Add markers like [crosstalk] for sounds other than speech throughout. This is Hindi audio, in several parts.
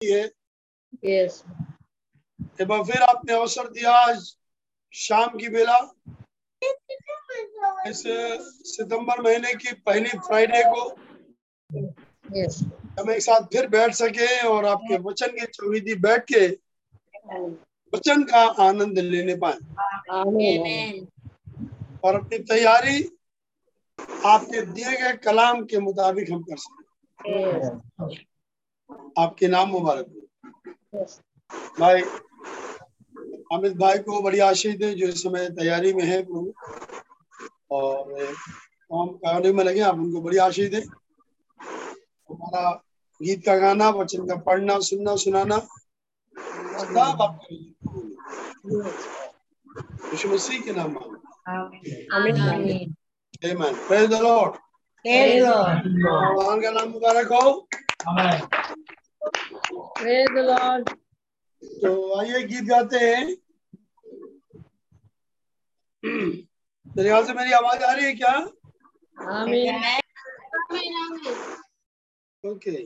है। यस एक बार फिर आपने अवसर दिया आज शाम की बेला। इस सितंबर महीने की पहली फ्राइडे को। यस हम एक साथ फिर बैठ सके और आपके वचन के चौविधि बैठ के वचन का आनंद लेने पाए। और अपनी तैयारी आपके दिए गए कलाम के मुताबिक हम कर सकें। यस आपके नाम मुबारक हो। भाई अमित भाई को बड़ी आशीष दे जो इस समय तैयारी में है प्रभु और काम करने में लगे आप उनको बड़ी आशीष दे। हमारा गीत का गाना वचन का पढ़ना सुनना सुनाना सब आपके मसीह के नाम में। आमीन Amen. Praise the भगवान का नाम मुबारक हो। लॉर्ड तो आइए गीत गाते हैं। मेरे ख्याल से मेरी आवाज़ आ रही है क्या? आमीन। Okay.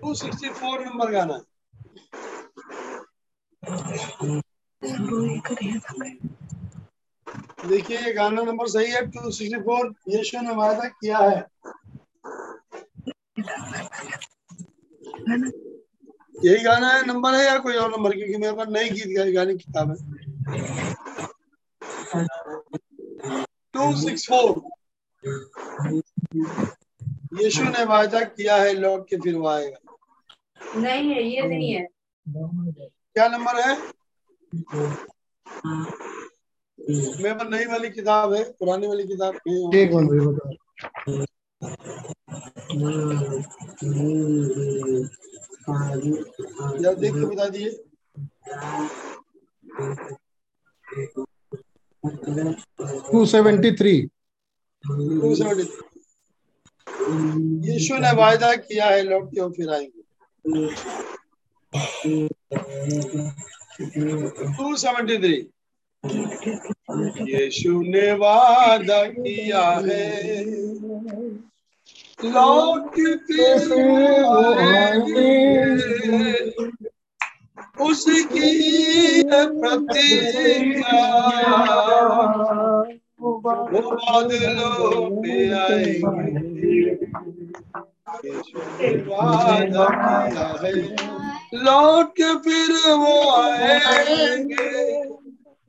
Two sixty four number गाना देखिए ये गाना नंबर सही है टू सिक्सटी फोर यीशु ने वायदा किया है। यही गाना है नंबर है या कोई और नंबर? क्योंकि मेरे पास नई गीत गाने की किताब है। टू सिक्स फोर यीशु ने वायदा किया है लौट के फिर वो आएगा। नहीं है ये नहीं है। क्या नंबर है? मेरे पास नई वाली किताब है पुरानी वाली किताब एक मिनट भैया बता या देख के बता दिए। Two seventy three. Two seventy यीशु ने वायदा किया है लौट के फिर आएँगे। To seventy three. यीशु ने वादा किया है। उसकी प्रतीक्षा वो बादलों पे आएँगे। ने वादा किया है। लौट के फिर वो आएँगे।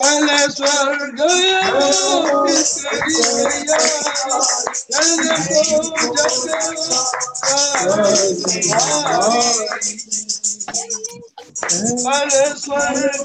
पल स्वर्ग पल स्वर्ग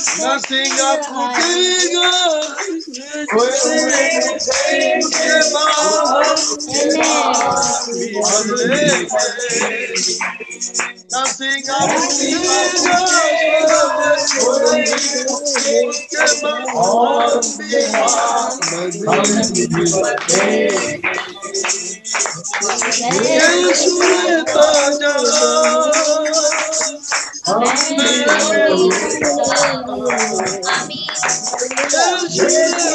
Nothing I could think of take him off. Nothing I could think of could take him off me unlimited. Yes, भी बदलेंगे यीशु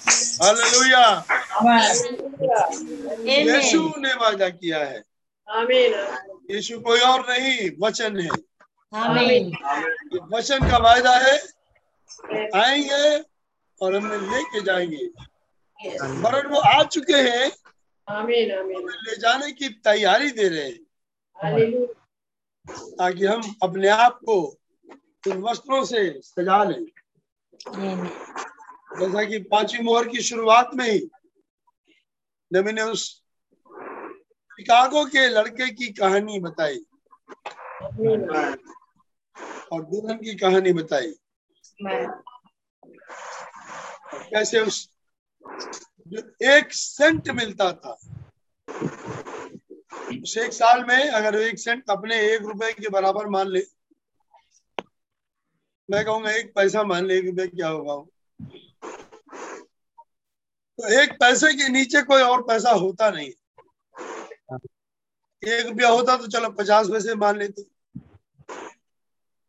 हालेलुया यीशु ने वादा किया है। आमीन यीशु कोई और नहीं वचन है। आमीन वचन का वायदा है। आएँगे और हमें लेके जाएँगे। वरन वो आ चुके हैं। आमीन आमीन हमें ले जाने की तैयारी दे रहे हैं। ताकि हम अपने आप को उन वस्त्रों से सजा लें। जैसा कि पांचवी मोहर की शुरुआत में ही नबी ने उस शिकागो के लड़के की कहानी बताई। और दुल्हन की कहानी बताई। कैसे उस जो एक सेंट मिलता था। उस एक साल में अगर एक सेंट अपने एक रुपए के बराबर मान ले, मैं कहूँगा एक पैसा मान ले एक रुपए क्या होगा? तो एक पैसे के नीचे कोई और पैसा होता नहीं एक रुपया होता तो चलो पचास पैसे मान लेते।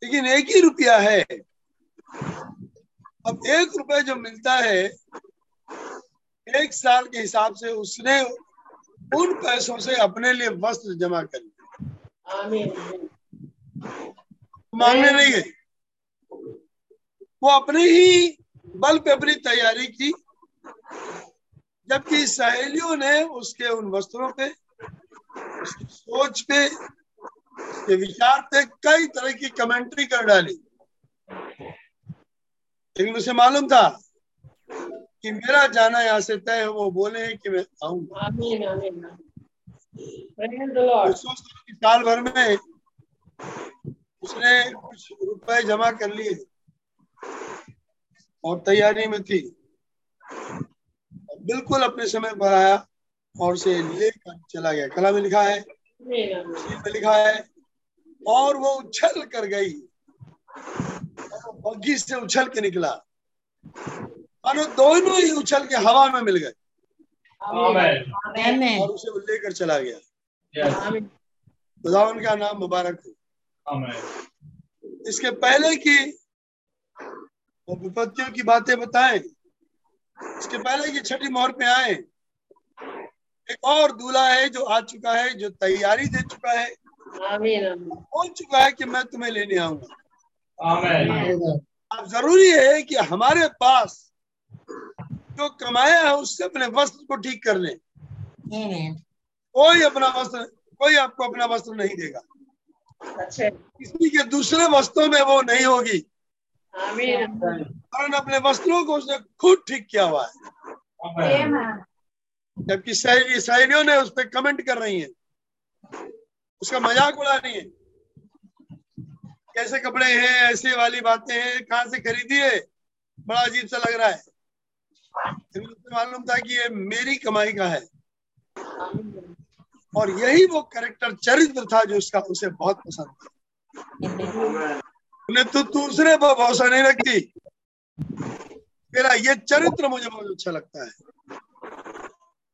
लेकिन एक ही रुपया है। अब एक रुपए जो मिलता है एक साल के हिसाब से उसने उन पैसों से अपने लिए वस्त्र जमा कर आमीन। मांगने नहीं गए। वो अपने ही बल पे अपनी तैयारी की जबकि सहेलियों ने उसके उन वस्त्रों पे उसकी सोच पे उसके विचार पे कई तरह की कमेंट्री कर डाली। लेकिन उसे मालूम था कि मेरा जाना यहाँ से तय है वो बोले हैं कि मैं आऊँगा। आमीन आमीन। प्रेज द लॉर्ड सोच कि साल भर में उसने कुछ रुपए जमा कर लिए। और तैयारी में थी। बिल्कुल अपने समय पर आया और उसे लेकर चला गया। कला में लिखा है में लिखा है और वो उछल कर गई। और बग्घी से उछल के निकला। मानो दोनों ही उछल के हवा में मिल गए। और उसे वो लेकर चला गया। आमीन। खुदावन का नाम मुबारक हो। इसके पहले की वो विपत्तियों की बातें बताएँ। इसके पहले की छठी मोहर पे आए। एक और दूल्हा है जो आ चुका है जो तैयारी दे चुका है। बोल चुका है कि मैं तुम्हें लेने आऊँगा। अब ज़रूरी है कि हमारे पास जो कमाया है उससे अपने वस्त्र को ठीक कर ले। कोई अपना वस्त्र कोई आपको अपना वस्त्र नहीं देगा। अच्छे। किसी के दूसरे वस्त्रों में वो नहीं होगी। कारण अपने वस्त्रों को उसने खुद ठीक किया हुआ है। जबकि सहेली सहेलियों ने उस पर कमेंट कर रही हैं। उसका मज़ाक उड़ा रही है। कैसे कपड़े हैं ऐसे वाली बातें हैं कहाँ से खरीदी है? बड़ा अजीब सा लग रहा है। उसे मालूम था कि ये मेरी कमाई का है। और यही वो करेक्टर चरित्र था जो उसका उसे बहुत पसंद था। उन्हें तो दूसरे पर भरोसा नहीं रखती। मेरा ये चरित्र मुझे बहुत अच्छा लगता है।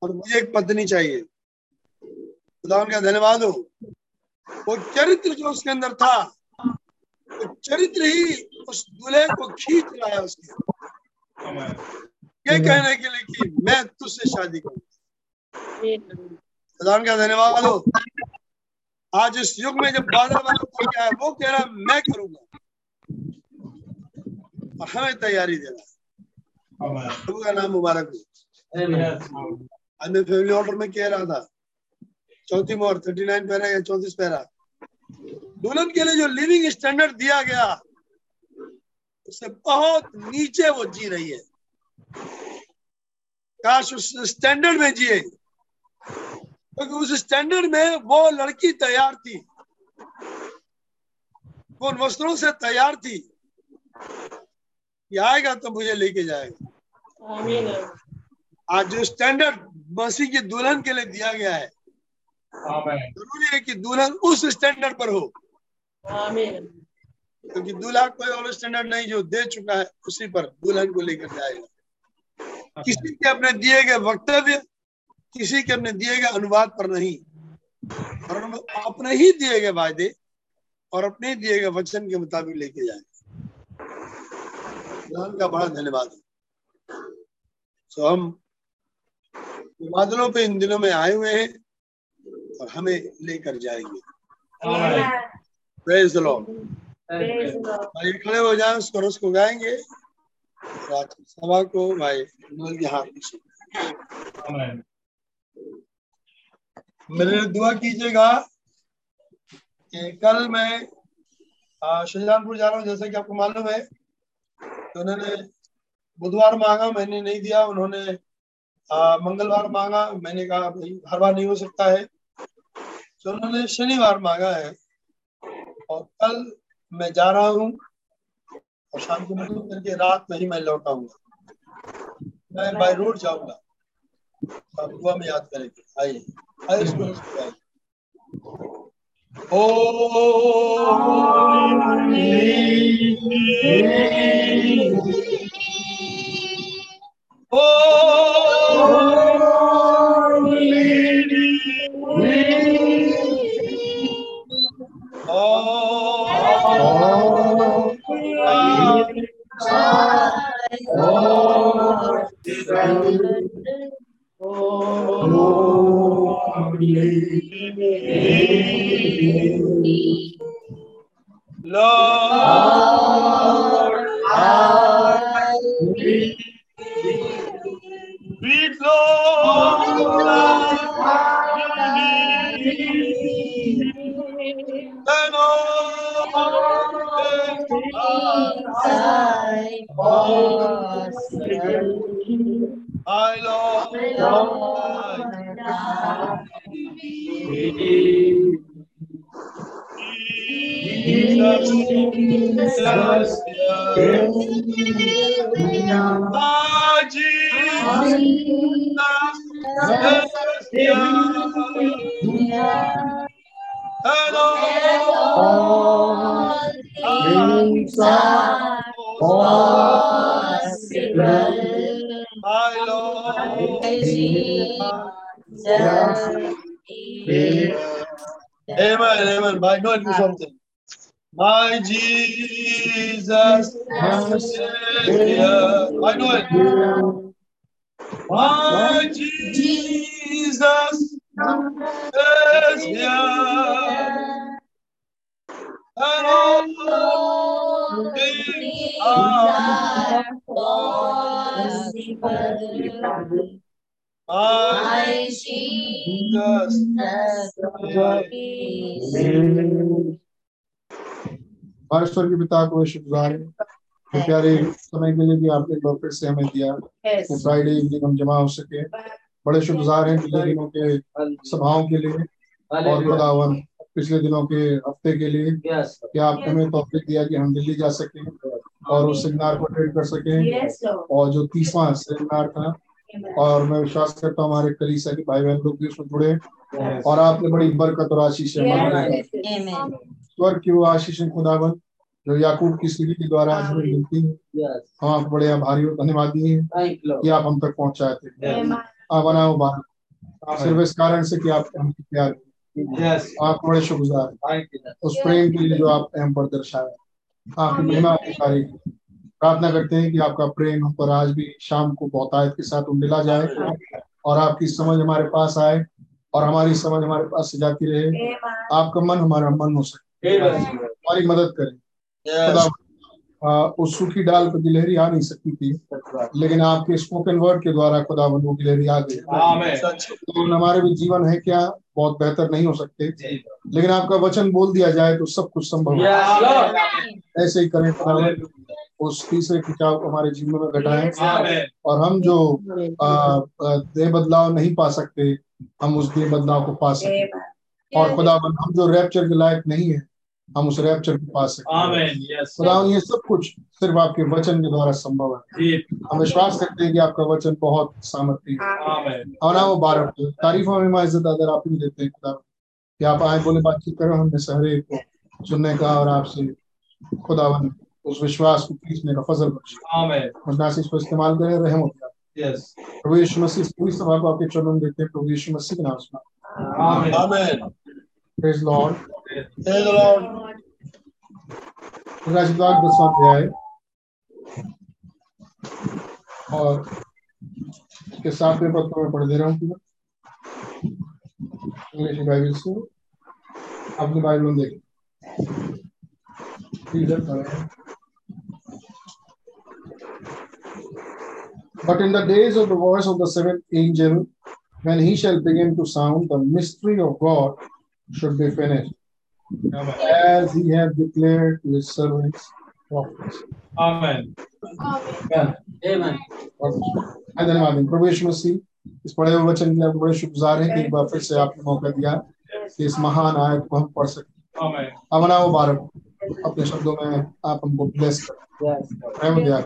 और मुझे एक पत्नी चाहिए। खुदा उनका धन्यवाद हो। वो चरित्र जो उसके अंदर था वो चरित्र ही उस दूल्हे को खींच रहा है उसके। ये कहने के लिए कि मैं तुझसे शादी करूँगा। आमीन खुदा का धन्यवाद हो। आज इस युग में जब बादल वाला आया वो कह रहा है, मैं करूँगा। हमें तैयारी देना। प्रभु नाम मुबारक हो। फैमिली ऑर्डर में कह रहा था। चौथी मोहर थर्टी नाइन पैरा या चौतीस पैरा दुल्हन के लिए जो लिविंग स्टैंडर्ड दिया गया, उससे बहुत नीचे वो जी रही है। काश उस स्टैंडर्ड में जिए। क्योंकि तो उस स्टैंडर्ड में वो लड़की तैयार थी। वो उन वस्त्रों से तैयार थी। कि आएगा तो मुझे लेके जाएगा। आज जो स्टैंडर्ड मसीह की दुल्हन के लिए दिया गया है। ज़रूरी है कि दुल्हन उस स्टैंडर्ड पर हो। आमीन। क्योंकि दूल्हा कोई और स्टैंडर्ड नहीं जो दे चुका है उसी पर दुल्हन को लेकर जाएगा। किसी के अपने दिए गए वक्तव्य किसी के अपने दिए गए अनुवाद पर नहीं। और अपने ही दिए गए वायदे और अपने दिए गए वचन के मुताबिक लेके जाएँगे खुदा का बड़ा धन्यवाद है। सो हम बादलों पे इन दिनों में आए हुए हैं और हमें लेकर जाएँगे। Praise the Lord Praise the Lord. भाई खड़े हो जाए उस कोरस को गाएँगे। की सभा को भाई नूर के हाथ में सौंप मेरे लिए दुआ कीजिएगा। कि कल मैं शाहजहानपुर जा रहा हूँ, जैसे कि आपको मालूम है। तो उन्होंने बुधवार मांगा, मैंने नहीं दिया। उन्होंने मंगलवार मांगा। मैंने कहा, भाई, हर बार नहीं हो सकता है। तो उन्होंने शनिवार मांगा है। और कल मैं जा रहा हूँ और शाम को मतलब करके रात में ही मैं लौट आऊँगा। मैं बाय रोड जाऊँगा। आप दुआ में याद करेंगे आइए। आइए इसको इसको आइए something. My Jesus, Savior. Know it. My Jesus, Savior. And all things are my परमेश्वर के पिता को शुक्रगुजार हैं। कि प्यारे समय के लिए भी आपने एक बार फिर से हमें दिया। कि फ्राइडे इवनिंग हम जमा हो सके। बड़े शुक्रगुजार हैं पिछले दिनों के सभाओं के लिए और खुदावन पिछले दिनों के हफ़्ते के लिए। कि आपने हमें तौफीक दिया कि हम दिल्ली जा सकें और उस सेमिनार को अटेंड कर सकें। और जो तीसवा सेमिनार था और मैं विश्वास करता हूँ हमारे कलीसा के भाई बहन लोग भी उसमें जुड़े और आपने बड़ी बरकत और आशीष स्वर्ग की वो आशीष खुदावन जो याकूब की सीढ़ी के द्वारा आज हमें मिलती है। हम आपको बड़े आभारी और धन्यवादी हैं कि आप हम तक पहुँचाए थे। आप बनाओ बात सिर्फ़ इस कारण से कि आप हम प्यार आप बड़े शुक्रगुजार उस प्रेम के लिए जो आप हम पर दर्शाया आपकी महिमा आपकी तारीफ़ प्रार्थना करते हैं कि आपका प्रेम हम पर आज भी शाम को बहुतायत के साथ उंडेला जाए और आपकी समझ हमारे पास आए और हमारी समझ हमारे पास से जाती रहे। आपका मन हमारा मन हो सके। हमारी मदद करें। उस सूखी डाल पर गिलहरी आ नहीं सकती थी लेकिन आपके स्पोकन वर्ड के द्वारा खुदा वो गिलहरी आ गई। तो हमारे भी जीवन है क्या? बहुत बेहतर नहीं हो सकते। लेकिन आपका वचन बोल दिया जाए तो सब कुछ संभव है। ऐसे ही करें। उस तीसरे खिंचाव को हमारे जीवन में घटाए। और हम जो देह बदलाव नहीं पा सकते हम उस देह बदलाव को पा सकते और खुदा हम जो रैप्चर के लायक नहीं है हम उस रैप्चर को पा सकते खुदा ये सब कुछ सिर्फ़ आपके वचन के द्वारा संभव है। हम विश्वास करते हैं कि आपका वचन बहुत सामर्थ्य है। और ना वो बारह तारीफ़ में इज़्ज़त अगर आप ही देते हैं खुदा कि आप आए बोले बातचीत करो हमने सहरे को सुनने का और आपसे खुदावन उस विश्वास को खींचने का फजल बख्शे। को इस्तेमाल करें रहम हो गया प्रभु यीशु मसीह पूरी सभा को आपके चरणों में देते हैं। प्रभु यीशु मसीह के नाम से। आमीन। प्रेज लॉर्ड प्रेज लॉर्ड राजद्वार दसवां अध्याय और के सातवें पद को मैं पढ़ दे रहा हूँ इंग्लिश बाइबल से अपनी बाइबल में देखें। But in the days of the voice of the seventh angel, when he shall begin to sound, the mystery of God should be finished, as he has declared to his servants prophets. Amen. Amen. Amen. धन्यवाद प्रभु यीशु मसीह इस पढ़े हुए वचन के लिए बड़े शुक्रगुजार हैं कि एक बार फिर से आपने मौका दिया कि इस महान आयत को हम पढ़ सकें अमना मुबारक अपने शब्दों में आप हमको ब्लेस करें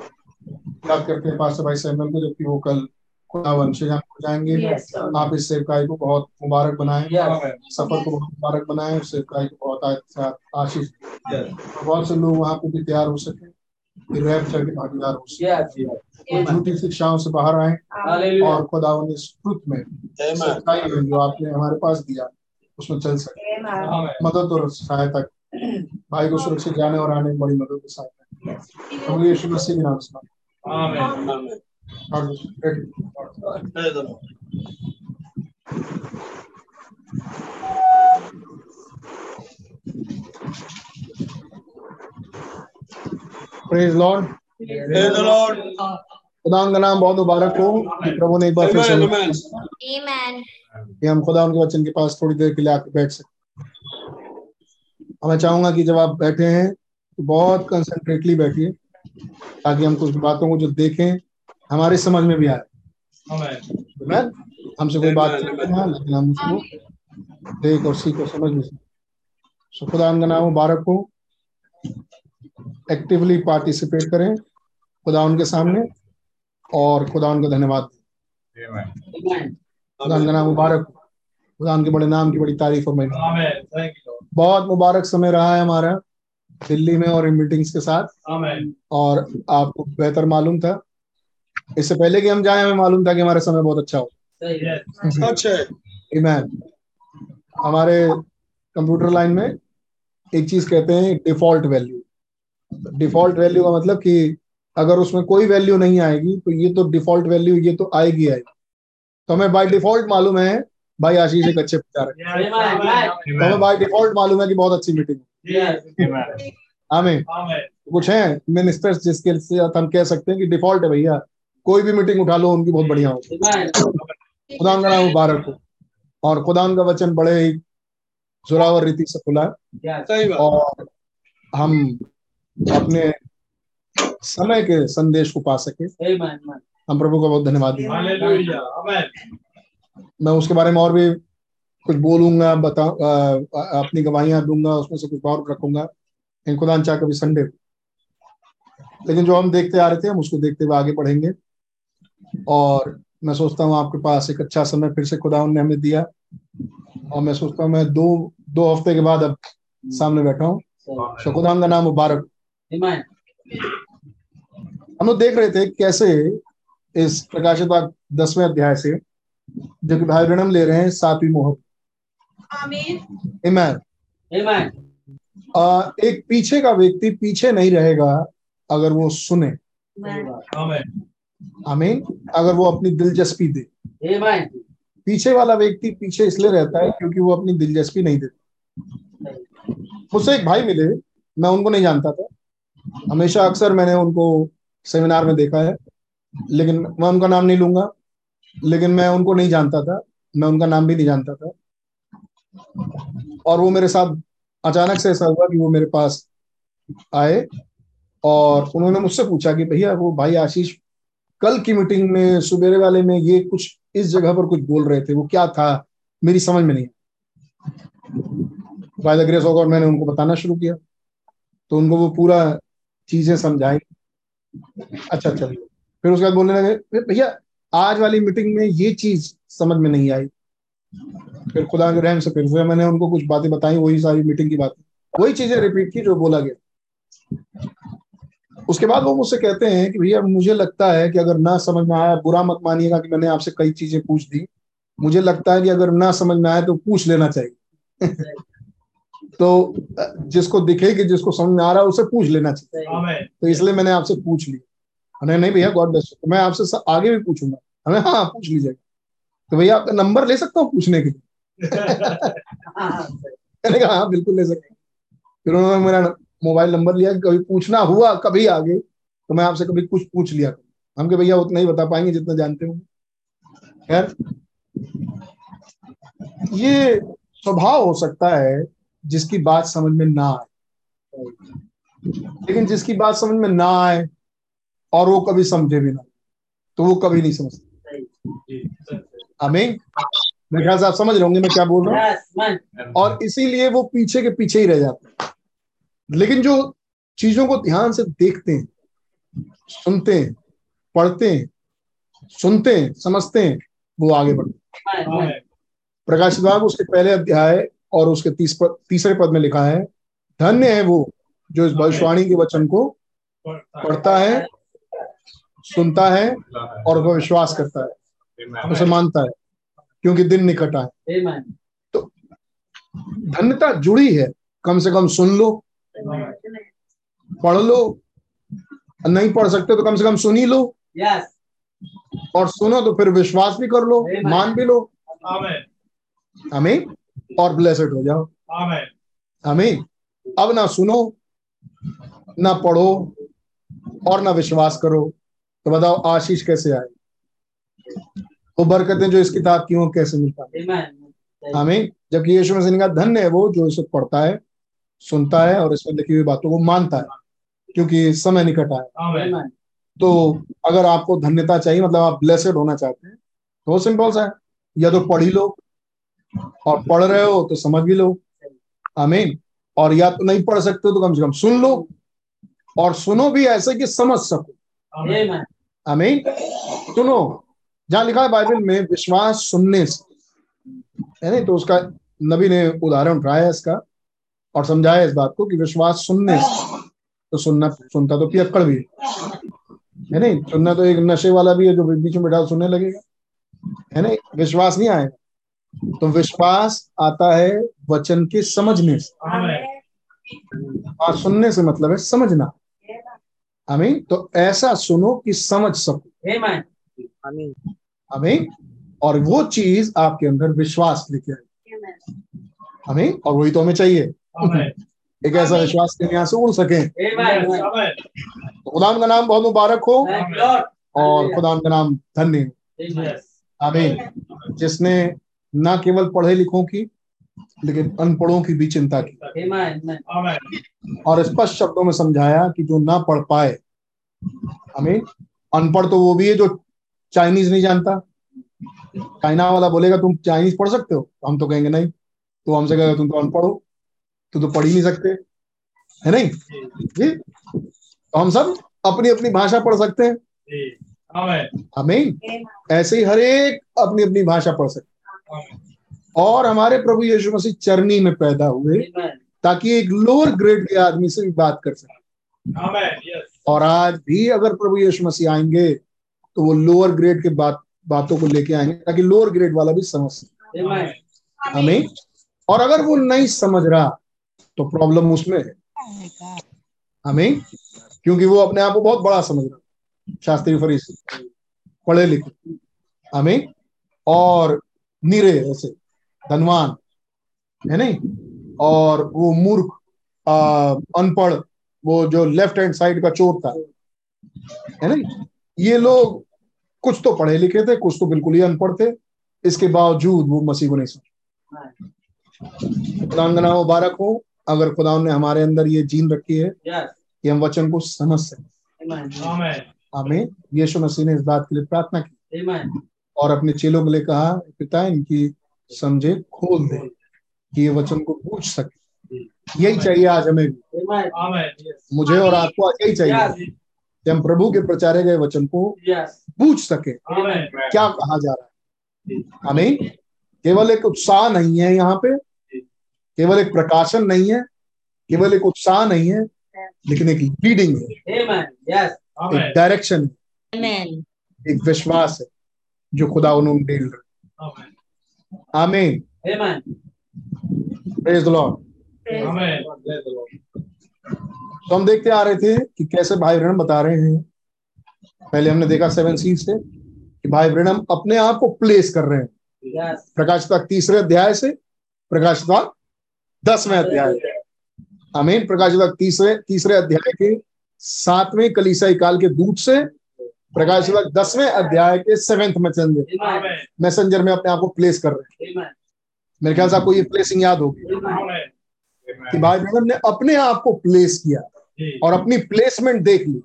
याद करते हैं पास्टर भाई सैमुअल को जबकि वो कल खुदावन श्रीराम हो जाएँगे। Yes, आप इस सेवकाई को बहुत मुबारक बनाएँ। Yes, सफ़र को बहुत मुबारक बनाएँ उस सेवकाई को बहुत आशीष yes. बहुत से लोग वहाँ पे भी तैयार हो सके के भागीदार हो सके। झूठी शिक्षाओं से बाहर आए। और खुदावन इस ट्रुथ में जो आपने हमारे पास दिया उसमें चल सके। मदद और सहायता भाई को सुरक्षित जाने और आने में बड़ी मदद की सहायता हम यीशु मसीह के नाम से। आमीन प्रेज लॉर्ड प्रेज लॉर्ड खुदा का नाम बहुत मुबारक हो। प्रभु ने एक बार फिर से कि हम खुदा उनके वचन के पास थोड़ी देर के लिए आकर बैठ सकते मैं चाहूँगा कि जब आप बैठे हैं तो बहुत कंसंट्रेटली बैठिए। ताकि हम कुछ बातों को जो देखें हमारे समझ में भी आए। हमसे कोई बात नहीं लेकिन हम उसको देख और सीख और समझ भी सकते खुदा का नाम मुबारक हो। एक्टिवली पार्टिसिपेट करें खुदा उनके सामने और खुदा उनका धन्यवाद। खुदा उनका नाम मुबारक खुदा उनके बड़े नाम की बड़ी तारीफ़ और महिमा। बहुत मुबारक समय रहा है हमारा। दिल्ली में और इन मीटिंग्स के साथ। और आपको बेहतर मालूम था। इससे पहले कि हम जाए हमें मालूम था कि हमारा समय बहुत अच्छा हो। सच है। हमारे कंप्यूटर लाइन में एक चीज़ कहते हैं डिफ़ॉल्ट वैल्यू डिफ़ॉल्ट वैल्यू का मतलब कि अगर उसमें कोई वैल्यू नहीं आएगी तो ये तो डिफ़ॉल्ट वैल्यू ये तो आएगी आएगी। तो हमें बाय डिफ़ॉल्ट मालूम है भाई आशीष एक अच्छे प्रचारक तो हमें बाय डिफ़ॉल्ट मालूम है कि बहुत अच्छी मीटिंग हमें कुछ है? मिनिस्टर्स जिसके हम कह सकते हैं कि डिफ़ॉल्ट है भैया। कोई भी मीटिंग उठा लो उनकी बहुत बढ़िया हो। खुदा का नाम मुबारक हो। और खुदा का वचन बड़े ही जोरावर रीति से खुला है। और हम अपने समय के संदेश को पा सके। हम प्रभु का बहुत धन्यवाद। मैं उसके बारे में और भी कुछ बोलूँगा बता अपनी गवाहियाँ दूँगा उसमें से कुछ और रखूँगा। इन खुदा चाह कभी संडे। लेकिन जो हम देखते आ रहे थे हम उसको देखते हुए आगे बढ़ेंगे। और मैं सोचता हूँ आपके पास एक अच्छा समय फिर से खुदा ने हमें दिया। और मैं सोचता हूँ मैं दो दो हफ़्ते के बाद अब सामने बैठा हूँ। तो खुदा का नाम मुबारक। हम लोग देख रहे थे कैसे इस प्रकाशित दसवें अध्याय से जो कि भाई ऋणम ले रहे हैं सातवीं मोहर एक पीछे का व्यक्ति पीछे नहीं रहेगा अगर वो सुने। आमीन। अगर वो अपनी दिलचस्पी दे। पीछे वाला व्यक्ति पीछे इसलिए रहता है क्योंकि वो अपनी दिलचस्पी नहीं देता। मुझसे एक भाई मिले मैं उनको नहीं जानता था। हमेशा अक्सर मैंने उनको सेमिनार में देखा है लेकिन मैं उनका नाम नहीं लूँगा। लेकिन मैं उनको नहीं जानता था। मैं उनका नाम भी नहीं जानता था। और वो मेरे साथ अचानक से ऐसा हुआ कि वो मेरे पास आए और उन्होंने मुझसे पूछा कि भैया, वो भाई आशीष कल की मीटिंग में, सुबेरे वाले में ये कुछ इस जगह पर कुछ बोल रहे थे। वो क्या था? मेरी समझ में नहीं बाय द ग्रेस ऑफ़ मैंने उनको बताना शुरू किया। तो उनको वो पूरा चीज़ें समझाई। अच्छा चलिए। फिर उसके बाद बोलने लगे, भैया आज वाली मीटिंग में ये चीज़ समझ में नहीं आई। फिर खुदा के रहम से फिर से मैंने उनको कुछ बातें बताई वही सारी मीटिंग की बातें। वही चीज़ें रिपीट की जो बोला गया। उसके बाद वो मुझसे कहते हैं कि भैया मुझे लगता है कि अगर ना समझ में आया बुरा मत मानिएगा कि मैंने आपसे कई चीज़ें पूछ दी। मुझे लगता है कि अगर ना समझ में आया तो पूछ लेना चाहिए। [laughs] तो जिसको दिखे कि जिसको समझ में आ रहा है उसे पूछ लेना चाहिए। तो इसलिए मैंने आपसे पूछ लिया। अरे नहीं भैया गॉड बेस्ट तो मैं आपसे आगे भी पूछूँगा। हमें हाँ पूछ लीजिएगा। तो भैया, आपका नंबर ले सकता हूँ पूछने के लिए? हाँ बिल्कुल ले सकते फिर उन्होंने मेरा मोबाइल नंबर लिया कभी पूछना हुआ, कभी आगे तो मैं आपसे कभी कुछ पूछ लिया हम के भैया, उतना ही बता पाएँगे जितना जानते हो खैर, ये स्वभाव हो सकता है जिसकी बात समझ में ना आए। लेकिन जिसकी बात समझ में ना आए और वो कभी समझे भी ना। तो वो कभी नहीं समझते। अमीन मेरे ख्याल से आप समझ रहे होंगे मैं क्या बोल रहा हूँ। और इसीलिए वो पीछे के पीछे ही रह जाते हैं। लेकिन जो चीज़ों को ध्यान से देखते हैं सुनते हैं पढ़ते हैं सुनते हैं समझते हैं वो आगे बढ़ते हैं। प्रकाश विभाग उसके पहले अध्याय और उसके तीस पद, तीसरे पद में लिखा है धन्य है वो जो इस भविष्यवाणी के वचन को पढ़ता है। सुनता है और वह विश्वास करता है। उसे मानता है क्योंकि दिन निकट आए। तो धन्यता जुड़ी है। कम से कम सुन लो पढ़ लो नहीं पढ़ सकते तो कम से कम सुन ही लो। और सुनो तो फिर विश्वास भी कर लो मान भी लो। हमें और ब्लेसड हो जाओ। हमें अब ना सुनो ना पढ़ो और ना विश्वास करो। तो बताओ आशीष कैसे आए? वो बरकतें जो इस किताब की हो कैसे मिल पाए हमें जबकि यीशु मसीह ने कहा धन्य है वो जो इसे पढ़ता है सुनता है और इसमें लिखी हुई बातों को मानता है क्योंकि समय निकट आए तो अगर आपको धन्यता चाहिए मतलब आप ब्लेसेड होना चाहते हैं तो सिंपल सा है। या तो पढ़ ही लो और पढ़ रहे हो तो समझ भी लो। आमीन। और या तो नहीं पढ़ सकते तो कम से कम सुन लो और सुनो भी ऐसे कि समझ सको। आमीन सुनो जहाँ लिखा है बाइबल में विश्वास सुनने से। है नहीं? तो उसका नबी ने उदाहरण उठाया इसका और समझाया इस बात को कि विश्वास सुनने से। तो सुनना सुनता तो पियक्कड़ भी है। नहीं? सुनना तो एक नशे वाला भी है जो बीच में बैठा सुनने लगेगा। है नहीं? विश्वास नहीं आएगा। तो विश्वास आता है वचन के समझने से। सुनने से मतलब है समझना। हमें तो ऐसा सुनो कि समझ सको। हमें और वो चीज़ आपके अंदर विश्वास लेके आए हमें और वही तो हमें चाहिए। एक ऐसा विश्वास के यहाँ से उड़ सके। तो खुदा का नाम बहुत मुबारक हो। और खुदा का नाम धन्य हो। आमीन। जिसने ना केवल पढ़े लिखों की लेकिन अनपढ़ों की भी चिंता की। और स्पष्ट शब्दों में समझाया कि जो ना पढ़ पाए हमें अनपढ़ तो वो भी है जो चाइनीज़ नहीं जानता। चाइना वाला बोलेगा तुम चाइनीज़ पढ़ सकते हो? हम तो कहेंगे नहीं। तो हमसे कहेगा तुम तो अनपढ़ हो। तो तो पढ़ ही नहीं सकते। है नहीं? जी। तो हम सब अपनी अपनी भाषा पढ़ सकते हैं। हमें ऐसे ही हर एक अपनी अपनी भाषा पढ़ सकते और हमारे प्रभु यीशु मसीह चरनी में पैदा हुए ताकि एक लोअर ग्रेड के आदमी से भी बात कर सके। और आज भी अगर प्रभु यीशु मसीह आएँगे तो वो लोअर ग्रेड के बात बातों को लेके आएँगे ताकि लोअर ग्रेड वाला भी समझ सके। हमें और अगर वो नहीं समझ रहा तो प्रॉब्लम उसमें है। हमें क्योंकि वो अपने आप को बहुत बड़ा समझ रहा शास्त्री फरीसी पढ़े लिखे। हमें और निरे ऐसे। धनवान है नहीं? और वो मूर्ख अनपढ़ वो जो लेफ़्ट हैंड साइड का चोर था है नहीं? ये लोग कुछ तो पढ़े लिखे थे कुछ तो बिल्कुल ही अनपढ़ थे। इसके बावजूद वो मसीह को नहीं समझ खुदांगना मुबारक हो। अगर खुदा ने हमारे अंदर ये जीन रखी है कि हम वचन को समझ सकें। हमें यीशु मसीह ने इस बात के लिए प्रार्थना की और अपने चेलों के लिए कहा पिता इनकी समझे? खोल दे कि ये वचन को पूछ सके। यही चाहिए आज हमें भी। मुझे और आपको आज यही चाहिए कि हम प्रभु के प्रचारे गए वचन को पूछ सके। क्या कहा जा रहा है? हमें केवल एक उत्साह नहीं है यहाँ पे। केवल एक प्रकाशन नहीं है। केवल एक उत्साह नहीं है लेकिन एक लीडिंग है। एक डायरेक्शन है। एक विश्वास है जो खुदा उन्होंने डेल रहे आमीन प्रेज द लॉर्ड तो हम देखते आ रहे थे कि कैसे भाई ब्रणम बता रहे हैं। पहले हमने देखा सेवन सी से कि भाई ब्रणम अपने आप को प्लेस कर रहे हैं। Yes. प्रकाशिता तीसरे अध्याय से प्रकाशिता दसवें अध्याय। अमीन प्रकाशिता तीसरे तीसरे अध्याय के सातवें कलीसाई काल के दूत से प्रकाशिता दसवें अध्याय के सेवेंथ मैसेंजर मैसेंजर में अपने आप को प्लेस कर रहे हैं। मेरे ख्याल से आपको ये प्लेसिंग याद होगी। कि भाई ब्रहण ने अपने आप को प्लेस किया और अपनी प्लेसमेंट देख ली।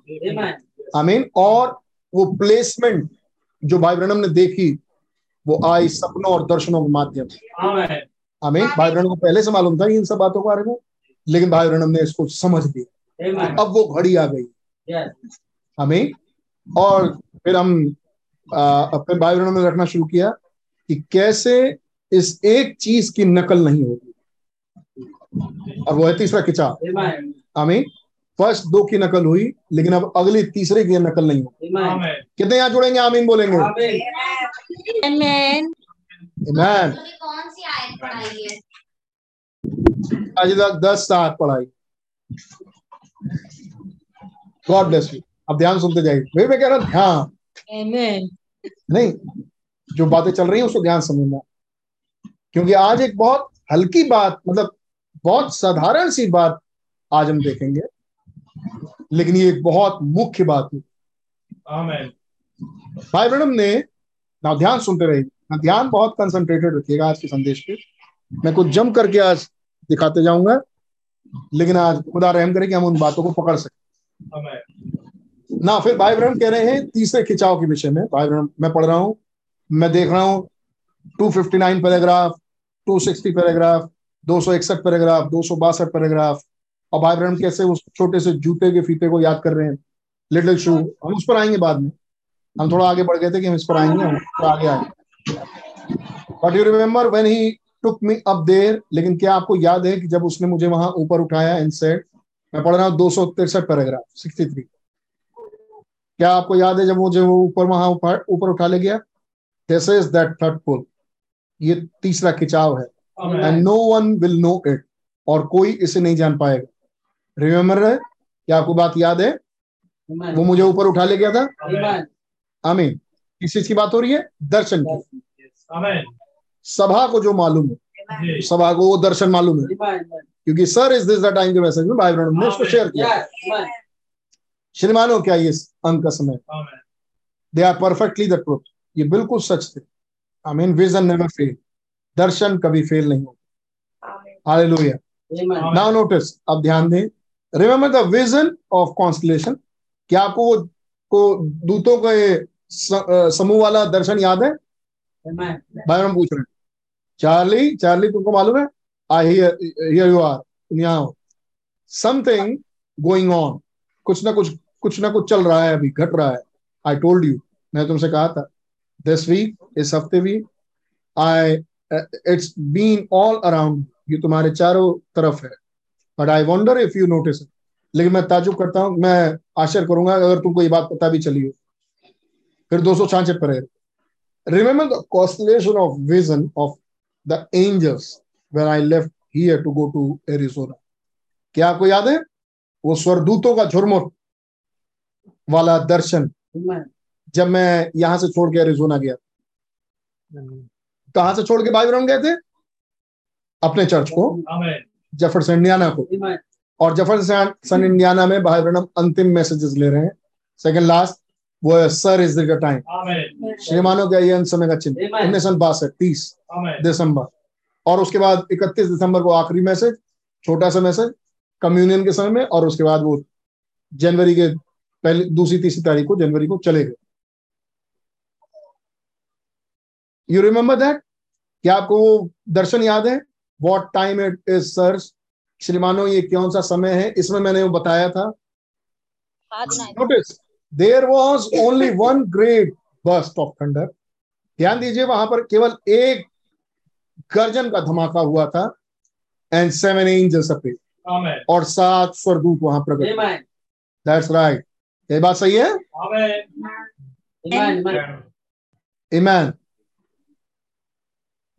आमीन और वो प्लेसमेंट जो भाई ब्रहण ने देखी वो आई सपनों और दर्शनों के माध्यम से। आमीन भाई ब्रहण को पहले से मालूम था इन सब बातों के बारे में लेकिन भाई ब्रहण ने इसको समझ लिया। अब वो घड़ी आ गई। हमें और फिर हम अपने भाई बहनों ने रखना शुरू किया कि कैसे इस एक चीज़ की नकल नहीं होगी। और वो है तीसरा खिंचाव। आमीन। फ़र्स्ट दो की नकल हुई लेकिन अब अगली तीसरे की नकल नहीं होगी। कितने यहाँ जुड़ेंगे? आमीन बोलेंगे। आमीन कौन सी आयत पढ़ाई आज तक दस सात पढ़ाई। गॉड ब्लेस यू अब ध्यान सुनते जाइए। वही मैं कह रहा ध्यान। नहीं जो बातें चल रही हैं उसको ध्यान समझना। क्योंकि आज एक बहुत हल्की बात मतलब बहुत साधारण सी बात आज हम देखेंगे। लेकिन ये एक बहुत मुख्य बात है। भाई ब्रम ने ना ध्यान सुनते रहिए ना ध्यान बहुत कंसंट्रेटेड रखिएगा आज के संदेश पे। मैं कुछ जम करके आज दिखाते जाऊँगा लेकिन आज खुदा रहम करे कि हम उन बातों को पकड़ सके। ना, फिर भाई कह रहे हैं, तीसरे खिंचाव के विषय में, भाई मैं पढ़ रहा हूँ, मैं देख रहा हूँ 259 पैराग्राफ 260 पैराग्राफ दो सौ इकसठ पैराग्राफ दो सौ बासठ पैराग्राफ और भाई कैसे उस छोटे से जूते के फीते को याद कर रहे हैं लिटिल शू हम उस पर आएँगे बाद में, हम थोड़ा आगे बढ़ गए थे कि हम इस पर आएँगे, हम थोड़ा आगे आएँगे but you remember when he took me up there लेकिन क्या आपको याद है कि जब उसने मुझे वहाँ ऊपर उठाया इन सेट मैं पढ़ रहा हूँ दो सौ तिरसठ पैराग्राफ सिक्सटी थ्री क्या आपको याद है जब मुझे वो ऊपर वहाँ ऊपर उठा ले गया? This is that third pull ये तीसरा खिंचाव है। And no one will know it और कोई इसे नहीं जान पाएगा। रिमेम्बर है? क्या आपको बात याद है? Amen. वो मुझे ऊपर उठा ले गया था? आमीन किस चीज़ की बात हो रही है? दर्शन की। सभा को जो मालूम है। सभा को वो दर्शन मालूम है। क्योंकि sir is this the time के मैसेज में भाई ने उसको शेयर किया। श्रीमानो क्या ये अंक का समय? They are perfectly the truth ये बिल्कुल सच थे। I mean vision never fail दर्शन कभी फेल नहीं होता। हालेलुया नाउ नोटिस अब ध्यान दें। Remember the vision of constellation क्या आपको वो को दूतों का समूह वाला दर्शन याद है? भाई हम पूछ रहे हैं। चार्ली चार्ली तुमको मालूम है? आई हियर यू आर तुम यहाँ हो। समथिंग गोइंग ऑन कुछ ना कुछ कुछ ना कुछ चल रहा है, अभी घट रहा है। आई टोल्ड यू मैं तुमसे कहा था दिस वीक इस हफ़्ते भी I it's been all around ये तुम्हारे चारों तरफ़ है। But I wonder if you notice लेकिन मैं ताजुब करता हूँ, मैं आश्चर्य करूँगा, अगर तुमको ये बात पता भी चली हो। फिर दो सौ छाछठ पर remember the constellation of vision of the angels when I left here to go to Arizona क्या आपको याद है? वो स्वरदूतों का झुरमुट वाला दर्शन जब मैं यहाँ से छोड़ के एरिजोना गया। कहाँ से छोड़ के भाई ब्रह्म गए थे? अपने चर्च को। जेफरसन इंडियाना को। और जेफरसन इंडियाना में भाई ब्रह्म अंतिम मैसेजेस ले रहे हैं। सेकंड लास्ट वो है सर इज़ द टाइम श्रीमानों का ये अंत समय का चिन्ह। उन्नीस सौ बासठ तीस दिसंबर। और उसके बाद इकतीस दिसंबर को आखिरी मैसेज छोटा सा मैसेज कम्युनियन के समय में और उसके बाद वो जनवरी के पहले दूसरी तीसरी तारीख को जनवरी को चले गए। यू रिमेम्बर दैट क्या आपको वो दर्शन याद है? What time it is sir श्रीमानो ये कौन सा समय है? इसमें मैंने वो बताया था। Notice there was only one great burst of thunder ध्यान दीजिए वहाँ पर केवल एक गर्जन का धमाका हुआ था एंड सेवन एंजल्स अपे और सात स्वरदूत वहाँ प्रकट दैट्स राइट ये बात सही है I mean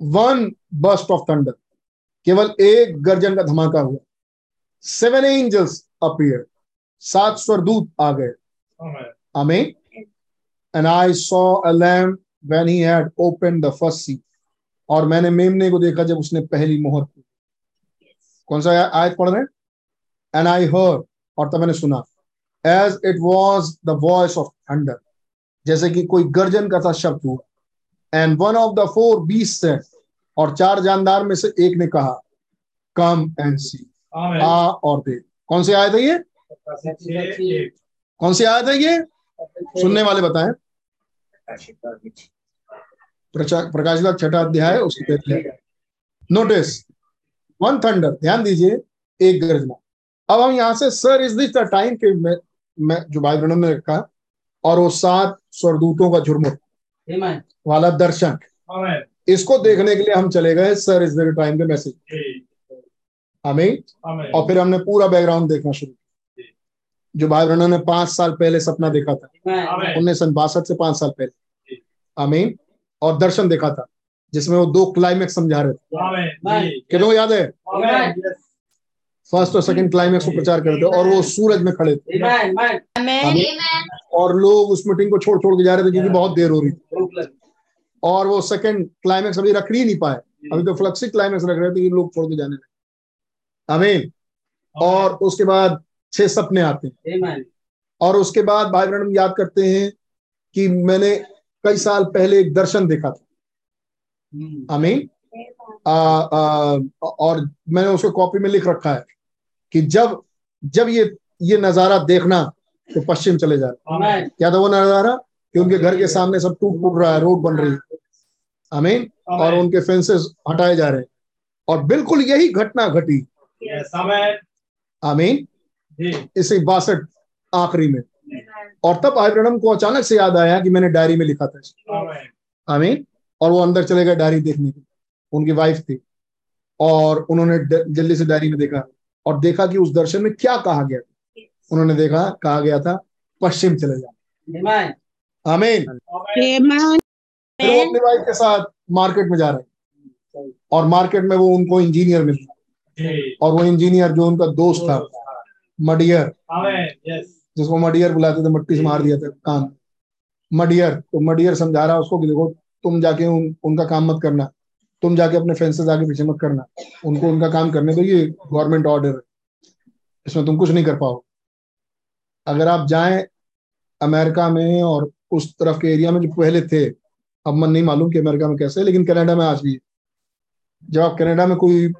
one burst of thunder केवल एक गर्जन का धमाका हुआ। सेवन एंजल्स अपियर सात स्वरदूत आ गए। Amen. And I saw a lamb when he had opened the first seal. और मैंने मेमने को देखा जब उसने पहली मोहर खोली। कौन सा आयत पढ़ रहे एंड आई हर और तब मैंने सुना। As it was the voice of thunder जैसे कि कोई गर्जन का था शब्द हुआ। And one of the four beasts से और चार जानदार में से एक ने कहा कम एंड सी आ और देख कौन से आए थे ये? कौन सी आयत है ये? सुनने वाले बताएँ। प्रकाश का छठा अध्याय उसकी पहले नोटिस वन थंडर ध्यान दीजिए एक गर्जना। अब हम यहाँ से sir is this the time के मैं, जो भाई बहनों ने रखा और वो सात स्वरदूतों का झुरमुट वाला दर्शन। इसको देखने के लिए हम चले गए सर इज़ द टाइम के मैसेज हमें और फिर हमने पूरा बैकग्राउंड देखना शुरू किया। जो। भाई बहनों ने पाँच साल पहले सपना देखा था उन्नीस सौ बासठ से पाँच साल पहले। आमीन और दर्शन देखा था जिसमें वो दो क्लाइमेक्स समझा रहे थे। कितनों याद है? फ़र्स्ट और सेकंड क्लाइमेक्स को प्रचार करते और वो सूरज में खड़े थे। और लोग उस मीटिंग को छोड़ छोड़ के जा रहे थे क्योंकि बहुत देर हो रही थी। और वो सेकंड क्लाइमेक्स अभी रख ही नहीं पाए। अभी तो फ्लक्सी क्लाइमेक्स रख रहे थे ये लोग छोड़ के जाने लगे। अमीन और उसके बाद छह सपने आते हैं। और उसके बाद भाई ब्रहण याद करते हैं कि मैंने कई साल पहले एक दर्शन देखा था। अमीन और मैंने उसको कॉपी में लिख रखा है। कि जब जब ये ये नज़ारा देखना तो पश्चिम चले जाए क्या था वो नज़ारा? कि उनके घर के सामने सब टूट फूट रहा है रोड बन रही है। अमीन और उनके फेंसेस हटाए जा रहे हैं। और बिल्कुल यही घटना घटी। आमीन इसे बासठ आखिरी में। और तब आयरनम को अचानक से याद आया कि मैंने डायरी में लिखा था आमीन और वो अंदर चले गए डायरी देखने के उनकी वाइफ थी। और उन्होंने जल्दी से डायरी में देखा। और देखा कि उस दर्शन में क्या कहा गया? था उन्होंने देखा कहा गया था पश्चिम चले जाए आमीन के साथ मार्केट में जा रहे और मार्केट में वो उनको इंजीनियर मिल मिलता और वो इंजीनियर जो उनका दोस्त था मडियर जिसको मडियर बुलाते थे मट्टी से मार दिया था काम। मडियर तो मडियर समझा रहा उसको कि देखो तुम जाके उन, उनका काम मत करना। तुम जाके अपने फेंसेस आगे पीछे मत करना। उनको उनका काम करने दो ये गवर्नमेंट ऑर्डर है। इसमें तुम कुछ नहीं कर पाओ। अगर आप जाए अमेरिका में और उस तरफ़ के एरिया में जो पहले थे, अब मन नहीं मालूम कि अमेरिका में कैसे है, लेकिन कनाडा में आज भी जब आप कनाडा में कोई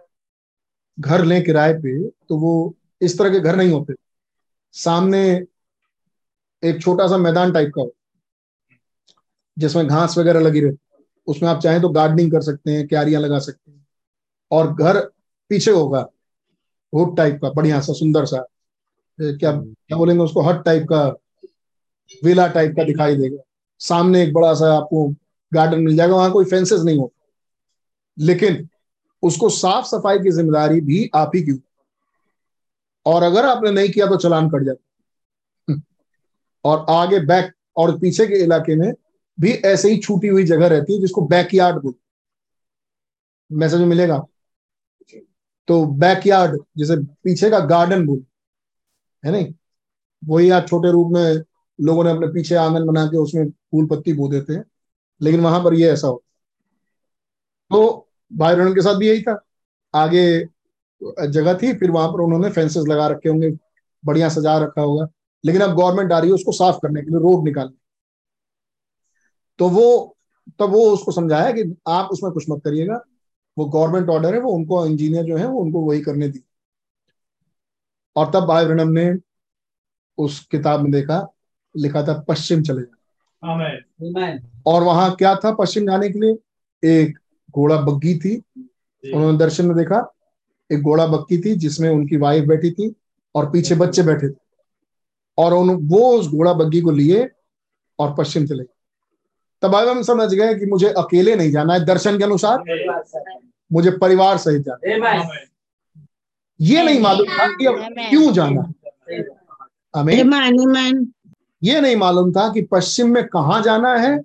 घर लें किराए पे तो वो इस तरह के घर नहीं होते। सामने एक छोटा सा मैदान टाइप का हो, जिसमें घास वगैरह लगी रहती उसमें आप चाहें तो गार्डनिंग कर सकते हैं, क्यारियाँ लगा सकते हैं। और घर पीछे होगा हुड टाइप का, बढ़िया सा, सुंदर सा। क्या क्या बोलेंगे उसको? हट टाइप का विला टाइप का दिखाई देगा। सामने एक बड़ा सा आपको गार्डन मिल जाएगा, वहाँ कोई फेंसेस नहीं होता। लेकिन उसको साफ़ सफ़ाई की ज़िम्मेदारी भी आप ही की और अगर आपने नहीं किया तो चलान कट जाता [laughs] और आगे बैक और पीछे के इलाके में भी ऐसे ही छूटी हुई जगह रहती है जिसको बैकयार्ड बोल मैसेज मिलेगा? तो बैकयार्ड जैसे पीछे का गार्डन बोल है नहीं? वही आप छोटे रूप में लोगों ने अपने पीछे आँगन बना के उसमें फूल पत्ती बो देते हैं, लेकिन वहाँ पर ये ऐसा होता तो भाई ब्रहणम के साथ भी यही था। आगे जगह थी, फिर वहाँ पर उन्होंने फेंसेस लगा रखे होंगे, बढ़िया सजा रखा होगा। लेकिन अब गवर्नमेंट आ रही है उसको साफ़ करने के लिए रोड निकालने तो वो तब वो उसको समझाया कि आप उसमें कुछ मत करिएगा। वो गवर्नमेंट ऑर्डर है वो उनको इंजीनियर जो है वो उनको वही करने दी। और तब भाई ब्रनम ने उस किताब में देखा लिखा था पश्चिम चले जाना। और वहाँ क्या था पश्चिम जाने के लिए? एक घोड़ा बग्गी थी। उन्होंने दर्शन में देखा एक घोड़ा बग्गी थी जिसमें उनकी वाइफ बैठी थी और पीछे बच्चे बैठे थे। और उन वो उस घोड़ा बग्गी को लिए और पश्चिम चले गए। तब अब हम समझ गए कि मुझे अकेले नहीं जाना है दर्शन के अनुसार। मुझे परिवार सहित जाना ये नहीं मालूम था कि अब क्यों जाना। हमें ये नहीं मालूम था कि पश्चिम में कहा जाना है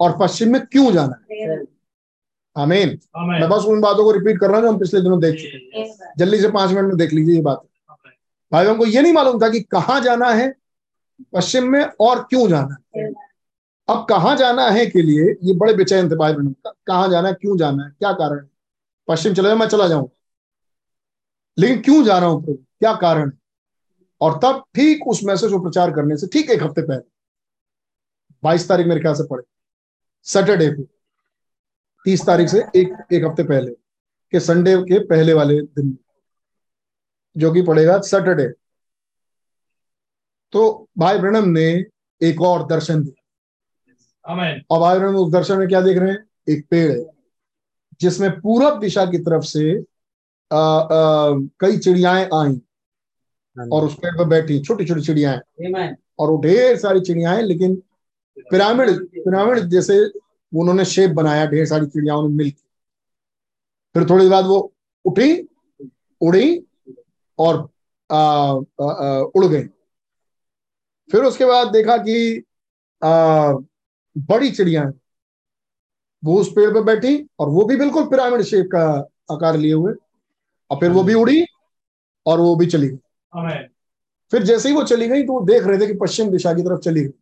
और पश्चिम में क्यों जाना है। आमीन। मैं बस उन बातों को रिपीट कर रहा हूँ जो हम पिछले दिनों देख चुके हैं। जल्दी से पाँच मिनट में देख लीजिए ये बात। भाइयों को ये नहीं मालूम था कि कहाँ जाना है पश्चिम में और क्यों जाना है। अब कहाँ जाना है के लिए? ये बड़े बेचैन थे भाई बहनों। कहाँ जाना है? क्यों जाना है? क्या कारण है? पश्चिम चले मैं चला जाऊँ लेकिन क्यों जा रहा हूँ प्रभु? क्या कारण है? और तब ठीक उस मैसेज को प्रचार करने से ठीक एक हफ़्ते पहले। बाईस तारीख मेरे ख्याल से पड़े। सैटरडे को। तीस तारीख से एक एक हफ़्ते पहले के संडे के पहले वाले दिन। जो कि पड़ेगा सैटरडे। तो भाई ब्रणम ने एक और दर्शन दिया। भाई ब्रणम उस दर्शन में क्या देख रहे हैं? एक पेड़ है जिसमें पूरब दिशा की तरफ़ से आ, आ, कई चिड़ियाएँ आई और उस पेड़ पर बैठी छोटी छोटी चिड़ियाएँ और वो ढेर सारी चिड़ियाएँ लेकिन पिरामिड पिरामिड जैसे उन्होंने शेप बनाया ढेर सारी चिड़ियाओं ने मिलकर। फिर थोड़ी देर बाद वो उठी उड़ी और आ, आ, आ, उड़ गई। फिर उसके बाद देखा कि आ, बड़ी चिड़िया वो उस पेड़ पे बैठी और वो भी बिल्कुल पिरामिड शेप का आकार लिए हुए और फिर वो भी उड़ी और वो भी चली गई। फिर जैसे ही वो चली गई तो वो देख रहे थे कि पश्चिम दिशा की तरफ़ चली गई।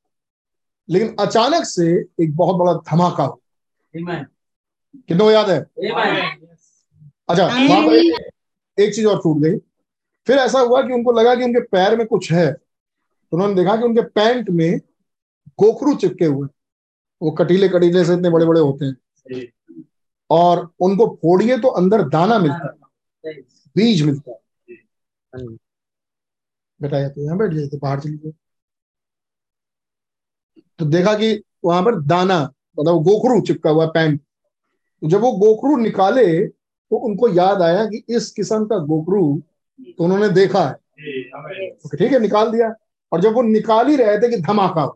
लेकिन अचानक से एक बहुत बड़ा धमाका हुआ। किन्नो याद है? अच्छा वहाँ पर एक चीज़ और छूट गई। फिर ऐसा हुआ कि उनको लगा कि उनके पैर में कुछ है। तो उन्होंने देखा कि उनके पैंट में गोखरू चिपके हुए वो कटीले कटीले से इतने बड़े बड़े होते हैं। और उनको फोड़िए तो अंदर दाना मिलता है बीज मिलता है। बेटा तो यहाँ बैठ जाते बाहर चली गए। तो देखा कि वहाँ पर दाना मतलब गोखरू चिपका हुआ पैंट। तो जब वो गोखरू निकाले तो उनको याद आया कि इस किस्म का गोखरू तो उन्होंने देखा है। तो ठीक है निकाल दिया। और जब वो निकाल ही रहे थे कि धमाका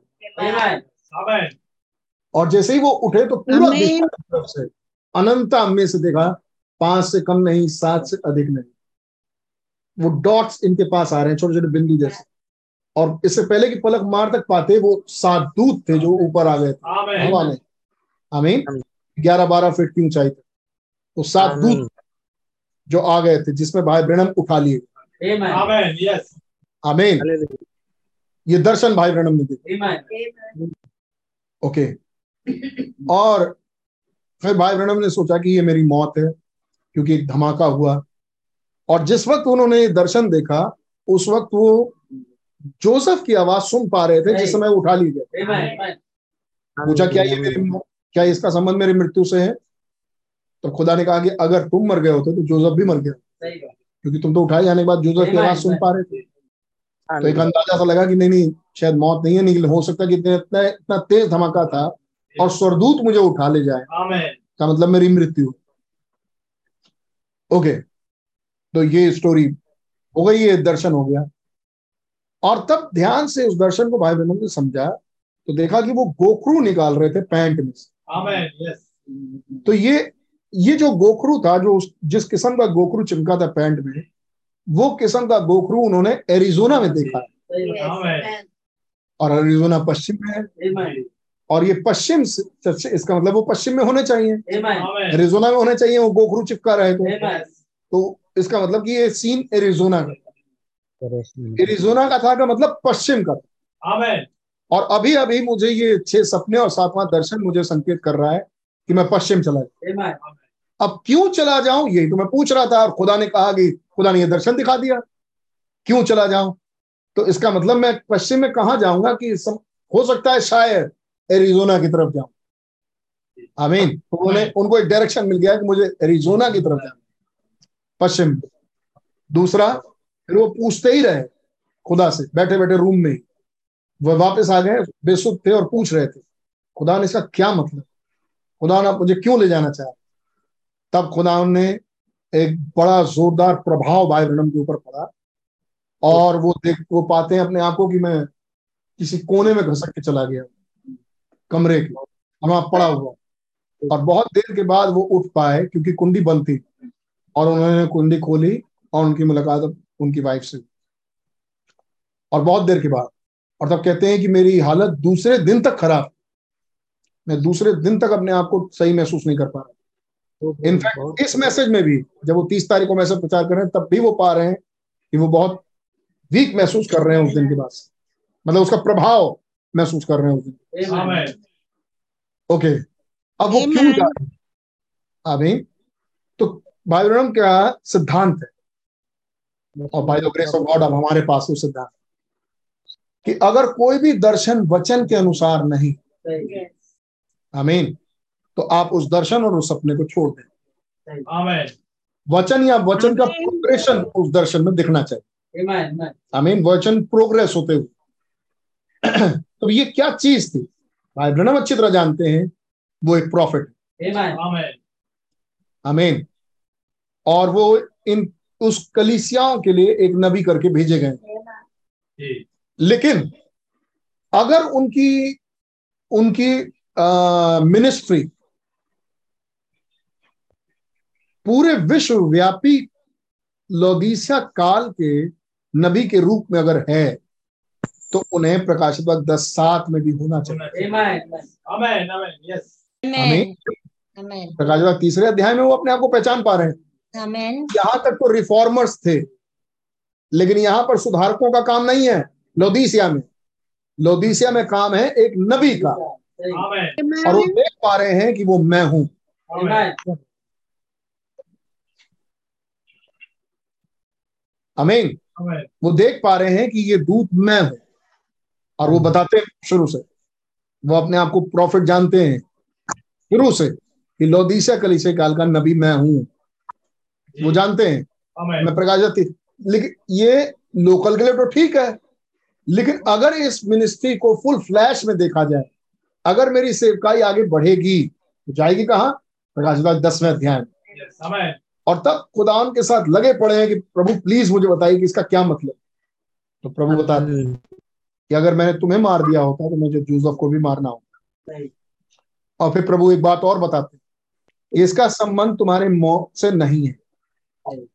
और जैसे ही वो उठे तो पूरा से। अनंता में से देखा पाँच से कम नहीं सात से अधिक नहीं। वो डॉट्स इनके पास आ रहे हैं छोटे छोटे बिंदु जैसे। और इससे पहले कि पलक मार तक पाते वो सात दूत थे जो ऊपर आ गए थे। हवा में आमीन। ग्यारह बारह फीट की ऊंचाई तक। तो सात दूत जो आ गए थे जिसमें भाई ब्रणम उठा लिए। आमीन। ये दर्शन भाई ब्रणम ने दिए। ओके। और फिर भाई ब्रणम ने सोचा कि ये मेरी मौत है क्योंकि एक धमाका हुआ। और जिस वक्त उन्होंने दर्शन देखा उस वक्त वो जोसेफ की आवाज़ सुन पा रहे थे जिस समय उठा ली गए पूछा क्या ये मेरी क्या इसका संबंध मेरी मृत्यु से है? तो खुदा ने कहा कि अगर तुम मर गए होते तो जोसेफ भी मर गया। क्योंकि तुम तो उठाए जाने के बाद जोसेफ की आवाज़ सुन पा रहे थे। तो एक अंदाज़ा सा लगा कि नहीं नहीं शायद मौत नहीं है नहीं हो सकता कि इतना इतना तेज धमाका था। और स्वरदूत मुझे उठा ले जाए। का मतलब मेरी मृत्यु। ओके तो ये स्टोरी हो गई ये दर्शन हो गया। और तब ध्यान से उस दर्शन को भाई बहनों ने समझा तो देखा कि वो गोखरू निकाल रहे थे पैंट में से। तो ये ये जो गोखरू था जो उस जिस किस्म का गोखरू चिमका था पैंट में वो किस्म का गोखरू उन्होंने एरिजोना में देखा। और एरिजोना पश्चिम में है। और ये पश्चिम इसका मतलब वो पश्चिम में होने चाहिए। एरिजोना में होने चाहिए वो गोखरू चिपका रहे तो। तो इसका मतलब कि ये सीन एरिजोना का। एरिजोना का था का मतलब पश्चिम का। था और अभी अभी मुझे ये छह सपने और सातवां दर्शन मुझे संकेत कर रहा है कि मैं पश्चिम चला जाऊँ। अब क्यों चला जाऊँ यही तो मैं पूछ रहा था और खुदा ने कहा कि खुदा ने ये दर्शन दिखा दिया। क्यों चला जाऊँ? तो इसका मतलब मैं पश्चिम में कहा जाऊँगा कि सम, हो सकता है शायद एरिजोना की तरफ़ जाऊँ। आमीन तो उन्हें उनको एक डायरेक्शन मिल गया कि मुझे एरिजोना की तरफ़ जाना पश्चिम दूसरा फिर वो पूछते ही रहे खुदा से बैठे बैठे रूम में वह वापस आ गए बेसुध थे और पूछ रहे थे खुदा ने इसका क्या मतलब? खुदा ने मुझे क्यों ले जाना चाहा? तब खुदा ने एक बड़ा जोरदार प्रभाव भाई ब्रनम के ऊपर पड़ा और वो देख वो पाते हैं अपने आप को कि मैं किसी कोने में घसक के चला गया कमरे के और वहाँ पड़ा हुआ। और बहुत देर के बाद वो उठ पाए क्योंकि कुंडी बंद थी और उन्होंने कुंडी खोली और उनकी मुलाकात उनकी वाइफ से और बहुत देर के बाद, और तब कहते हैं कि मेरी हालत दूसरे दिन तक खराब मैं दूसरे दिन तक अपने आप को सही महसूस नहीं कर पा रहा। इनफैक्ट इस मैसेज में भी, जब वो तीस तारीख को मैसेज प्रचार कर रहे हैं, तब भी वो पा रहे हैं कि वो बहुत वीक महसूस कर रहे हैं उस दिन के बाद मतलब उसका प्रभाव महसूस कर रहे हैं उस दिन। ओके अब वो क्यों जा रहे हैं? तो भाई ब्रम का सिद्धांत है? और by the grace of God अब हमारे पास वो सिद्धांत कि अगर कोई भी दर्शन वचन के अनुसार नहीं आमीन। तो आप उस दर्शन और उस सपने को छोड़ दें। वचन या वचन का प्रोग्रेशन उस दर्शन में दिखना चाहिए। आमीन। वचन प्रोग्रेस होते हुए। तो ये क्या चीज़ थी? भाई ब्रनम अच्छी तरह जानते हैं वो एक प्रॉफिट आमीन और वो इन उस कलिसियाओं के लिए एक नबी करके भेजे गए। लेकिन अगर उनकी उनकी मिनिस्ट्री पूरे विश्वव्यापी लोदीसिया काल के नबी के रूप में अगर है तो उन्हें प्रकाशित वक्त दस सात में भी होना चाहिए। प्रकाशित वक्त तीसरे अध्याय में वो अपने आप को पहचान पा रहे हैं। यहाँ तक तो रिफॉर्मर्स थे लेकिन यहाँ पर सुधारकों का काम नहीं है लोदीसिया में। लोदीसिया में काम है एक नबी का। और वो देख पा रहे हैं कि वो मैं हूँ। अमीन वो देख पा रहे हैं कि ये दूत मैं हूँ। और वो बताते हैं शुरू से। वो अपने आप को प्रॉफिट जानते हैं। शुरू से कि लोदीसिया कलीसिया काल का नबी मैं हूँ। वो जानते हैं। मैं प्रकाश जाती। लेकिन ये लोकल के लिए तो ठीक है। लेकिन अगर इस मिनिस्ट्री को फुल फ्लैश में देखा जाए अगर मेरी सेवकाई आगे बढ़ेगी तो जाएगी कहा? प्रकाश दसवें अध्याय में। और तब खुदा के साथ लगे पड़े हैं कि प्रभु प्लीज़ मुझे बताइए कि इसका क्या मतलब। तो प्रभु बता कि अगर मैंने तुम्हें मार दिया होता तो मुझे जूसफ को भी मारना होता। और फिर प्रभु एक बात और बताते इसका संबंध तुम्हारे मौत से नहीं है।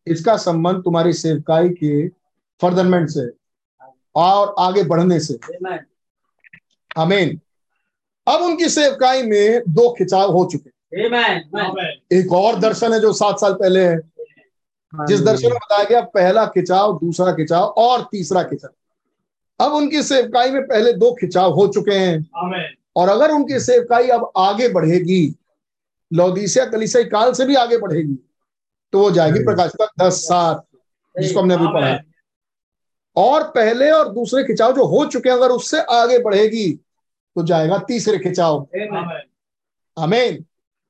इसका संबंध तुम्हारी सेवकाई के फर्दरमेंट से और आगे बढ़ने से। अमीन अब उनकी सेवकाई में दो खिंचाव हो चुके एक और दर्शन है जो सात साल पहले है। जिस दर्शन में बताया गया पहला खिंचाव दूसरा खिंचाव और तीसरा खिंचाव। अब उनकी सेवकाई में पहले दो खिंचाव हो चुके हैं। और अगर उनकी सेवकाई अब आगे बढ़ेगी लौदीसिया कलिसिया काल से भी आगे बढ़ेगी तो वो जाएगी प्रकाश का दस सात जिसको हमने अभी पढ़ा। और पहले और दूसरे खिंचाव जो हो चुके हैं अगर उससे आगे बढ़ेगी तो जाएगा तीसरे खिंचाव। अमेन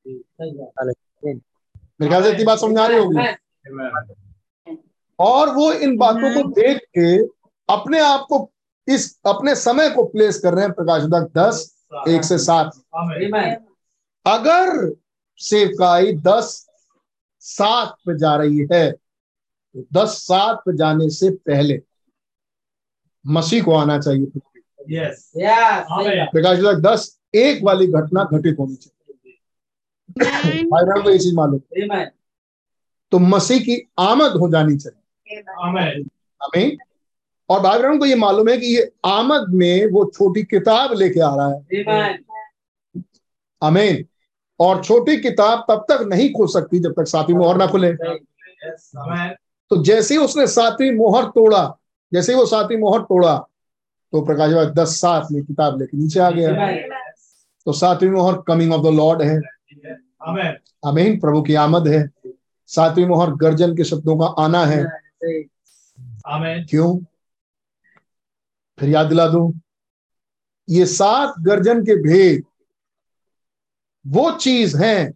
मेरे ख्याल से इतनी बात समझ आ रही होगी। और वो इन बातों को देख के अपने आप को इस अपने समय को प्लेस कर रहे हैं प्रकाश दस एक से सात। अगर सेवकाई दस सात पे जा रही है तो दस सात पे जाने से पहले मसीह को आना चाहिए। पृथ्वी yes. प्रकाश दस एक वाली घटना घटित होनी चाहिए। भाई को ये चीज़ मालूम। तो मसीह की आमद हो जानी चाहिए। हमें और भाई को ये मालूम है कि ये आमद में वो छोटी किताब लेके आ रहा है। अमेन और छोटी किताब तब तक नहीं खुल सकती जब तक सातवीं मोहर ना खुले। तो जैसे ही उसने सातवीं मोहर तोड़ा जैसे ही वो सातवीं मोहर तोड़ा तो प्रकाश भाई दस सात में किताब लेके नीचे आ गया। तो सातवीं मोहर कमिंग ऑफ़ द लॉर्ड है। अमीन प्रभु की आमद है। सातवीं मोहर गर्जन के शब्दों का आना है। क्यों? फिर याद दिला दूँ ये सात गर्जन के भेद वो चीज़ है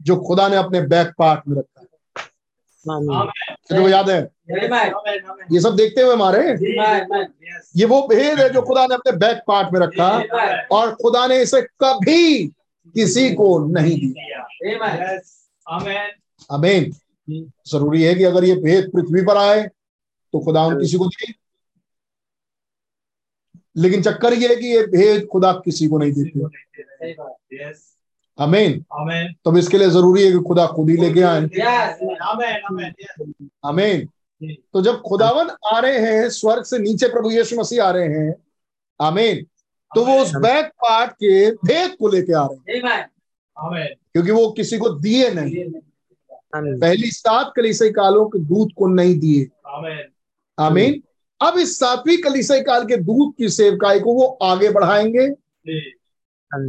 जो खुदा ने अपने बैक पार्ट में रखा है। तो याद है? ये सब देखते हुए हमारे ये वो भेद है जो खुदा ने अपने बैक पार्ट में रखा और खुदा ने इसे कभी किसी को नहीं दिया। अमेन ज़रूरी है कि अगर ये भेद पृथ्वी पर आए तो खुदा उन किसी को दे। लेकिन चक्कर ये है कि ये भेद खुदा किसी को नहीं देते। अमेन तो इसके लिए ज़रूरी है कि खुदा खुद ही लेके आए। अमेन तो जब खुदावन आ रहे हैं स्वर्ग से नीचे प्रभु यीशु मसीह आ रहे हैं अमेन तो वो उस बैक पार्ट के भेद को लेके आ रहे हैं। क्योंकि वो किसी को दिए नहीं। पहली सात कलीसई कालों के दूध को नहीं दिए। आमीन अब इस सातवीं कलीसई काल के दूध की सेवकाई को वो आगे बढ़ाएँगे।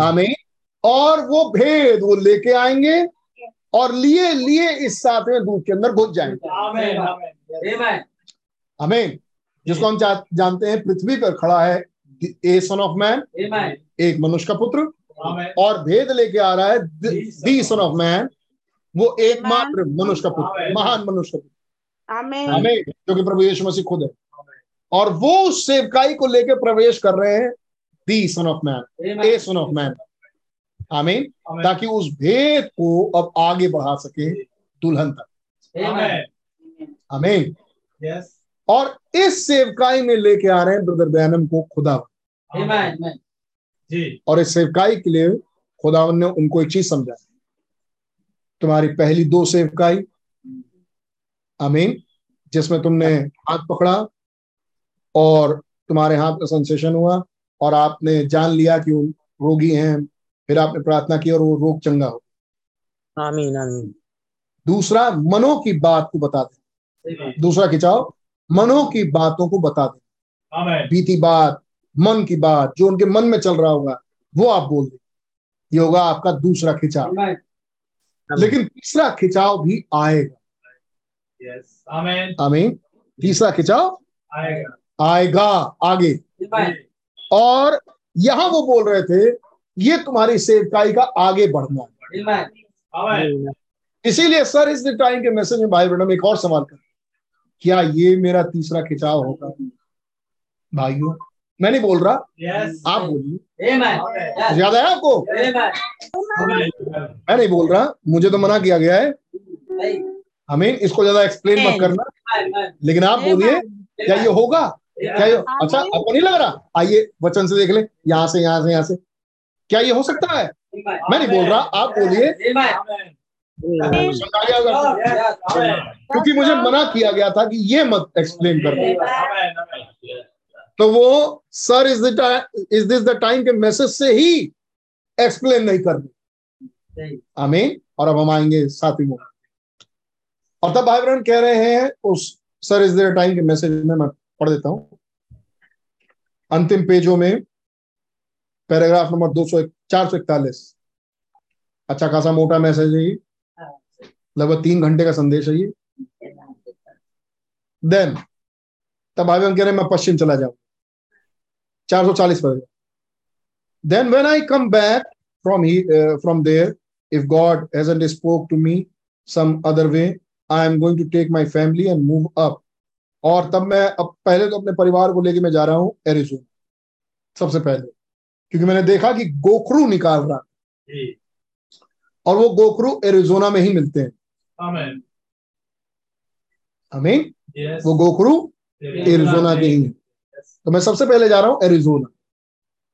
हमें और वो भेद वो लेके आएँगे और लिए लिए इस सातवें दूध के अंदर घुस जाएँगे। आमीन जिसको हम जानते हैं पृथ्वी पर खड़ा है ए सन ऑफ़ मैन एक मनुष्य का पुत्र। और भेद लेके आ रहा है दी सन ऑफ़ मैन वो एकमात्र मनुष्य का पुत्र महान मनुष्य का पुत्र। हमें जो कि प्रभु यीशु मसीह खुद है। और वो उस सेवकाई को लेकर प्रवेश कर रहे हैं the son of man a son of man. आमीन। ताकि उस भेद को अब आगे बढ़ा सके दुल्हन तक। आमीन। और इस सेवकाई में लेके आ रहे हैं ब्रदर बैनम को खुदा। और इस सेवकाई के लिए खुदा ने उनको एक चीज़ समझा तुम्हारी पहली दो सेवकाई। अमीन जिसमें तुमने हाथ पकड़ा और तुम्हारे हाथ का सेंसेशन हुआ और आपने जान लिया कि रोगी हैं फिर आपने प्रार्थना की और वो रोग चंगा हो आमीन आमीन। दूसरा मनो की बात को बता दे। दूसरा खिंचाव मनो की बातों को बता दे। बीती बात मन की बात जो उनके मन में चल रहा होगा वो आप बोल दे। ये होगा आपका दूसरा खिंचाव। लेकिन तीसरा खिंचाव भी आएगा। आमीन। तीसरा खिंचाव? आएगा। आएगा आगे। और यहाँ वो बोल रहे थे ये तुम्हारी सेवकाई का आगे बढ़ना है। इसीलिए सर इस टाइम के मैसेज में भाई बहनों एक और सवाल कर। क्या ये मेरा तीसरा खिंचाव होगा? भाइयों मैं नहीं बोल रहा। Yes. आप बोलिए। याद आया आपको? मैं नहीं बोल रहा। मुझे तो मना किया गया है। हमें इसको ज़्यादा एक्सप्लेन मत करना। लेकिन आप बोलिए क्या ये होगा? क्या ये? अच्छा आपको नहीं लग रहा? आइए वचन से देख ले। यहाँ से यहाँ से यहाँ से। क्या ये हो सकता है? मैं नहीं बोल रहा आप बोलिए। क्योंकि मुझे मना किया गया था कि ये मत एक्सप्लेन कर तो वो sir is is this the time के मैसेज से ही एक्सप्लेन नहीं करनी आमीन और अब हम आएँगे साथी में और तब भाई बहन कह रहे हैं उस सर इज़ द टाइम के मैसेज में मैं पढ़ देता हूँ? अंतिम पेजों में, पैराग्राफ नंबर दो सौ चार सौ इकतालीस। अच्छा खासा मोटा मैसेज है ये। लगभग तीन घंटे का संदेश है ये। देन तब भाई बहन कह रहे मैं पश्चिम चला जाऊँ। चार सौ चालीस पर। Then when I come back from he from there if God hasn't spoke to me some other way I am going to take my family and move up और तब मैं अब पहले तो अपने परिवार को लेके मैं जा रहा हूँ एरिजोन सबसे पहले। क्योंकि मैंने देखा कि गोखरू निकाल रहा और वो गोखरू एरिजोना में ही मिलते हैं। हमें yes. वो गोखरू एरिजोना के ही तो मैं सबसे पहले जा रहा हूँ एरिजोना।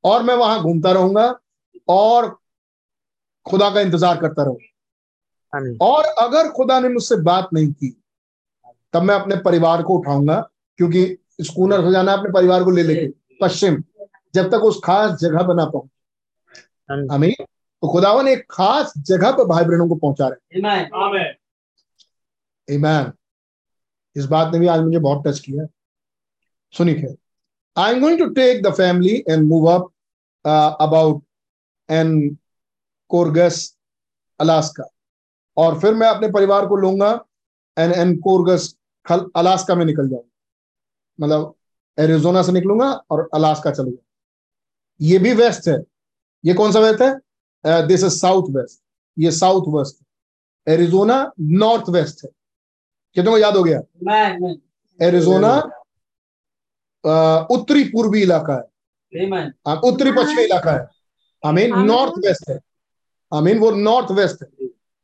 और मैं वहाँ घूमता रहूँगा और खुदा का इंतज़ार करता रहूँगा। और अगर खुदा ने मुझसे बात नहीं की तब मैं अपने परिवार को उठाऊँगा क्योंकि स्कूनर हो जाना अपने परिवार को ले लेके पश्चिम। जब तक उस खास जगह पर ना पहुँच। हमें तो खुदावन एक खास जगह पर भाई बहनों को पहुँचा रहे ईमान इस बात ने भी आज मुझे बहुत टच किया। सुनिए I going to take the family and move up uh, about and कोरगस अलास्का और फिर मैं अपने परिवार को लूँगा एन एन कोरगस अलास्का में निकल जाऊँगा मतलब एरिजोना से निकलूँगा और अलास्का चलूँगा। ये भी वेस्ट है। ये कौन सा वेस्ट है? दिस इज़ साउथ वेस्ट ये साउथ वेस्ट है। एरिजोना नॉर्थ वेस्ट है। कितने को याद हो गया? एरिजोना उत्तरी पूर्वी इलाका है। हाँ, उत्तरी पश्चिमी इलाका है। आई मीन नॉर्थ वेस्ट है। आई मीन वो नॉर्थ वेस्ट है।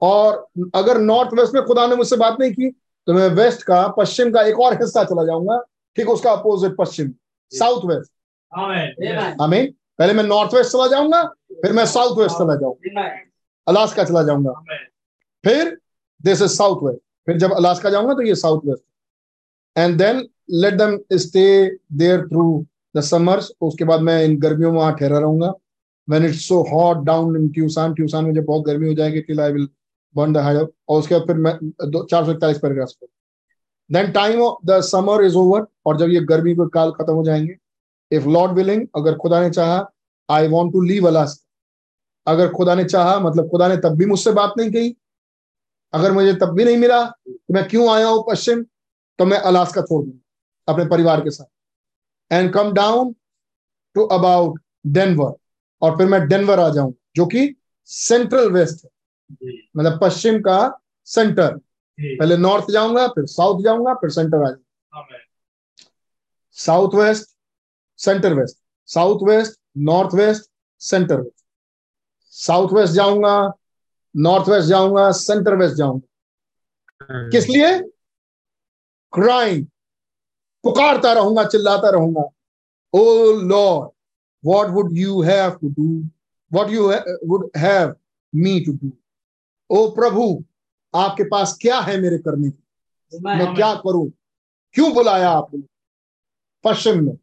और अगर नॉर्थ वेस्ट में खुदा ने मुझसे बात नहीं की तो मैं वेस्ट का पश्चिम का एक और हिस्सा चला जाऊँगा। ठीक उसका अपोजिट पश्चिम साउथ वेस्ट मीन पहले मैं नॉर्थ वेस्ट चला जाऊँगा फिर मैं साउथ वेस्ट चला जाऊँगा। अलास्का चला जाऊँगा। फिर दिस इज़ साउथ वेस्ट फिर जब अलास्का जाऊँगा तो ये south west and then let them stay there through the summers उसके बाद मैं इन गर्मियों में वहाँ ठहरा रहूँगा। When it's so hot down in Tucson Tucson में जब बहुत गर्मी हो जाएगी till I will burn the high और उसके बाद फिर मैं चार सौ इकतालीस पैराग्राफ पर then time the summer is over और जब ये गर्मी के काल खत्म हो जाएँगे इफ़ लॉर्ड विलिंग अगर खुदा ने चाहा I want to leave Alaska अगर खुदा ने चाहा मतलब खुदा ने तब भी मुझसे बात नहीं कही। अगर मुझे तब भी नहीं मिला तो मैं क्यों आया हूँ पश्चिम तो मैं अलास्का छोड़ दूँगा, अपने परिवार के साथ। And come down to about Denver और फिर मैं डेनवर आ जाऊँ जो कि सेंट्रल वेस्ट है। मतलब पश्चिम का सेंटर पहले नॉर्थ जाऊँगा फिर साउथ जाऊँगा फिर सेंटर आ जाऊँगा। South west centre west south west north west centre west south west जाऊँगा नॉर्थ वेस्ट जाऊँगा। सेंटर वेस्ट जाऊँगा किस लिए? क्राइम पुकारता रहूँगा चिल्लाता रहूँगा। O Lord what would you have to do what you would have me to to do? ओ प्रभु आपके पास क्या है मेरे करने की? मैं क्या करूँ? क्यों बुलाया आपने? पश्चिम में।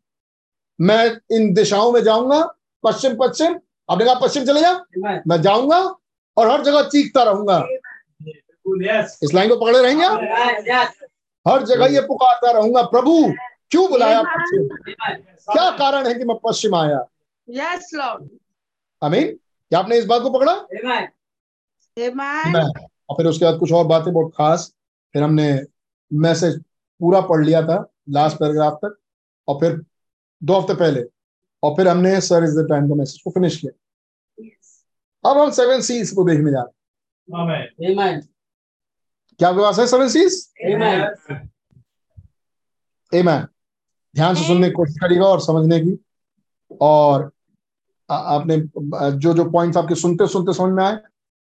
मैं इन दिशाओं में जाऊँगा पश्चिम पश्चिम। आपने कहा पश्चिम चले जा? मैं जाऊँगा और हर जगह चीखता रहूँगा। इस लाइन को पकड़े रहेंगे हर जगह ये पुकारता रहूँगा प्रभु क्यों बुलाया पश्चिम? क्या कारण है कि मैं पश्चिम आया? यस लॉर्ड अमीन क्या आपने इस बात को पकड़ा? आमेन और फिर उसके बाद कुछ और बातें बहुत खास। फिर हमने मैसेज पूरा पढ़ लिया था लास्ट पैराग्राफ तक और फिर दो हफ़्ते पहले और फिर हमने सर इज़ द टाइम का मैसेज को फिनिश किया। अब हम सेवन सीज को देखने जा रहे हैं। क्या आपके पास है सेवन सीज एमैन ध्यान से सुनने की कोशिश करिएगा और समझने की। और आ- आपने जो जो पॉइंट्स आपके सुनते सुनते समझ में आए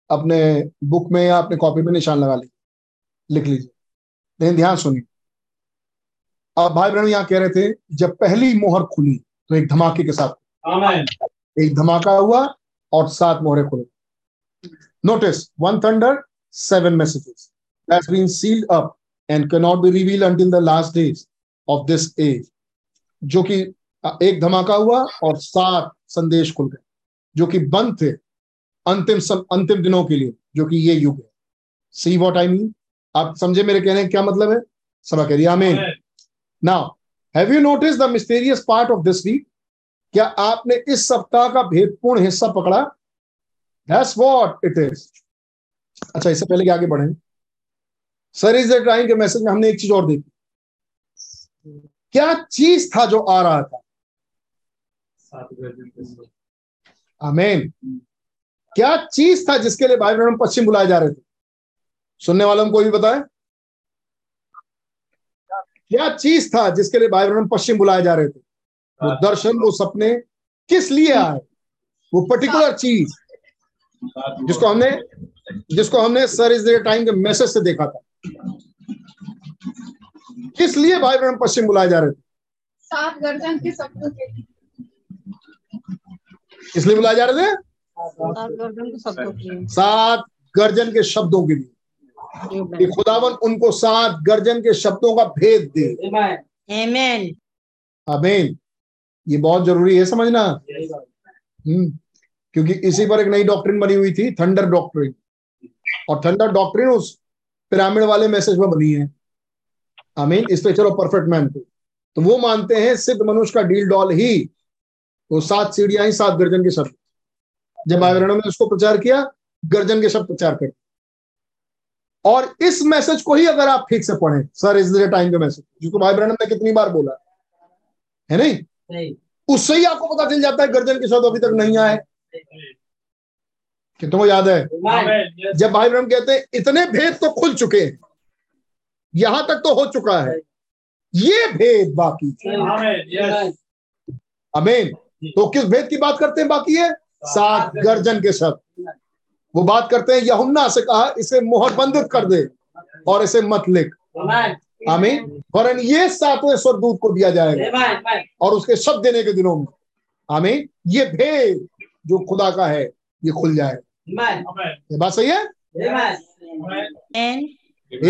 अपने बुक में या अपने कॉपी में निशान लगा लीजिए लिख लीजिए। लेकिन ध्यान सुनिए। अब भाई बहन यहाँ कह रहे थे जब पहली मोहर खुली तो एक धमाके के साथ एक धमाका हुआ और सात मोहरें खुले। Notice one thunder seven messages has been sealed up and cannot be revealed until the last days of this age जो कि एक धमाका हुआ और सात संदेश खुल गए। जो कि बंद थे अंतिम सम, अंतिम दिनों के लिए जो कि ये युग है। सी वॉट आई मीन आप समझे मेरे कहने का क्या मतलब है? सभा कह रही आमीन. Now have you notice the mysterious part of this week क्या आपने इस सप्ताह का भेदपूर्ण हिस्सा पकड़ा? दैट्स व्हाट इट इज़ अच्छा इससे पहले कि आगे बढ़े। सर इज़ द टाइम के मैसेज में हमने एक चीज़ और देखी? क्या चीज़ था जो आ रहा था? आमीन क्या चीज़ था जिसके लिए भाई बहन पश्चिम बुलाए जा रहे थे? सुनने वालों को भी बताए। क्या चीज़ था जिसके लिए भाई बहन पश्चिम बुलाए जा रहे थे? वो दर्शन वो सपने किस लिए आए? वो पर्टिकुलर चीज़ जिसको हमने जिसको हमने सर इस टाइम के मैसेज से देखा था। किस लिए भाई बहन पश्चिम बुलाए जा रहे थे? सात गर्दन के शब्दों के लिए। इसलिए बुलाए जा रहे थे? गर्दन के शब्दों के सात गर्जन के शब्दों के लिए। कि खुदावन उनको सात गर्जन के शब्दों का भेद दे। आमेन आमीन ये बहुत ज़रूरी है समझना। हम्म क्योंकि इसी पर एक नई डॉक्ट्रिन बनी हुई थी थंडर डॉक्ट्रिन और थंडर डॉक्ट्रिन उस पिरामिड वाले मैसेज में बनी है। आमीन इस पे चलो परफेक्ट मैन को। तो वो मानते हैं सिद्ध मनुष्य का डील डॉल ही वो सात सीढ़ियाँ ही सात गर्जन के शब्द। जब भाई बहनों ने उसको प्रचार किया गर्जन के शब्द प्रचार कर। और इस मैसेज को ही अगर आप ठीक से पढ़ें सर इज़ टाइम का मैसेज जिसको भाई ब्रहण ने कितनी बार बोला है नहीं? नहीं। उससे ही आपको पता चल जाता है गर्जन के शब्द अभी तक नहीं आए। कि तुमको याद है? जब भाई ब्रह्म कहते हैं इतने भेद तो खुल चुके हैं यहाँ तक तो हो चुका है। ये भेद बाकी. अमीन तो किस भेद की बात करते हैं? बाकी है? सात गर्जन के शब्द वो बात करते हैं यहुन्ना से कहा इसे मोहर बंदित कर दे और इसे मत लिख. आमीन। वरन ये सातवें स्वर्गदूत को दिया जाएगा. और उसके शब्द देने के दिनों में। आमीन। ये भेद जो खुदा का है ये खुल जाएगा Amen. ये बात सही है?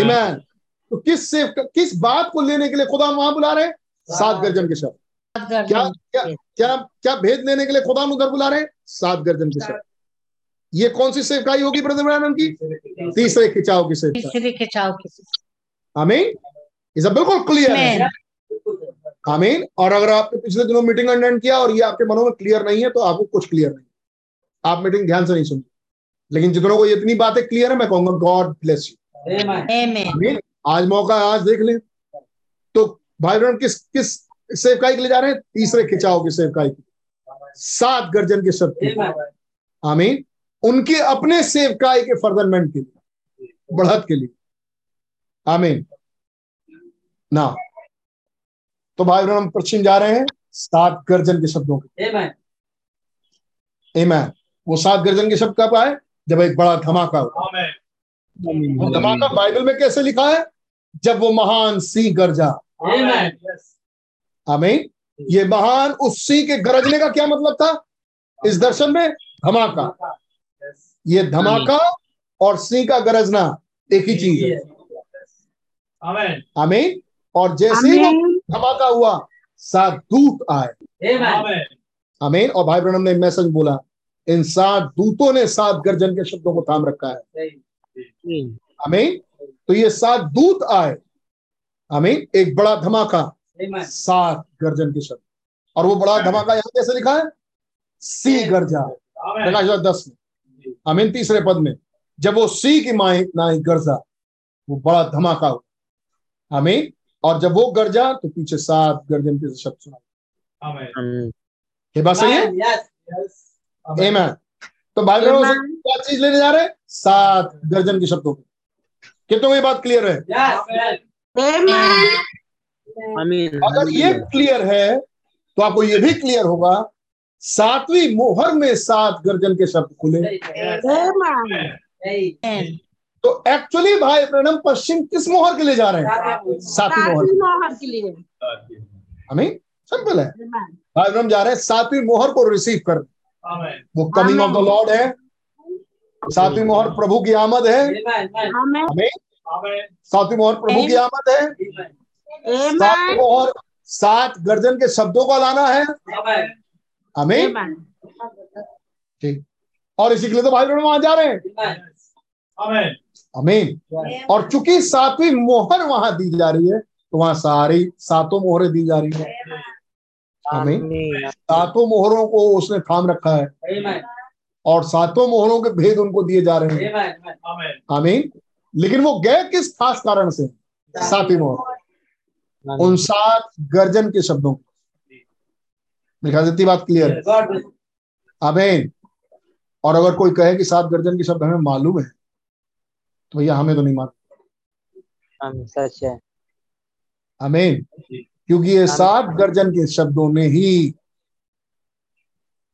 Amen. तो किस से किस बात को लेने के लिए खुदा वहाँ बुला रहे हैं? सात गर्जन के शब्द क्या क्या क्या क्या भेद लेने के लिए खुदा उधर बुला रहे हैं? सात गर्जन के शब्द ये कौन सी सेवकाई होगी ब्रदर ब्रैनम की? तीसरे खिंचाव की सेवकाई तीसरे खिंचाव की आमीन? ये सब बिल्कुल क्लियर है आमीन? और अगर आपने पिछले दिनों मीटिंग अटेंड किया और ये आपके मनों में क्लियर नहीं है तो आपको कुछ क्लियर नहीं आप मीटिंग ध्यान से नहीं सुन लेकिन जितनों को इतनी बातें क्लियर है मैं कहूँगा गॉड ब्लेस यू आज मौका है आज देख लें। तो भाई बहन किस किस सेवकाई के लिए जा रहे हैं? तीसरे खिंचाव की सेवकाई की सात गर्जन के शब्द की। Amen. आमीन। उनके अपने सेवकाई के फर्दरमेंट के लिए बढ़त के लिए। आमीन। ना। तो भाई बहन हम पश्चिम जा रहे हैं सात गर्जन के शब्दों के। Amen. एमैन वो सात गर्जन के शब्द कब आए? जब एक बड़ा धमाका. वो धमाका बाइबल में कैसे लिखा है? जब वो महान सी गर्जा। Amen. आमीन। ये महान उस सी के गरजने का क्या मतलब था? इस दर्शन में धमाका। ये धमाका और सी का गरजना एक ही चीज़ है। Amen. आमीन। और जैसे ही धमाका हुआ सात दूत आए। Amen. आमीन। और भाई ब्रहणम ने मैसेज बोला इन सात दूतों ने सात गर्जन के शब्दों को थाम रखा है। आमीन। तो ये सात दूत आए। आमीन। एक बड़ा धमाका. सात गर्जन के शब्द। और वो बड़ा धमाका यहाँ कैसे लिखा है? सी गर्जा। प्रकाश दस में। आमीन तीसरे पद में। जब वो सी की माई नाई गर्जा वो बड़ा धमाका हुआ। आमीन। और जब वो गर्जा तो पीछे सात गर्जन के शब्द सुना। ये बात सही है? Yes. Yes. तो भाई बहनों से क्या चीज़ लेने जा रहे हैं? सात गर्जन के शब्दों को कितनों ये बात क्लियर है? Yes. Amen. Amen. अगर ये क्लियर है तो आपको ये भी क्लियर होगा सातवीं मोहर में सात गर्जन के शब्द खुले। तो एक्चुअली भाई प्रणम पश्चिम किस मोहर के लिए जा रहे हैं? सातवीं मोहर। के लिए। हमें सिंपल है। भाई प्रणम जा रहे हैं सातवीं मोहर को रिसीव कर। वो कमिंग ऑफ़ द लॉर्ड है। सातवीं मोहर प्रभु की आमद है. हमें सातवीं मोहर प्रभु की आमद है। Amen. मोहर सात गर्जन के शब्दों का लाना है। Amen. हमें ठीक। और इसी के लिए तो भाई प्रणम वहाँ जा रहे हैं. अमीन और चूँकि सातवीं मोहर वहाँ दी जा रही है तो वहाँ सारी सातों मोहरें दी जा रही है। आमीन सातों मोहरों को उसने थाम रखा है। और सातों मोहरों के भेद उनको दिए जा रहे हैं। Amen. Amen. आमीन लेकिन वो गए किस खास कारण से? सातवीं मोहर। उन सात गर्जन के शब्दों को। मेरे इतनी बात क्लियर है God और अगर कोई कहे कि सात गर्जन के शब्द हमें मालूम है तो भैया हमें तो नहीं मालूम। सच है। आमीन क्योंकि ये सात गर्जन के शब्दों ने ही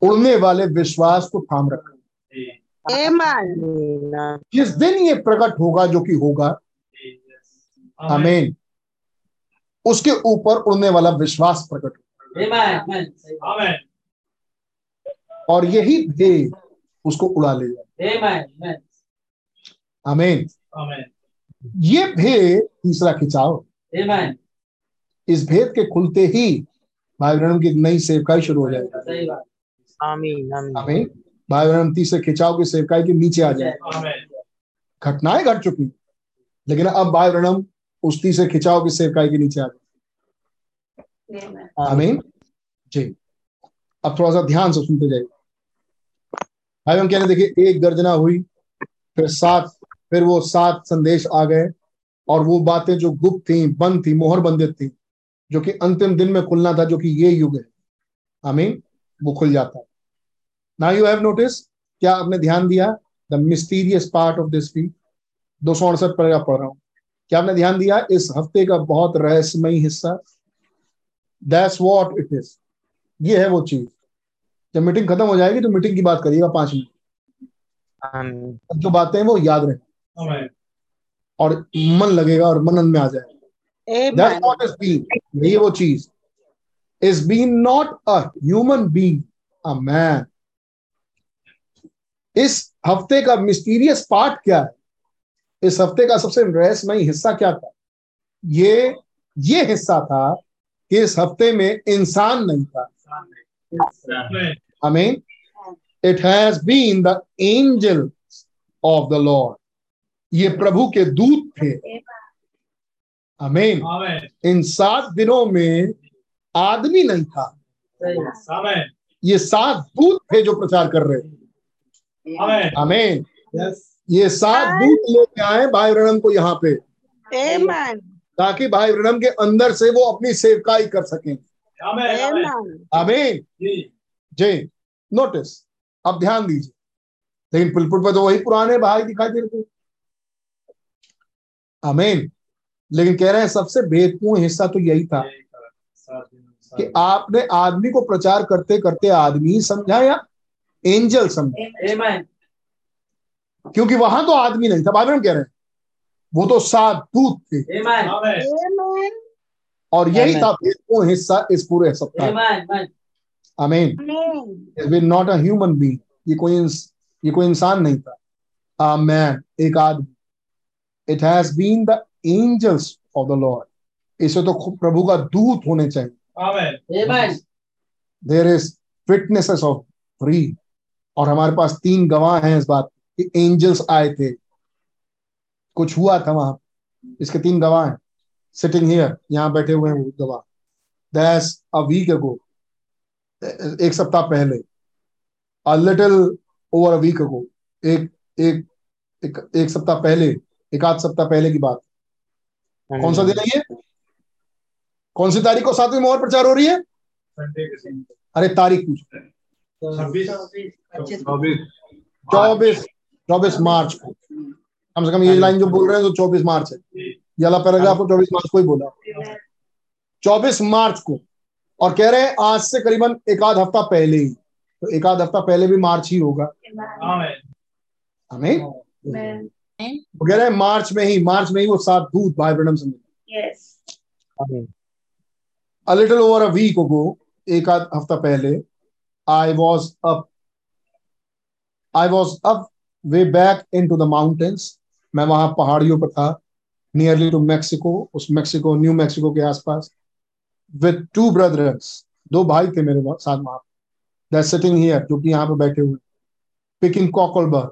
उड़ने वाले विश्वास को थाम रखा। Amen. जिस दिन ये प्रकट होगा जो कि होगा? आमीन उसके ऊपर उड़ने वाला विश्वास प्रकट. और यही भेद उसको उड़ा ले जाए Amen. Amen. आमीन ये भेद तीसरा खिंचाव। इस भेद के खुलते ही भाई बहनों की नई सेवकाई शुरू हो जाएगी। आमीन आमीन आमीन भाई बहन तीसरे खिंचाव की सेवकाई के नीचे आ जाए घटनाएँ घट चुकी लेकिन अब भाई ब्रणम उस तीसरे खिंचाव की सेवकाई के नीचे आ गए आमीन जी। अब थोड़ा सा ध्यान से सुनते जाइए। भाई हम कह रहे देखिए एक गर्जना हुई फिर सात फिर वो सात संदेश आ गए और वो बातें जो गुप्त थी बंद थी मोहर बंदित थी जो कि अंतिम दिन में खुलना था जो कि ये युग है। आमीन वो खुल जाता है। ना यू हैव नोटिस क्या आपने ध्यान दिया? The mysterious part of this week दो सौ अड़सठ पर पढ़ रहा हूँ। क्या आपने ध्यान दिया? इस हफ़्ते का बहुत रहस्यमयी हिस्सा। दैट्स वॉट इट इज़ ये है वो चीज़। जब मीटिंग खत्म हो जाएगी तो मीटिंग की बात करिएगा पाँच मिनट। जो बातें वो याद रहे और मन लगेगा और मनन में आ जाएगा। That's Amen. what is ये वो चीज़। Is being not a human being, a man. इस हफ़्ते का मिस्टीरियस पार्ट क्या है? इस हफ़्ते का सबसे रहस्यमयी हिस्सा क्या था? ये ये हिस्सा था कि इस हफ़्ते में इंसान नहीं था। Mean, it has been the angel of the Lord. ये प्रभु के दूत थे। अमीन Amen. इन सात दिनों में आदमी नहीं था। ये सात दूत थे जो प्रचार कर रहे थे. अमीन Yes. ये सात दूत लेके आए भाई ब्रह्म को यहाँ पे Amen. ताकि भाई ब्रह्म के अंदर से वो अपनी सेवकाई कर सकें Amen. Amen. Amen. अमीन जी. जी नोटिस अब ध्यान दीजिए लेकिन पुलपुट पे तो वही पुराने भाई दिखाई दे रहे थे अमीन लेकिन कह रहे हैं सबसे भेदपूर्ण हिस्सा तो यही था कि आपने आदमी को प्रचार करते करते आदमी समझा या एंजल समझा Amen. क्योंकि वहाँ तो आदमी नहीं था बाइबल में कह रहे हैं वो तो सात दूत थे Amen. Amen. Amen. और यही Amen. था भेदपूर्ण हिस्सा इस पूरे सप्ताह Amen. अमीन Amen. Not a human being ये कोई इंस- ये कोई इंसान नहीं था a man एक आदमी it has been the angels of the Lord इसे तो प्रभु का दूत होने चाहिए Amen. Amen. There is witnesses of three और हमारे पास तीन गवाह हैं इस बात कि एंजल्स आए थे। कुछ हुआ था वहाँ। इसके तीन गवाह हैं। सिटिंग हियर यहाँ बैठे हुए हैं वो गवाह। दैट्स अ वीक अगो एक सप्ताह पहले a little over a week ago एक एक एक एक सप्ताह पहले एक आध सप्ताह पहले की बात। कौन सा दिन है ये? कौन सी तारीख को सातवीं मोहर प्रचार हो रही है? अरे तारीख पूछो। चौबीस। चौबीस मार्च को। कम से कम ये लाइन जो बोल रहे हैं तो चौबीस मार्च है। ये वाला पैराग्राफ को चौबीस मार्च को ही बोला। चौबीस मार्च को। और कह रहे हैं आज से करीबन एक आध हफ़्ता पहले ही। तो एक आध हफ़्ता पहले भी मार्च ही होगा। हमें वो कह रहे हैं मार्च में ही मार्च में ही वो सात दूत भाई ब्रनम से मिले। Yes. a little over a week एक आध हफ़्ता पहले I was up I was up back in to the mountains मैं वहाँ पहाड़ियों पर था नियरली टू मैक्सिको उस मैक्सिको न्यू मैक्सिको के आसपास विद टू ब्रदर्स दो भाई थे मेरे साथ वहाँ दैट सिटिंग हियर जो कि यहाँ पे बैठे हुए पिकिंग कॉकलबर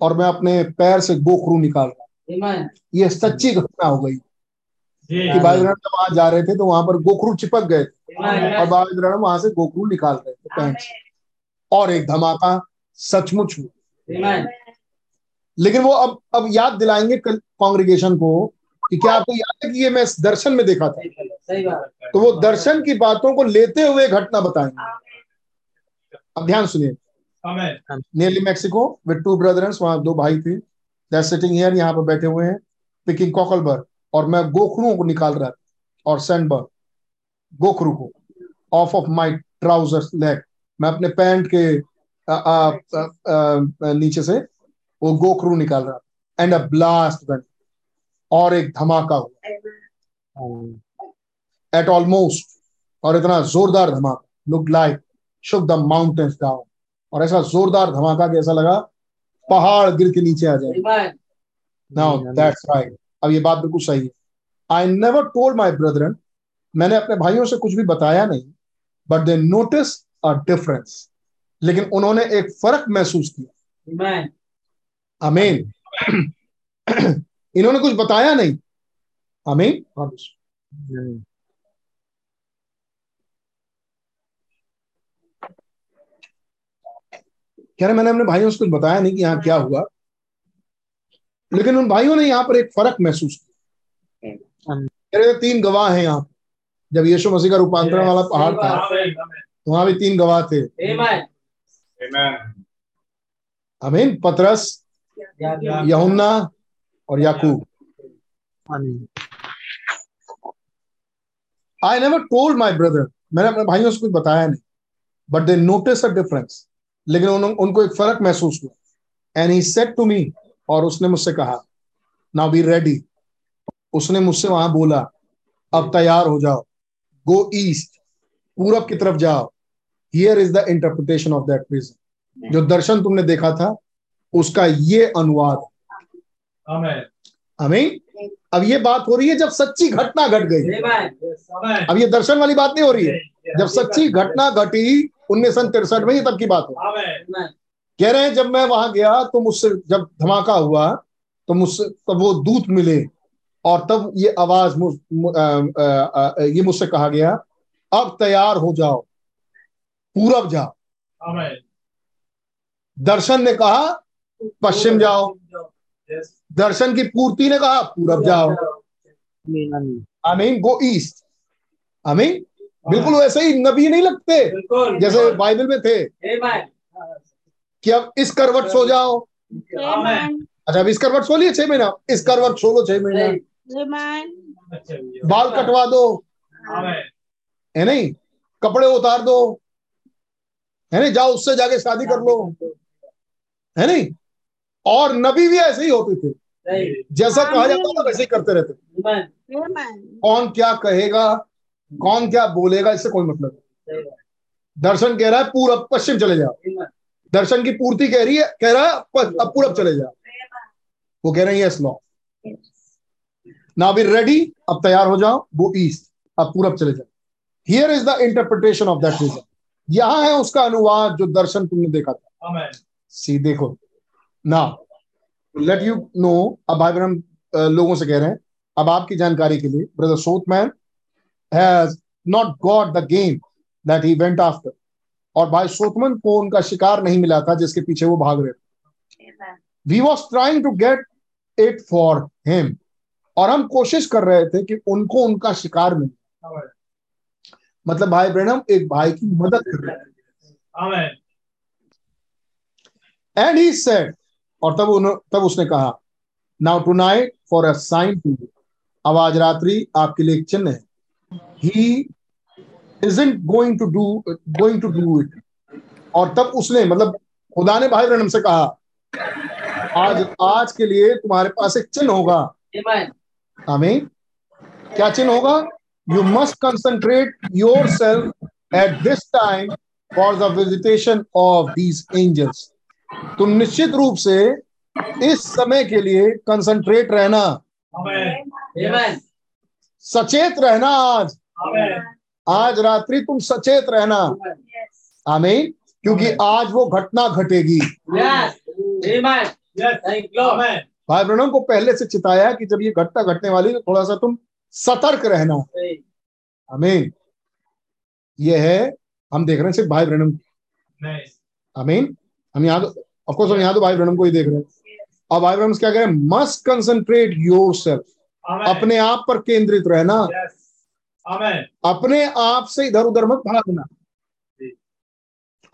और मैं अपने पैर से गोखरू निकाल रहा. ये सच्ची घटना हो गई कि भाई ब्रदर जब वहाँ जा रहे थे तो वहाँ पर गोखरू चिपक गए थे और Amen. बाबा वहाँ से गोखरू निकाल रहे थे पैंट और एक धमाका सचमुच हुआ. लेकिन वो अब अब याद दिलाएँगे कांग्रेगेशन को कि क्या आपको याद है कि ये मैं दर्शन में देखा था? सही बात तो वो दर्शन की बातों को लेते हुए घटना बताएँगे। अब ध्यान सुनिए। Nearly Mexico with two brothers वहाँ दो भाई थे। सिटिंग हियर यहाँ पर बैठे हुए हैं पिकिंग कॉकलबर और मैं गोखरुओं को निकाल रहा था और सैंडबर गोखरू को off off my trouser leg मैं अपने पैंट के आ, आ, आ, आ, नीचे से वो गोखरू निकाल रहा था। एंड अ ब्लास्ट वेंट और एक धमाका हुआ। एट ऑलमोस्ट और इतना जोरदार धमाका। Look like shook the mountains down और ऐसा जोरदार धमाका कि ऐसा लगा पहाड़ गिर के नीचे आ जाए। नाउ दैट्स राइट अब ये बात बिल्कुल सही है। I never told my brethren मैंने अपने भाइयों से कुछ भी बताया नहीं। But they notice a difference लेकिन उन्होंने एक फ़र्क महसूस किया। अमीन इन्होंने कुछ बताया नहीं। अमीन कह रहे मैंने अपने भाइयों से कुछ बताया नहीं कि यहाँ क्या हुआ। लेकिन उन भाइयों ने यहाँ पर एक फ़र्क महसूस किया। तीन गवाह हैं यहाँ जब यीशु मसीह का रूपांतरण वाला पहाड़ था तो वहाँ भी तीन गवाह थे। अमीन पतरस. यहुन्ना और याकूब I never told my brother मैंने अपने भाइयों से कुछ बताया नहीं. But they notice a difference लेकिन उन, उनको एक फ़र्क महसूस हुआ. And he said to me और उसने मुझसे कहा नाउ बी रेडी उसने मुझसे वहाँ बोला अब तैयार हो जाओ. गो ईस्ट पूरब की तरफ़ जाओ. Here is the interpretation of that vision जो दर्शन तुमने देखा था उसका ये अनुवाद। हमें अब ये बात हो रही है जब सच्ची घटना घट गई। अब ये दर्शन वाली बात नहीं हो रही है। जब सच्ची घटना घटी उन्नीस सौ तिरसठ में ये तब की बात हो कह रहे हैं जब मैं वहाँ गया तो मुझसे जब धमाका हुआ तो मुझसे तब वो दूत मिले और तब ये आवाज़ मुझ, मु- ये मुझसे कहा गया अब तैयार हो जाओ। पूरब जाओ। दर्शन ने कहा, पश्चिम जाओ। दर्शन की पूर्ति ने कहा, पूरब जाओ। I mean go east. I mean बिल्कुल वैसे ही नबी नहीं लगते, जैसे बाइबल में थे। कि अब इस करवट सो जाओ। अच्छा अब इस करवट सो लिए छह महीना? इस करवट सो लो छह महीना। बाल कटवा दो। है नहीं? कपड़े उतार दो। है नहीं? जाओ उससे जाके शादी कर लो। है नहीं? और नबी भी ऐसे ही होते थे। जैसा कहा जाता था वैसे ही करते रहते कौन क्या कहेगा कौन क्या बोलेगा इससे कोई मतलब नहीं। दर्शन कह रहा है पूरब पश्चिम चले जाओ। दर्शन की पूर्ति कह रही है कह रहा है अब पूरब चले जाओ। वो कह रहे हैं यस लॉ ना बी रेडी अब तैयार हो जाओ वो ईस्ट अब पूरब चले जाओ। Here is the interpretation of that vision यहाँ है उसका अनुवाद जो दर्शन तुमने देखा था। सी देखो ना लेट यू नो अब भाई बहन हम, लोगों से कह रहे हैं अब आपकी जानकारी के लिए brother Sothmann has not got the game that he went after और भाई सोथमन को उनका शिकार नहीं मिला था जिसके पीछे वो भाग रहे थे। We was trying to get it for him और हम कोशिश कर रहे थे कि उनको उनका शिकार मिले। आमेन मतलब भाई ब्रैनम एक भाई की मदद कर रहे आमेन एंड ही सेड और तब उन्हों, तब उसने कहा now tonight for a sign to you अब आज रात्रि आपके लिए एक चिन्ह है। He isn't going to do going to do it और तब उसने मतलब खुदा ने भाई ब्रहणम से कहा आज आज के लिए तुम्हारे पास एक चिन्ह होगा। Amen. आमीन। क्या चिन्ह होगा? Must concentrate yourself at this time for the visitation of these angels तुम निश्चित रूप से इस समय के लिए कंसंट्रेट रहना. सचेत रहना आज आज रात्रि तुम सचेत रहना आमीन क्योंकि आज वो घटना घटेगी Yes. Amen. Yes Thank you. Lord. भाई बहनों को पहले से चिताया कि जब ये घटना घटने वाली तो थोड़ा सा तुम सतर्क रहना। Right. आमीन। ये है हम देख रहे हैं सिर्फ़ भाई ब्रहणम नहीं आमीन। हम यहाँ ऑफकोर्स हम यहाँ तो भाई ब्रणम को ही देख रहे हैं। अब भाई ब्रहणम क्या कह रहे हैं मस्ट कंसंट्रेट योर सेल्फ अपने आप पर केंद्रित रहना। अपने आप से इधर उधर मत भागना।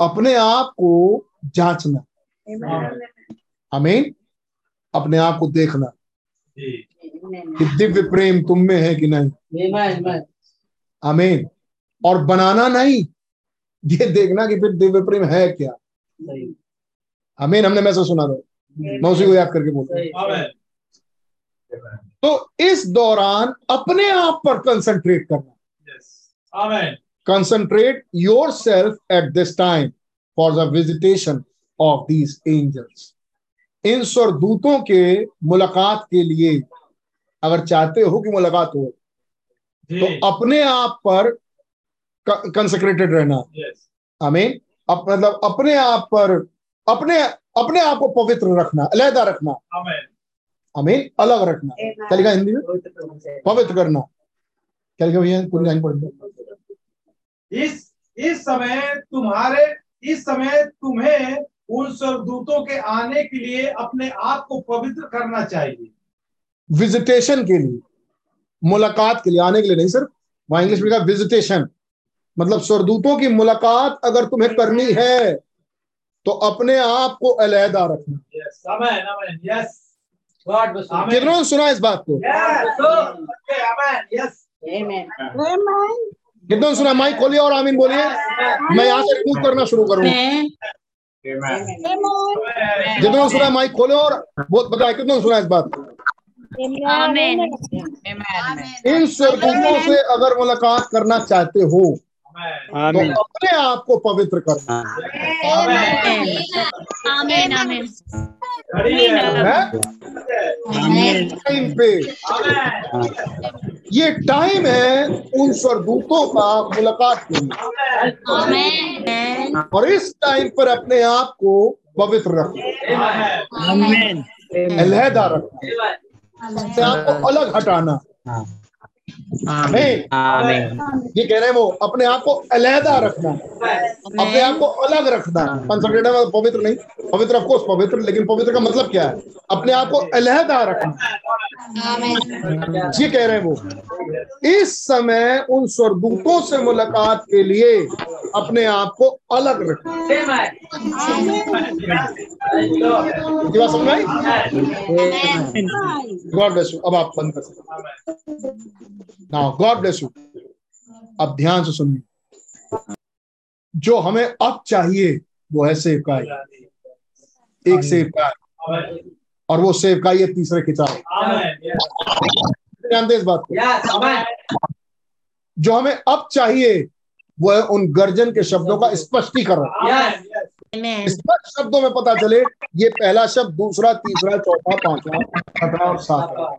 अपने आप को जांचना। आमीन। अपने आप को देखना। कि दिव्य प्रेम तुम में है कि नहीं. आमीन। और बनाना नहीं ये देखना कि फिर दिव्य प्रेम है क्या. आमीन हमने मैसेज सुना था मैं उसी को याद करके बोल। रहा हूँ। Right. आमेन तो इस दौरान अपने आप पर कंसंट्रेट करना। Concentrate yourself at this time for the visitation of these angels इन स्वर्गदूतों के मुलाकात के लिए अगर चाहते हो कि मुलाकात हो तो अपने आप पर कंसेक्रेटेड रहना। यस आमीन। अप, मतलब अपने आप पर अपने अपने आप को पवित्र रखना अलहदा रखना। आमेन। आमीन। अलग रखना। क्या लिखा हिंदी में? पवित्र करना। क्या लिखा भैया? पूरी लाइन पढ़ इस इस समय तुम्हारे इस समय तुम्हें उन स्वर्गदूतों के आने के लिए अपने आप को पवित्र करना चाहिए। विजिटेशन के लिए मुलाकात के लिए आने के लिए नहीं सर वहाँ इंग्लिश में लिखा विजिटेशन मतलब स्वर्गदूतों की मुलाकात अगर तुम्हें करनी है तो अपने आप को अलहदा रखना। कितनों ने सुना इस बात को? यस ओके आमेन यस Amen. कितनों ने सुना? माइक खोलिए और आमीन बोलिए। मैं यहाँ से रिमूव करना शुरू करूँगा जितनों ने सुना? माइक खोले और बहुत बताए कितनों ने सुना इस बात को? इन स्वर्गदूतों से अगर मुलाकात करना चाहते हो आमेन तो अपने आप को पवित्र करना आमेन आमेन खड़ी टाइम पे। ये टाइम है उन स्वर्गदूतों का मुलाकात के लिए। आमेन और इस टाइम पर अपने आप को पवित्र रखना आमेन अलहदा रखना को अलग हटाना। नहीं ये कह रहे हैं वो अपने आप को अलहदा रखना। अपने आप को अलग रखना। कंसंट्रेटेड मतलब पवित्र नहीं पवित्र ऑफकोर्स पवित्र लेकिन पवित्र का मतलब क्या है? अपने आप को अलहदा रखना। ये कह रहे हैं वो इस समय उन स्वर्गदूतों से मुलाकात के लिए अपने आप को अलग रखना समझ में आई? गॉड ब्लेस यू अब आप बंद कर सकते नाउ गॉड ब्लेस यू अब ध्यान से सुनिए। जो हमें अब चाहिए वो है सेवकाई। एक सेवकाई। और वो सेवकाई है तीसरे खिंचाव जानते हैं इस बात को? जो हमें अब चाहिए वो है उन गर्जन के शब्दों का स्पष्टीकरण। स्पष्ट शब्दों में पता चले ये पहला शब्द दूसरा तीसरा चौथा पांचवा छठा और सातवा।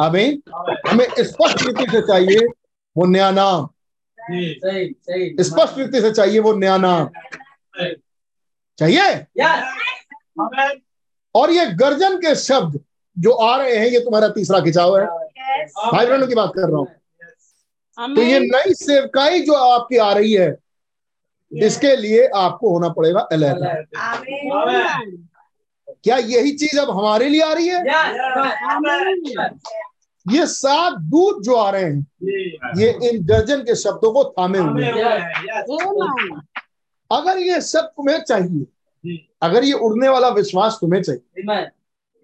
आमीन। हमें स्पष्ट रीति से चाहिए वो नया नाम। सही सही। स्पष्ट रीति से चाहिए वो नया नाम। चाहिए? और ये गर्जन के शब्द जो आ रहे हैं ये तुम्हारा तीसरा खिंचाव है। भाई बहनों की बात कर रहा हूँ। तो ये नई सेवकाई जो आपकी आ रही है इसके लिए आपको होना पड़ेगा अलहदा क्या यही चीज़ अब हमारे लिए आ रही है? Yes, ये सात दूत जो आ रहे हैं ये इन दर्जन के शब्दों को थामे हुए हैं। अगर ये सब तुम्हें चाहिए अगर ये उड़ने वाला विश्वास तुम्हें चाहिए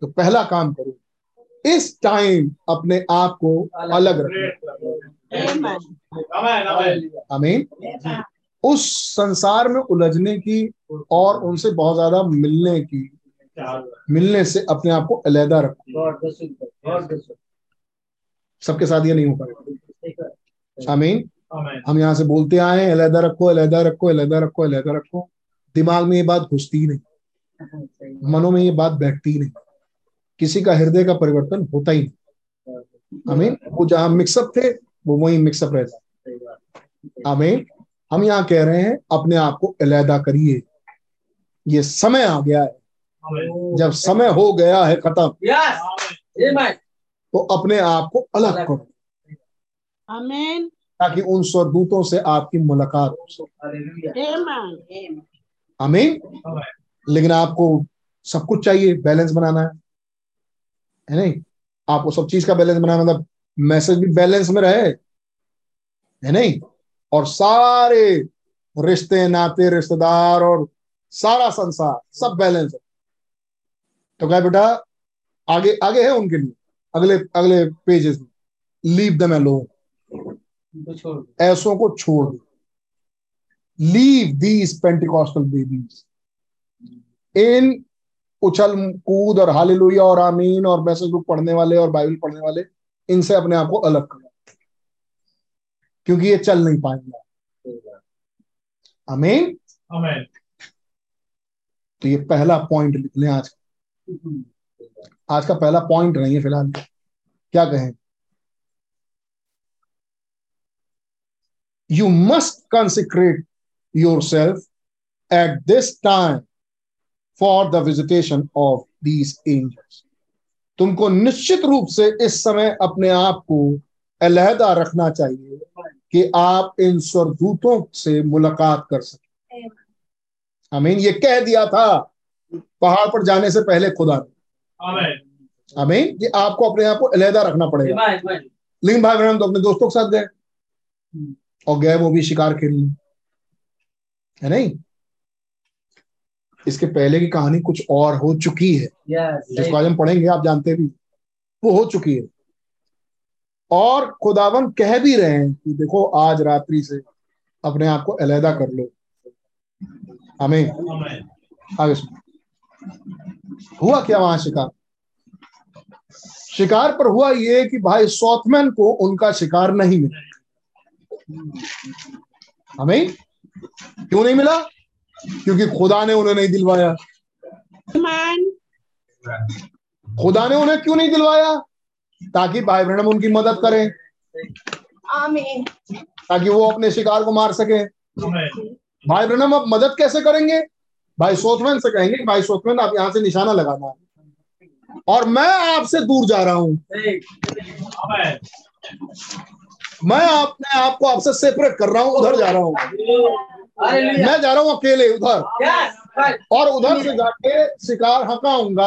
तो पहला काम करो इस टाइम अपने आप को अलग रखो। आमीन उस संसार में उलझने की और उनसे बहुत ज़्यादा मिलने की मिलने से अपने आप को अलहदा रखो. सबके साथ ये नहीं हो पाएगा। आमीन। हम यहाँ से बोलते आए हैं अलहदा रखो अलहदा रखो अलहदा रखो अलहदा रखो। दिमाग में ये बात घुसती नहीं। मनो में ये बात बैठती ही नहीं। किसी का हृदय का परिवर्तन होता ही नहीं। आमीन। वो जहाँ मिक्सअप थे वो वही मिक्सअप रहता आमीन। हम यहाँ कह रहे हैं अपने आप को अलहदा करिए। ये समय आ गया है। जब समय हो गया है खत्म तो अपने आप को अलग करो। Amen. ताकि उन स्वरदूतों से आपकी मुलाकात हो सके. आमीन लेकिन आपको सब कुछ चाहिए बैलेंस बनाना है। है नहीं? आपको सब चीज़ का बैलेंस बनाना मतलब मैसेज भी बैलेंस में रहे। है नहीं? और सारे रिश्ते नाते रिश्तेदार और सारा संसार सब बैलेंस है। तो क्या बेटा आगे आगे है उनके लिए अगले अगले पेजेस में। लीव दम अलोन उनको ऐसों को छोड़ दो। लीव दीज पेंटिकॉस्टल बेबीज इन उछल कूद और हालेलुया और आमीन और मैसेज बुक पढ़ने वाले और बाइबल पढ़ने वाले इनसे अपने आप को अलग करो। क्योंकि ये चल नहीं पाएँगे। आमीन। तो ये पहला पॉइंट लिख लें आज का। आज का पहला पॉइंट नहीं है फ़िलहाल। क्या कहें? You must consecrate yourself at this time for the visitation of these angels. तुमको निश्चित रूप से इस समय अपने आप को अलहदा रखना चाहिए कि आप इन स्वरदूतों से मुलाकात कर सके। आमीन ये कह दिया था पहाड़ पर जाने से पहले खुदा आमेन आमीन ये आपको अपने आप को अलहदा रखना पड़ेगा. लेकिन भाई बहन तो अपने दोस्तों के साथ गए। और गए वो भी शिकार खेलने। है नहीं? इसके पहले की कहानी कुछ और हो चुकी है। Yes. जिसको आज हम पढ़ेंगे आप जानते भी। वो हो चुकी है। और खुदावन कह भी रहे हैं कि देखो आज रात्रि से अपने आप को अलहदा कर लो। हमें आगे सुनो। हुआ क्या वहाँ शिकार? शिकार पर हुआ ये कि भाई सौथमैन को उनका शिकार नहीं मिला। हमें क्यों नहीं मिला? क्योंकि खुदा ने उन्हें नहीं दिलवाया। खुदा ने उन्हें क्यों नहीं दिलवाया? ताकि भाई ब्रणम उनकी मदद करें. ताकि वो अपने शिकार को मार सके। भाई ब्रहणम अब मदद कैसे करेंगे? भाई सोथमैन से कहेंगे भाई सोथमैन आप यहाँ से निशाना लगाना। और मैं आपसे दूर जा रहा हूँ। मैं अपने आप को आपसे सेपरेट कर रहा हूँ, उधर जा रहा हूँ। मैं जा रहा हूँ अकेले, उधर। और उधर से जाके शिकार हकाऊँगा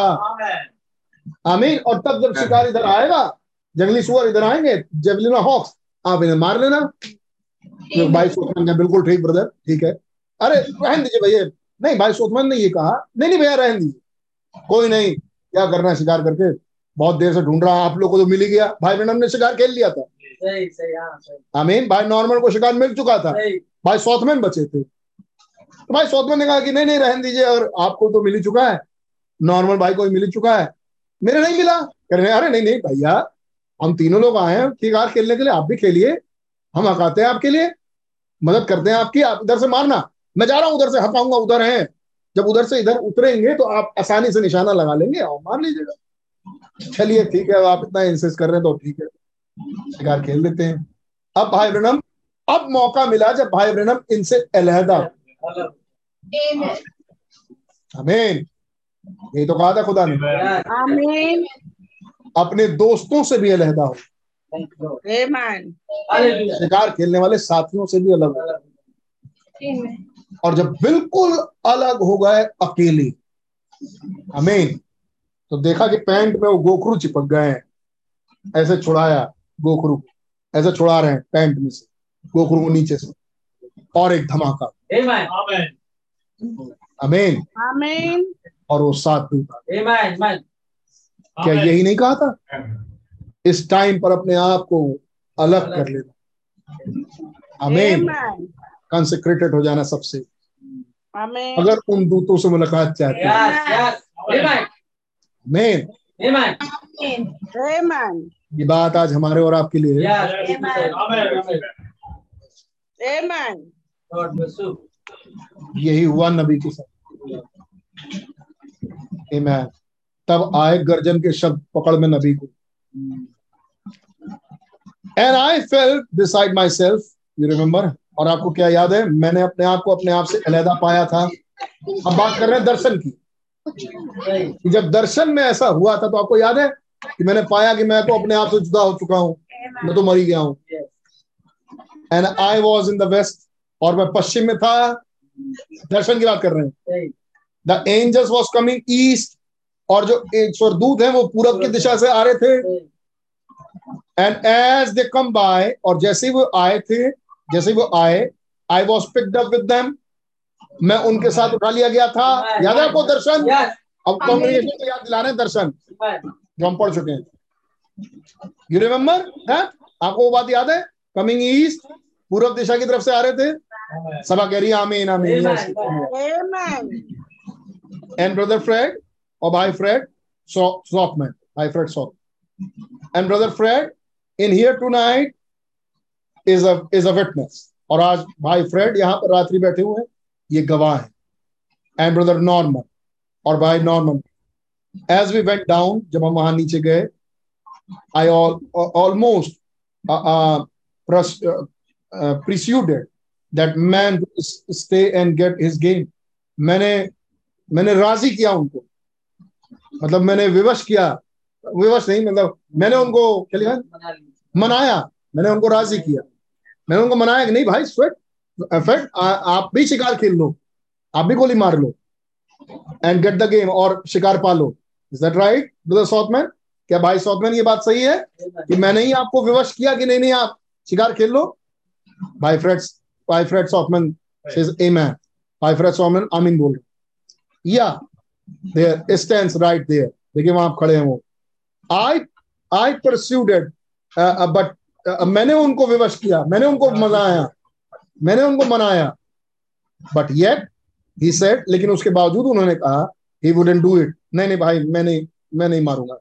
आमेन। और तब जब शिकार इधर आएगा, जंगली सुअर इधर आएँगे जेवलिना हॉक्स, आप इन्हें मार लेना। भाई सोचमैन बिल्कुल ठीक ब्रदर ठीक है। अरे, रहन दीजिए, भैया। नहीं भाई सोचमैन ने ये कहा नहीं नहीं भैया रहन दीजिए। कोई नहीं क्या करना है शिकार करके? बहुत देर से ढूंढ रहा आप लोग को तो मिल ही गया। भाई ब्रनम ने शिकार खेल लिया था। सही सही हाँ आमीन भाई नॉर्मल को शिकार मिल चुका था। भाई सौथमैन बचे थे। तो भाई सौथमैन ने कहा कि नहीं नहीं रहन दीजिए और आपको तो मिल ही चुका है। नॉर्मल भाई को मिल ही चुका है। मेरे नहीं मिला। कह रहे अरे नहीं नहीं भैया हम तीनों लोग आए हैं शिकार खेलने के लिए आप भी खेलिए। हम हकाते हैं आपके लिए मदद करते हैं आपकी आप इधर से मारना। मैं जा रहा हूँ उधर से हफाऊँगा उधर है जब उधर से इधर उतरेंगे तो आप आसानी से निशाना लगा लेंगे और मार लीजिएगा चलिए ठीक है आप इतना इंसिस्ट कर रहे हैं तो ठीक है शिकार खेल लेते हैं अब भाई ब्रनम अब मौका मिला जब भाई ब्रनम इनसे अलहदा. आमीन ये तो कहा था खुदा ने. अपने दोस्तों से भी अलहदा हो. शिकार खेलने वाले साथियों से भी अलग हो. और जब बिल्कुल अलग हो गए अकेले आमीन तो देखा कि पैंट में वो गोखरू चिपक गए हैं। ऐसे छुड़ाया गोखरू ऐसे छुड़ा रहे हैं पैंट में से गोखरू को नीचे से। और एक धमाका। आमीन Amen. और वो साथ. Amen. क्या यही नहीं कहा था? इस टाइम पर अपने आप को अलग कर लेना। आमीन कंसेक्रेटेड हो जाना सबसे अगर उन दूतों से मुलाकात चाहते हैं Yes. Yes. Amen. आमीन Amen. Amen. Amen. ये बात आज हमारे और आपके लिए है. यही हुआ नबी के साथ Amen. तब आए गर्जन के शब्द पकड़ में नबी को and I fail decide myself you remember और आपको क्या याद है? मैंने अपने आप को अपने आप से अलहदा पाया था। अब बात कर रहे हैं दर्शन की। जब दर्शन में ऐसा हुआ था तो आपको याद है कि मैंने पाया कि मैं तो अपने आप से जुदा हो चुका हूँ। मैं तो मरी गया हूँ। And I was in the west और मैं पश्चिम में था। दर्शन की बात कर रहे हैं। The angels was coming east और जो एक स्वर्गदूत हैं, वो पूरब की दिशा से आ रहे थे। And as they come by और जैसे वो आए थे जैसे वो आए I was picked up with them मैं उनके साथ उठा लिया गया था। याद है आपको दर्शन? Yes. अब कॉन्ग्रेगेशन को याद दिला रहे हैं दर्शन। जो हम पढ़ चुके हैं। यू रिमेम्बर है? आपको वो बात याद है? कमिंग ईस्ट पूर्व दिशा की तरफ़ से आ रहे थे। सभा कह रही है आमीन आमीन Amen. Amen. and brother Fred or by Fred so- Softman, by Fred Soft. And brother Fred in here is a is a witness. और आज भाई फ्रेड यहाँ पर रात्रि बैठे हुए हैं। ये गवाह है। एंड ब्रदर नॉर्मन और भाई Norman as we went down जब हम वहाँ नीचे गए I almost preceded that man stay and get his game मैंने मैंने राज़ी किया उनको। मतलब मैंने विवश किया। विवश नहीं मतलब मैंने उनको, क्या मनाया। मैंने उनको राज़ी किया। मैंने उनको मनाया कि नहीं भाई स्वेट फेट आप भी शिकार खेल लो, आप भी गोली मार लो एंड गेट द गेम और शिकार पालो। Is that right brother Sothmann क्या भाई सॉथमैन ये बात सही है कि मैंने ही आपको विवश किया कि नहीं नहीं, आप शिकार खेल लो? भाई फ्रेड्स भाई फ्रेड सॉथमैन says amen. भाई फ्रेड सॉथमैन आमीन बोल या देयर स्टैंड्स राइट देयर देखिए वहाँ आप खड़े हैं वो। आई आई परस्यूडेड बट मैंने उनको विवश किया, मैंने उनको मनाया, मैंने उनको मनाया। बट येट ही सेड लेकिन उसके बावजूद उन्होंने कहा ही वुडंट डू इट नहीं नहीं भाई, मैं नहीं मैं नहीं मारूँगा।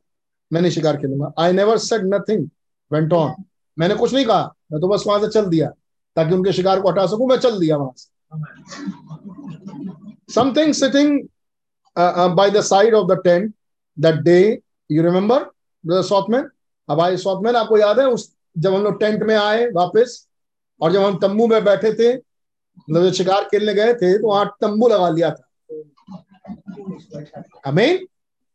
मैं नहीं शिकार खेलूँगा। I never said nothing went on मैंने कुछ नहीं कहा, मैं तो बस वहाँ से चल दिया। ताकि उनके शिकार को हटा सकूँ, मैं चल दिया वहाँ से। Something sitting by the side of the tent that day you remember Sothmann अब आई सॉथमैन आपको याद है, उस जब हम लोग टेंट में आए वापस और जब हम तंबू में बैठे थे मतलब शिकार खेलने गए थे तो वहाँ तंबू लगा लिया था। हमें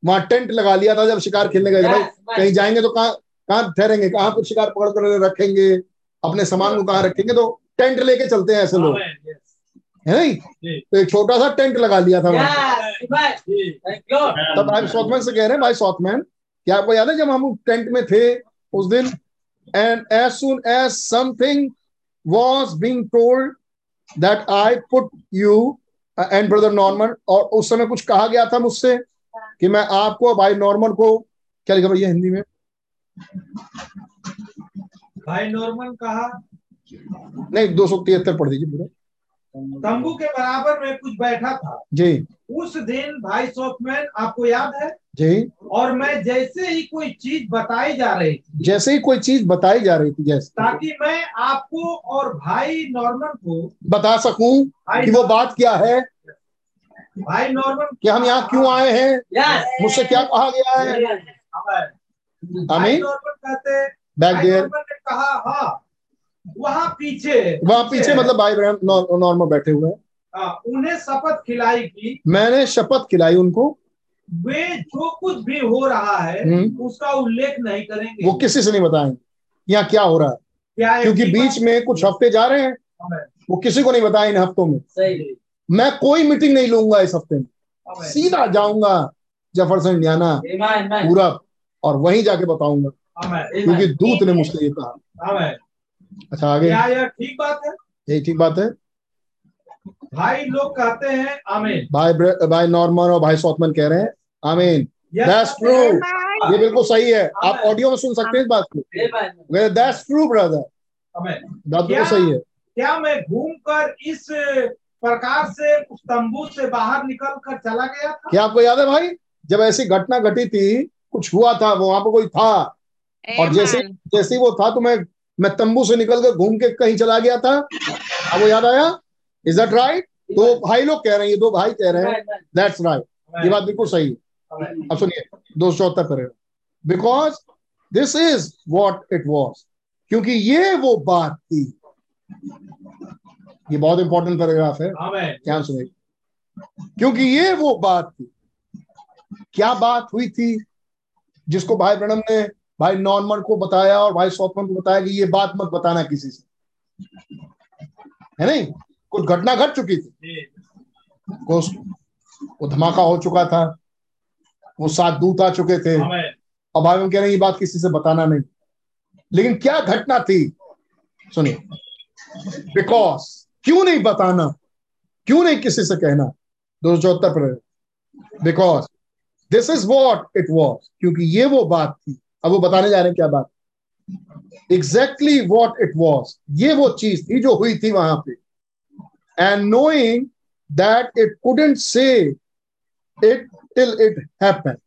वहाँ टेंट लगा लिया था जब शिकार खेलने गए थे। भाई कहीं जाएँगे तो कहाँ कहाँ ठहरेंगे? कहाँ कुछ शिकार पकड़ कर रखेंगे? अपने सामान को कहाँ रखेंगे? तो टेंट लेके चलते हैं ऐसे लोग। है नहीं? तो एक छोटा सा टेंट लगा लिया था वहाँ। तब भाई सॉथमैन से कह रहे हैं भाई सॉथमैन क्या आपको याद है जब हम टेंट में थे उस दिन and as soon as something was being told that I put you and brother Norman और उस समय कुछ कहा गया था मुझसे कि मैं आपको भाई नॉर्मन को क्या लिखा भैया हिंदी में? भाई नॉर्मन कहा? नहीं दो सौ तिहत्तर पढ़ दीजिए पूरा। तंबू के बराबर में कुछ बैठा था। जी। उस दिन भाई सॉफ्टमैन आपको याद है? जी। और मैं जैसे ही कोई चीज़ बताई जा रही थी जैसे ही कोई चीज़ बताई जा रही थी जैसे। ताकि मैं आपको और भाई नॉर्मन को बता सकूँ कि वो बात क्या है? भाई नॉर्मन कि हम यहाँ क्यों आए हैं? मुझसे क्या कहा गया है? नॉर्मन कहते ने कहा हाँ। वहाँ पीछे वहाँ पीछे। मतलब भाई ब्रहण नॉर्मल बैठे हुए हैं। हाँ, उन्हें शपथ खिलाई की मैंने शपथ खिलाई उनको। वे जो कुछ भी हो रहा है हम्म। उसका उल्लेख नहीं करेंगे। वो किसी से नहीं बताएँगे यहाँ क्या हो रहा है। क्या क्योंकि बीच में कुछ हफ़्ते जा रहे हैं वो किसी को नहीं बताया इन हफ्तों में। सही। मैं कोई मीटिंग नहीं लूँगा इस हफ़्ते में। सीधा जाऊँगा जफरसन इंडियाना पूरब और वहीं जाके बताऊँगा। क्योंकि दूत ने मुझसे ये कहा। अच्छा आगे। क्या यह ठीक बात है। यही ठीक बात है। भाई लोग कहते हैं आमीन। भाई भाई नॉर्मन और भाई सौतमन कह रहे हैं आमीन। दैट्स ट्रू ये बिल्कुल सही है। आप ऑडियो में सुन सकते हैं इस बात को। दैट्स ट्रू ब्रदर बात बिल्कुल सही है। क्या मैं घूमकर इस प्रकार से उस तंबू से बाहर निकल कर चला गया था? क्या आपको याद है भाई? जब ऐसी घटना घटी थी कुछ हुआ था वो वहाँ पर कोई था। और जैसे जैसे वो था तो मैं मैं तंबू से निकल कर घूम के कहीं चला गया था। अब वो याद आया? इज़ दैट राइट दो भाई लोग कह रहे हैं ये दो भाई कह रहे हैं। दैट्स राइट ये बात बिल्कुल सही है। अब सुनिए दो सौ चौहत्तर पर because this is what it was क्योंकि ये वो बात थी। ये बहुत इंपॉर्टेंट पैराग्राफ है। ध्यान सुनिए। क्योंकि ये वो बात थी। क्या बात हुई थी जिसको भाई ब्रणम ने भाई नॉर्मन को बताया और भाई सौतमन को बताया कि ये बात मत बताना किसी से। है नहीं? कुछ घटना घट गट चुकी थी। वो वो धमाका हो चुका था। वो सात दूत आ चुके थे। और भाई हम कह रहे हैं ये बात किसी से बताना नहीं। लेकिन क्या घटना थी? सुनिए। बिकॉज़ क्यों नहीं बताना? क्यों नहीं किसी से कहना? दो सौ चौहत्तर पर because this is what it was क्योंकि ये वो बात थी। अब वो बताने जा रहे हैं क्या बात। एग्जैक्टली वॉट इट वॉज़ ये वो चीज़ थी जो हुई थी वहाँ पे। And knowing that it couldn't say it till it happen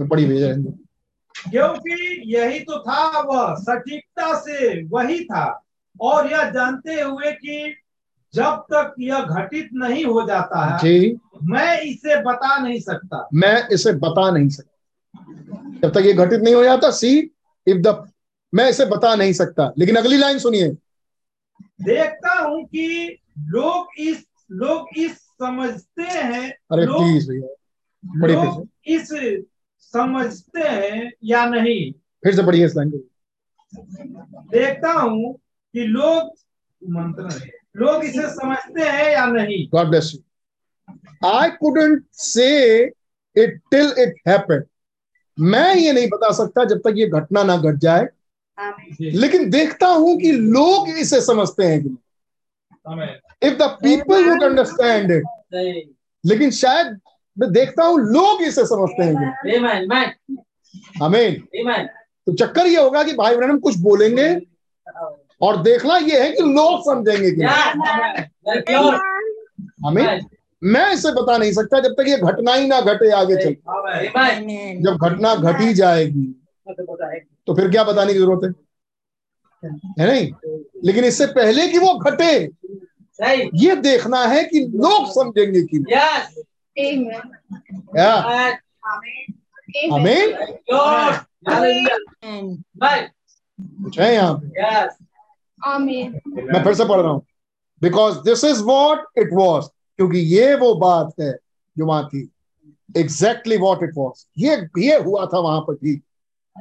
बड़ी भेजा क्योंकि यही तो था वह सटीकता से वही था। और यह जानते हुए कि जब तक यह घटित नहीं हो जाता है जी। मैं इसे बता नहीं सकता। मैं इसे बता नहीं सकता। जब तक ये घटित नहीं हो जाता सी इफ़ द मैं इसे बता नहीं सकता। लेकिन अगली लाइन सुनिए। देखता हूँ कि लोग इस लोग इस समझते हैं अरे प्लीज़ भैया लोग इस समझते हैं या नहीं? फिर से पढ़िए इस लाइन को। देखता हूँ कि लोग मंत्र लोग इसे समझते हैं या नहीं? God bless you. I couldn't say it till it happened. मैं ये नहीं बता सकता जब तक ये घटना ना घट जाए। लेकिन देखता हूँ कि लोग इसे समझते हैं कि if the people would understand it लेकिन शायद मैं देखता हूँ लोग इसे समझते हैं कि. हमें तो चक्कर ये होगा कि भाई बहन कुछ बोलेंगे और देखना ये है कि लोग समझेंगे कि. हमें. मैं इसे बता नहीं सकता जब तक ये घटना ही ना घटे आगे चल जब घटना घटी जाएगी तो फिर क्या बताने की ज़रूरत है? है नहीं? लेकिन इससे पहले कि वो घटे ये देखना है कि लोग समझेंगे कि. हमें. कुछ है यहाँ पे? मैं फिर से पढ़ रहा हूँ। Because this is what it was क्योंकि ये वो बात है जो वहाँ थी। एग्जैक्टली वॉट इट वॉज़ ये ये हुआ था वहाँ पर ठीक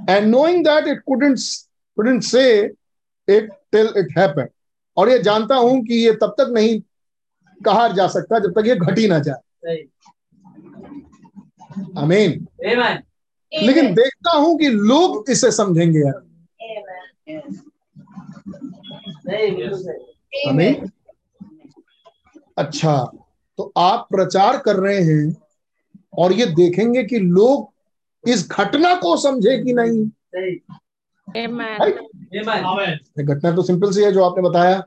and knowing that it couldn't couldn't say it till it happen और ये जानता हूँ कि ये तब तक नहीं कहा जा सकता जब तक ये घटी ना जाए। अमीन लेकिन देखता हूँ कि लोग इसे समझेंगे यार. अमीन अच्छा। तो आप प्रचार कर रहे हैं और ये देखेंगे कि लोग इस घटना को समझे कि नहीं। घटना तो सिंपल सी है जो आपने बताया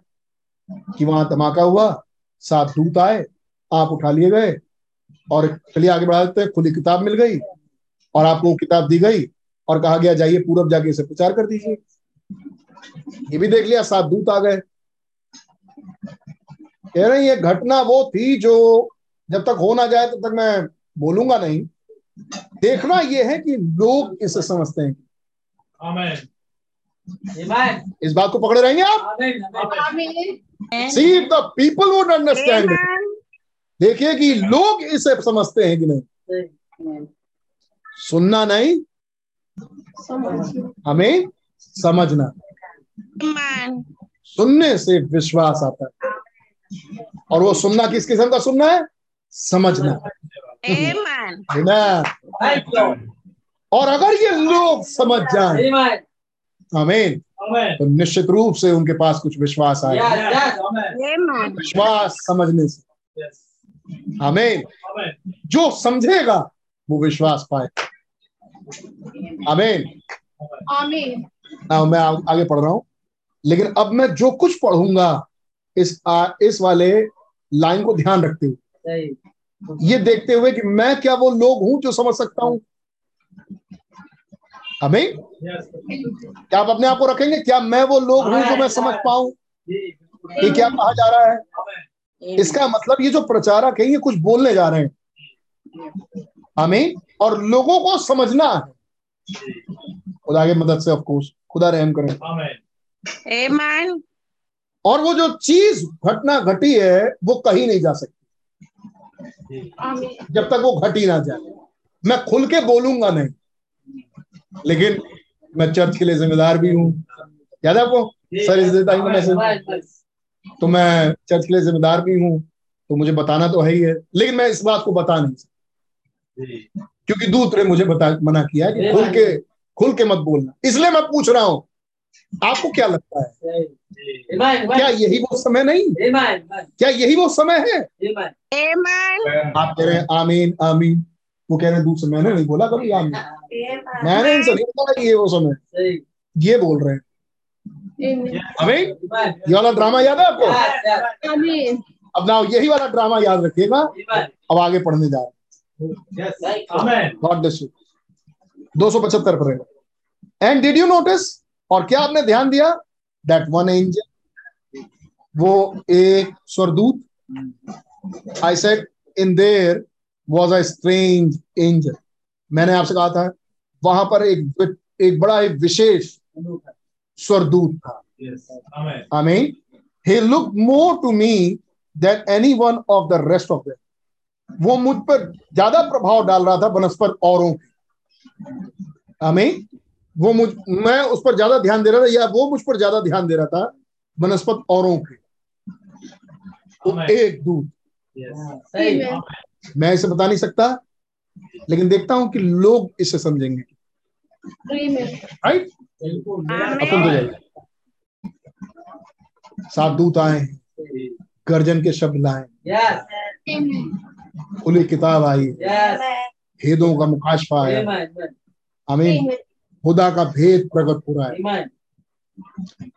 कि वहाँ धमाका हुआ सात दूत आए आप उठा लिए गए और चलिए आगे बढ़ा देते हैं। खुली किताब मिल गई और आपको वो किताब दी गई और कहा गया जाइए पूरब जाके इसे प्रचार कर दीजिए। ये भी देख लिया सात दूत आ गए। कह रहे हैं ये घटना वो थी जो जब तक हो ना जाए तब तक मैं बोलूँगा नहीं। देखना ये है कि लोग इसे समझते हैं। इस बात को पकड़े रहेंगे आप? See the people would understand देखिए कि लोग इसे समझते हैं कि नहीं। सुनना नहीं। हमें समझना। सुनने से विश्वास आता है। और वो सुनना किस किस्म का सुनना है? समझना. और अगर ये लोग समझ जाए Amen. हमें तो निश्चित रूप से उनके पास कुछ विश्वास आए। Yes. Yes. विश्वास समझने से। यस हमें जो समझेगा वो विश्वास पाए। हमें मैं आगे पढ़ रहा हूँ। लेकिन अब मैं जो कुछ पढ़ूँगा इस आ, इस वाले लाइन को ध्यान रखते हुए। ये देखते हुए कि मैं क्या वो लोग हूँ जो समझ सकता हूँ? हमें क्या आप अपने आप को रखेंगे? क्या मैं वो लोग हूँ जो मैं समझ पाऊँ? ये क्या कहा जा रहा है? इसका मतलब ये जो प्रचारक है ये कुछ बोलने जा रहे हैं। हमें और लोगों को समझना है। खुदा की मदद से ऑफ़ कोर्स खुदा रहम करें. और वो जो चीज़ घटना घटी है वो कहीं नहीं जा सकती। जब तक वो घटी ना जाए। मैं खुल के बोलूँगा नहीं। लेकिन मैं चर्च के लिए जिम्मेदार भी हूँ। याद है आपको? सर इस मैसेज तो मैं चर्च के लिए जिम्मेदार भी हूँ तो मुझे बताना तो है ही है। लेकिन मैं इस बात को बता नहीं सकता। क्योंकि दूत ने मुझे बता मना किया है कि खुल के खुल के मत बोलना। इसलिए मैं पूछ रहा हूँ आपको क्या लगता है. क्या यही वो समय नहीं. क्या यही वो समय है. आप कह रहे हैं आमीन आमीन। वो कह रहे हैं दूसरे मैंने नहीं बोला कभी आमीन। मैंने इनसे नहीं बोला ये वो समय। ये बोल रहे हैं। आमीन। Amen. ये वाला ड्रामा याद है आपको. अब ना यही वाला ड्रामा याद रखिएगा। अब आगे पढ़ने जा रहे गॉड ब्लेस यू दो सौ पचहत्तर पर एंड डिड यू नोटिस और क्या आपने ध्यान दिया? दैट वन एंजल वो एक स्वरदूत I said in there was a strange angel मैंने आपसे कहा था वहाँ पर एक एक बड़ा एक विशेष स्वरदूत था। आमेन I mean, he looked more to me than any one of the rest वो मुझ पर ज़्यादा प्रभाव डाल रहा था बनस्पत औरों की हमें वो मुझ मैं उस पर ज़्यादा ध्यान दे रहा था या वो मुझ पर ज़्यादा ध्यान दे रहा था बनस्पत औरों के। तो एक दूत सही मैं। इसे बता नहीं सकता लेकिन देखता हूँ कि लोग इसे समझेंगे। राइट तो सात दूत आए गर्जन के शब्द लाए। यस खुली किताब आई। यस भेदों का मुकाशफा आया। आमीन खुदा का भेद प्रकट हो रहा है।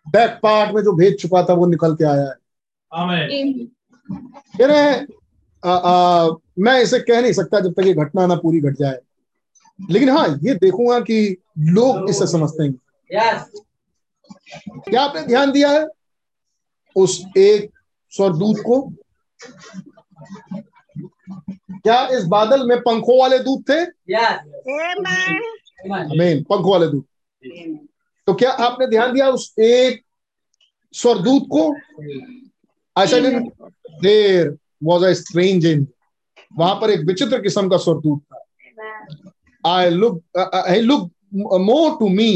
बैक पार्ट में जो भेद छुपा था वो निकल के आया है। आ, आ, मैं इसे कह नहीं सकता जब तक ये घटना ना पूरी घट जाए। लेकिन हाँ ये देखूँगा कि लोग इसे समझते हैं। क्या आपने ध्यान दिया है? उस एक स्वरदूत को। क्या इस बादल में पंखों वाले दूत थे? Yes Amen. आमीन अमीन पंखों वाले दूत। तो क्या आपने ध्यान दिया उस एक स्वरदूत को? ऐसा देर वॉज़ अ स्ट्रेंज इन वहाँ पर एक विचित्र किस्म का स्वरदूत था। I look I look more to me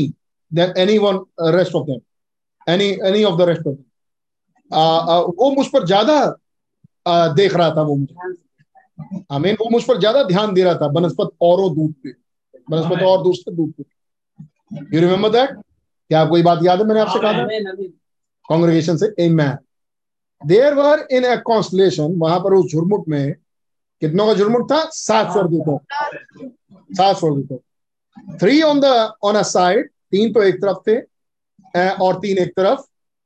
than anyone rest of them any any of the rest of them वो मुझ पर ज़्यादा uh, देख रहा था वो मुझे। आई मीन वो मुझ पर ज़्यादा ध्यान दे रहा था बनस्पत औरों दूध पे। बनस्पत और दूसरे दूध पे यू रिमेम्बर दैट क्या आपको ये बात याद है मैंने आपसे कहा था? आमीन आमीन कांग्रेगेशन से Amen. देर वर इन ए कॉन्स्टलेशन वहाँ पर उस झुरमुट में कितनों का झुरमुट था? सात स्वरदूतों सात स्वरदूतों three on the on a side तीन तो एक तरफ़ थे और तीन एक तरफ़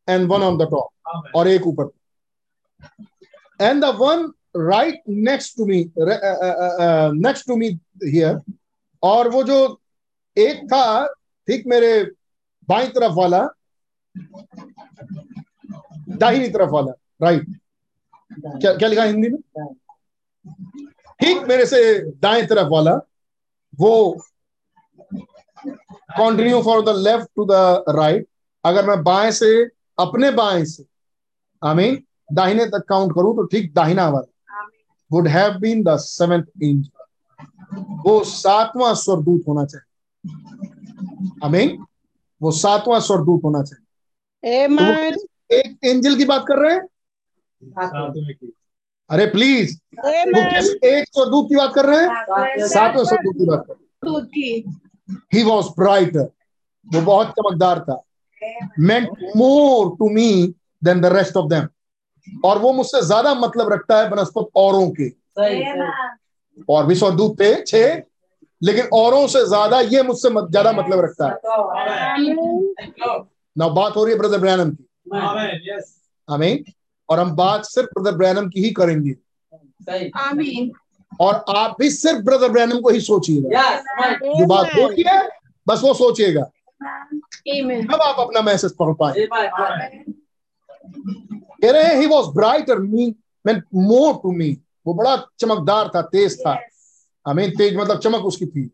and one on the top और एक ऊपर। And the one right next to me next to me here और वो जो एक था ठीक मेरे बाई तरफ़ वाला दाहिनी तरफ़ वाला राइट क्या क्या लिखा हिंदी में? ठीक मेरे से दाएँ तरफ़ वाला वो continue for the left to the right अगर मैं बाएँ से अपने बाएँ से आई मीन दाहिने तक काउंट करूँ तो ठीक दाहिना वाला। Would have been the seventh inch वो सातवां स्वरदूत होना चाहिए। आई मीन वो सातवां स्वरदूत होना चाहिए। Amen. एक एंजल की बात कर रहे हैं? अरे प्लीज़। वो किस एक स्वरदूत की बात कर रहे हैं? सातवें स्वरदूत की बात कर रहे हैं। ही वॉज़ ब्राइटर वो बहुत चमकदार था। Meant more to me than the rest of them और वो मुझसे ज़्यादा मतलब रखता है बनस्पत औरों के। और भी सौ दूध थे छह लेकिन औरों से ज़्यादा ये मुझसे मत- ज़्यादा मतलब रखता है. ना बात हो रही है ब्रदर ब्रैनम की. हमें और हम बात सिर्फ़ ब्रदर ब्रैनम की ही करेंगे। सही और आप भी सिर्फ़ ब्रदर ब्रैनम को ही सोचिएगा। जो बात हो रही है बस वो सोचिएगा। तब आप अपना मैसेज पढ़ पाए। कह रहे हैं he was brighter me man more to me वो बड़ा चमकदार था तेज था। मीन तेज मतलब चमक उसकी थी।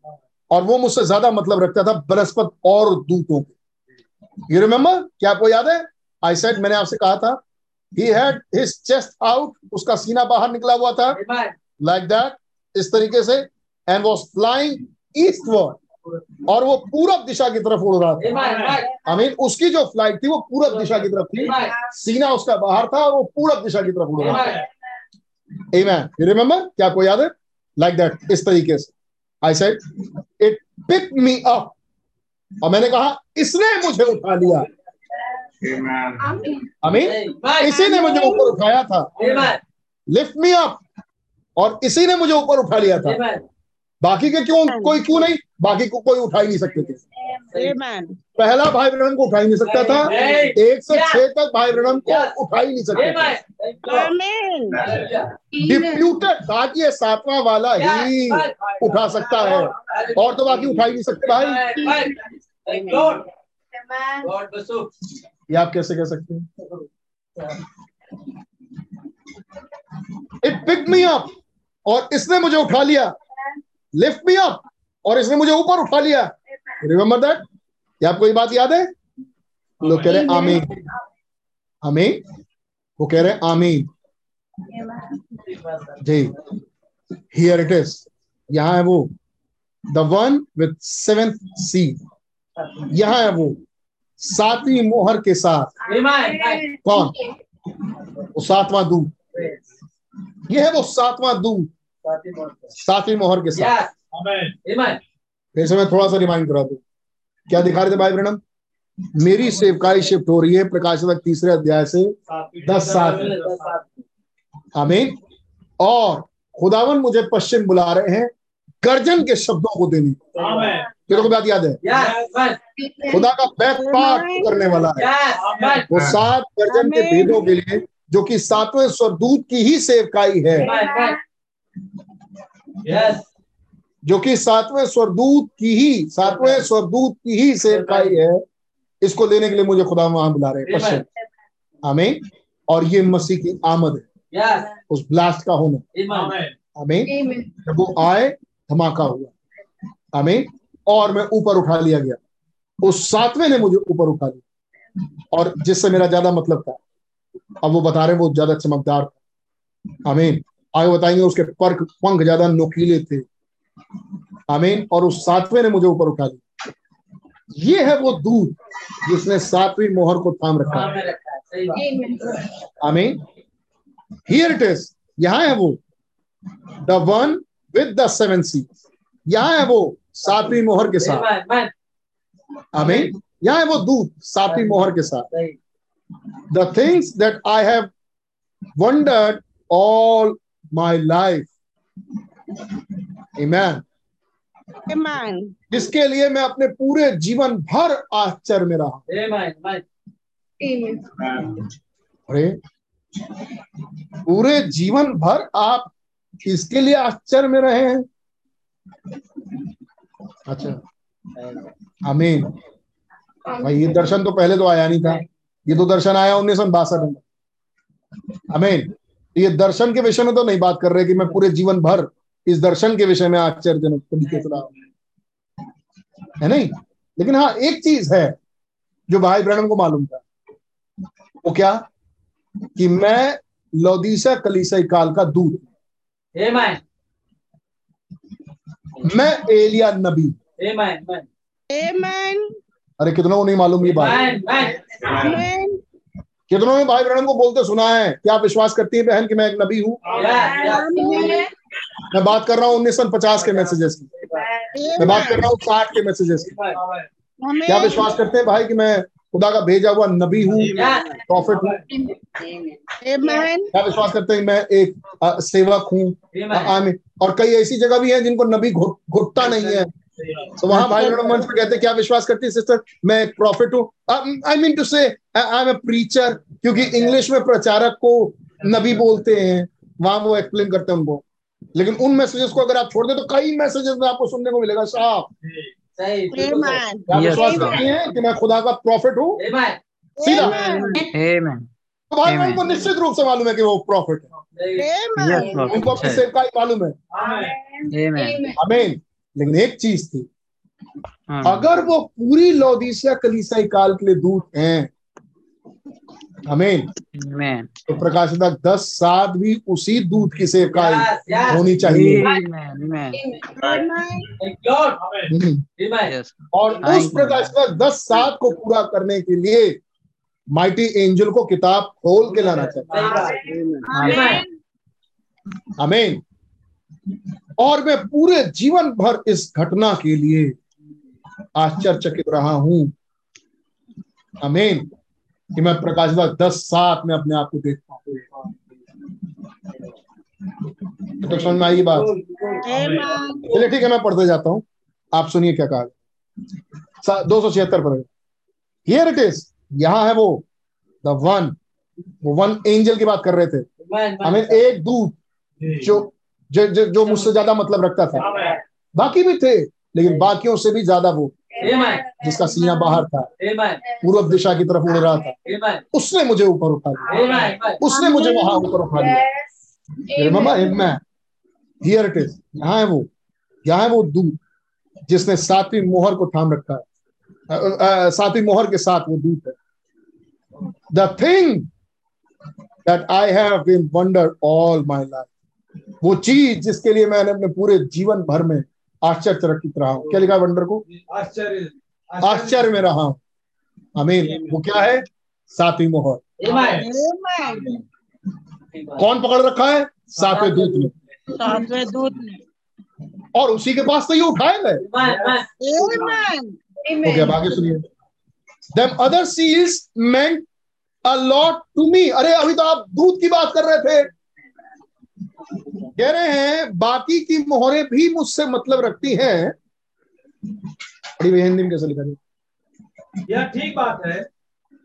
और वो मुझसे ज़्यादा मतलब रखता था बनस्पत और दूतों के यू रिमेम्बर क्या आपको याद है? आई सेड मैंने आपसे कहा था he had his chest out उसका सीना बाहर निकला हुआ था। लाइक दैट इस तरीके से एंड वॉज़ फ्लाइंग ईस्टवर्ड और वो पूरब दिशा की तरफ़ उड़ रहा था। आई मीन उसकी जो फ़्लाइट थी वो पूरब दिशा की तरफ़ थी। सीना उसका बाहर था और वो पूरब दिशा की तरफ़ उड़ रहा था। Amen. You remember? क्या आपको याद है? Like that, इस तरीके से. I said, it picked me up. और मैंने कहा, इसने मुझे उठा लिया. अमीन इसी ने मुझे ऊपर उठाया था. लिफ्ट मी अप और इसी ने मुझे ऊपर उठा लिया था. बाकी के क्यों कोई क्यों नहीं बाकी को कोई उठा ही नहीं सकते थे Amen. पहला भाई ब्रहण को उठा ही नहीं सकता था। एक से छह तक भाई ब्रहण को उठा ही नहीं सकता थे. डिप्यूटेड था कि ये सातवां वाला ही उठा सकता है। और तो बाकी उठा ही नहीं सकते भाई। गॉड गॉड बसो ये आप कैसे कह सकते हैं? इट पिक मी अप और इसने मुझे उठा लिया। लिफ्ट मी अप और इसने मुझे ऊपर उठा लिया। रिमेम्बर दैट क्या आपको ये बात याद है? लोग कह रहे हैं आमीन। आमीन। वो कह रहे हैं आमीन। जी। हियर इट इज़ यहाँ है वो। The one with seventh seal यहाँ है वो। सातवीं मोहर के साथ। कौन? वो सातवां दूत। ये है वो सातवां दूत। सातवीं मोहर के साथ। Yes. Amen. Amen. फिर से मैं थोड़ा सा रिमाइंड करा दू क्या दिखा रहे थे भाई ब्रणम मेरी सेवकाई शिफ्ट हो रही है प्रकाश तक तीसरे अध्याय से दस सात हमें और खुदावन मुझे पश्चिम बुला रहे हैं गर्जन के शब्दों को देने. तेरे को बात याद है? खुदा का बैक पार्ट करने वाला है। वो सात गर्जन के। भेदों के लिए जो कि सातवें स्वरदूत की ही सेवकाई है. जो कि सातवें स्वरदूत की ही सातवें स्वरदूत की ही सेवकाई है इसको लेने के लिए मुझे खुदा वहाँ बुला रहे हैं। आमीन। और ये मसीह की आमद है। उस ब्लास्ट का होना. आमीन। जब वो आए धमाका हुआ। आमीन। और मैं ऊपर उठा लिया गया। उस सातवें ने मुझे ऊपर उठा लिया। और जिससे मेरा ज़्यादा मतलब था। अब वो बता रहे हैं वो ज़्यादा चमकदार था। आमीन। आगे बताएँगे उसके पर्क पंख ज़्यादा नोकीले थे। आमीन। और उस सातवें ने मुझे ऊपर उठा लिया ये है वो दूध जिसने सातवीं मोहर को थाम रखा है। आमीन। हियर इट इज़ यहाँ है वो। The one with the seven seal यहाँ है वो सातवीं मोहर के साथ. आमीन। यहाँ है वो दूध सातवीं मोहर के साथ। The things that I have have wondered all my life. Amen. Amen. जिसके लिए मैं अपने पूरे जीवन भर आश्चर्य में रहा Amen. Amen. अरे पूरे जीवन भर आप इसके लिए आश्चर्य में रहे हैं? अच्छा। आमीन भाई ये दर्शन तो पहले तो आया नहीं था। ये तो दर्शन आया उन्नीस सौ बासठ में। आमीन ये दर्शन के विषय में तो नहीं बात कर रहे कि मैं पूरे जीवन भर इस दर्शन के विषय में आश्चर्यजनक तरीके से रहा है नहीं लेकिन हाँ एक चीज़ है जो भाई ब्रणम को मालूम था वो क्या कि मैं लौदीसा कलीसाई काल का दूत Amen. मैं एलिया नबी Amen. Amen. Amen. अरे कितनों को नहीं मालूम ये बात. कितनों ने भाई ब्रणम को बोलते सुना है क्या आप विश्वास करती है बहन कि मैं एक नबी हूँ. मैं बात कर रहा हूँ उन्नीस सौ पचास के मैसेजेस की। मैं बात कर रहा हूँ साठ के मैसेजेस की। क्या विश्वास करते हैं भाई कि मैं खुदा का भेजा हुआ नबी हूँ प्रॉफिट हूँ? क्या विश्वास करते हैं मैं एक सेवक हूँ? और कई ऐसी जगह भी है जिनको नबी घुटता नहीं है। तो वहाँ भाई ब्रणम मंच पे कहते क्या विश्वास करती है सिस्टर मैं एक प्रॉफिट हूँ। I mean to say I am a preacher क्योंकि इंग्लिश में प्रचारक को नबी बोलते हैं। वहाँ वो एक्सप्लेन करते हैं उनको। लेकिन उन मैसेजेस को अगर आप छोड़ दे तो कई मैसेजेस में आपको सुनने को मिलेगा साहब। Yes, विश्वास हैं कि मैं खुदा का प्रॉफिट हूँ? सीधा. तो भाई. उनको निश्चित रूप से मालूम है कि वो प्रॉफिट है. उनको अपनी। सेवकाई मालूम है। अमेन लेकिन एक चीज़ थी। हाँ। अगर वो पूरी लौदीसिया कलीसाई काल के लिए दूत हैं अमेन Amen. तो प्रकाशिता दस सात भी उसी दूध की सेवकाई Yes. Yes. होनी चाहिए. हम्म। Yes. और उस. प्रकाशिता दस सात को पूरा करने के लिए माइटी एंजल को किताब खोल के लाना चाहिए. अमेन और मैं पूरे जीवन भर इस घटना के लिए आश्चर्यचकित रहा हूँ अमेन कि मैं प्रकाशिता दस सात में अपने आप को देख पाऊँ। तो समझ में आई बात? चलिए ठीक है मैं पढ़ते जाता हूँ। आप सुनिए क्या कहा दो सौ छिहत्तर पर हियर इट इज़ यहाँ है वो द वन वो वन एंजल की बात कर रहे थे। हमें एक दूत जो। जो जो, जो मुझसे ज़्यादा मतलब रखता था। बाकी भी थे लेकिन बाकियों से भी ज़्यादा वो. जिसका सीना बाहर था पूर्व दिशा की तरफ़ उड़ रहा था उसने मुझे ऊपर उठा लिया Amen. Amen. उसने मुझे वहाँ ऊपर उठा लिया रिमेम्बर मैं हियर इट इज़ यहाँ है वो यहाँ है वो दूत जिसने सातवीं मोहर को थाम रखा है। सातवीं मोहर के साथ वो दूत है। The thing that I have been wonder all my life वो चीज़ जिसके लिए मैंने अपने पूरे जीवन भर में आश्चर्यचकित रहा हूँ क्या लिखा है वंडर को? आश्चर्य। आश्चर्य में रहा हूँ। आमीन वो क्या है? सातवीं मोहर. कौन पकड़ रखा है? सातवें दूत ने। सातवें दूत ने। और उसी के पास तो ये उठाए गए. हो आगे सुनिए। Them other seals meant a lot to me अरे अभी तो आप दूध की बात कर रहे थे। कह रहे हैं बाकी की मोहरें भी मुझसे मतलब रखती हैं। हिंदी में कैसे लिखा यह ठीक बात है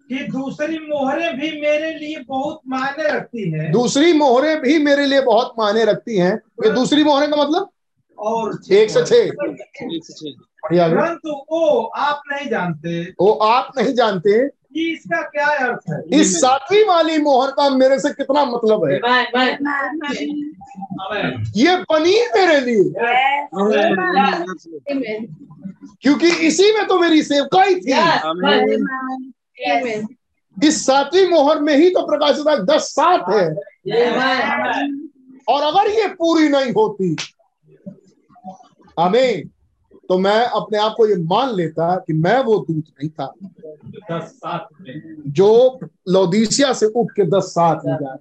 कि दूसरी मोहरें भी मेरे लिए बहुत मायने रखती हैं। दूसरी मोहरें भी मेरे लिए बहुत मायने रखती हैं। ये दूसरी मोहरें का मतलब? और एक से छह। परंतु वो आप नहीं जानते। वो आप नहीं जानते। इसका क्या अर्थ है? इस सातवीं वाली मोहर का मेरे से कितना मतलब है। ये बनी मेरे लिए। क्योंकि इसी में तो मेरी सेवकाई थी। इस सातवीं मोहर में ही तो प्रकाशित दस सात है। और अगर ये पूरी नहीं होती आमीन। तो मैं अपने आप को ये मान लेता कि मैं वो दूत नहीं था। जो लौदीसिया से उठ के दस सात में जा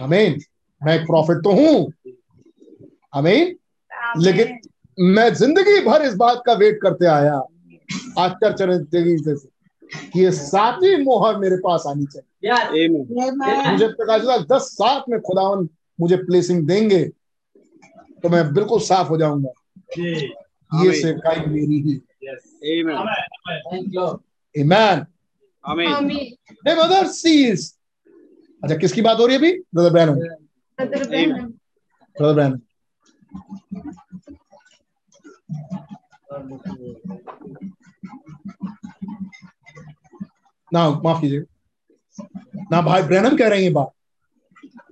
आमीन। मैं एक प्रॉफिट तो हूँ। अमीन लेकिन मैं ज़िंदगी भर इस बात का वेट करते आया आश्चर्य तरीके से कि ये सातवीं मोहर मेरे पास आनी चाहिए. मुझे प्रकाश दस सात में खुदावन मुझे प्लेसिंग देंगे। तो मैं बिल्कुल साफ़ हो जाऊँगा। ये सेवकाई मेरी ही। यस आमेन ईमान देम अदर सीज अच्छा किसकी बात हो रही है अभी? ब्रदर ब्रैनम ब्रदर ब्रैनम ना माफ़ कीजिए। ना भाई ब्रैनम कह रहे हैं ये बात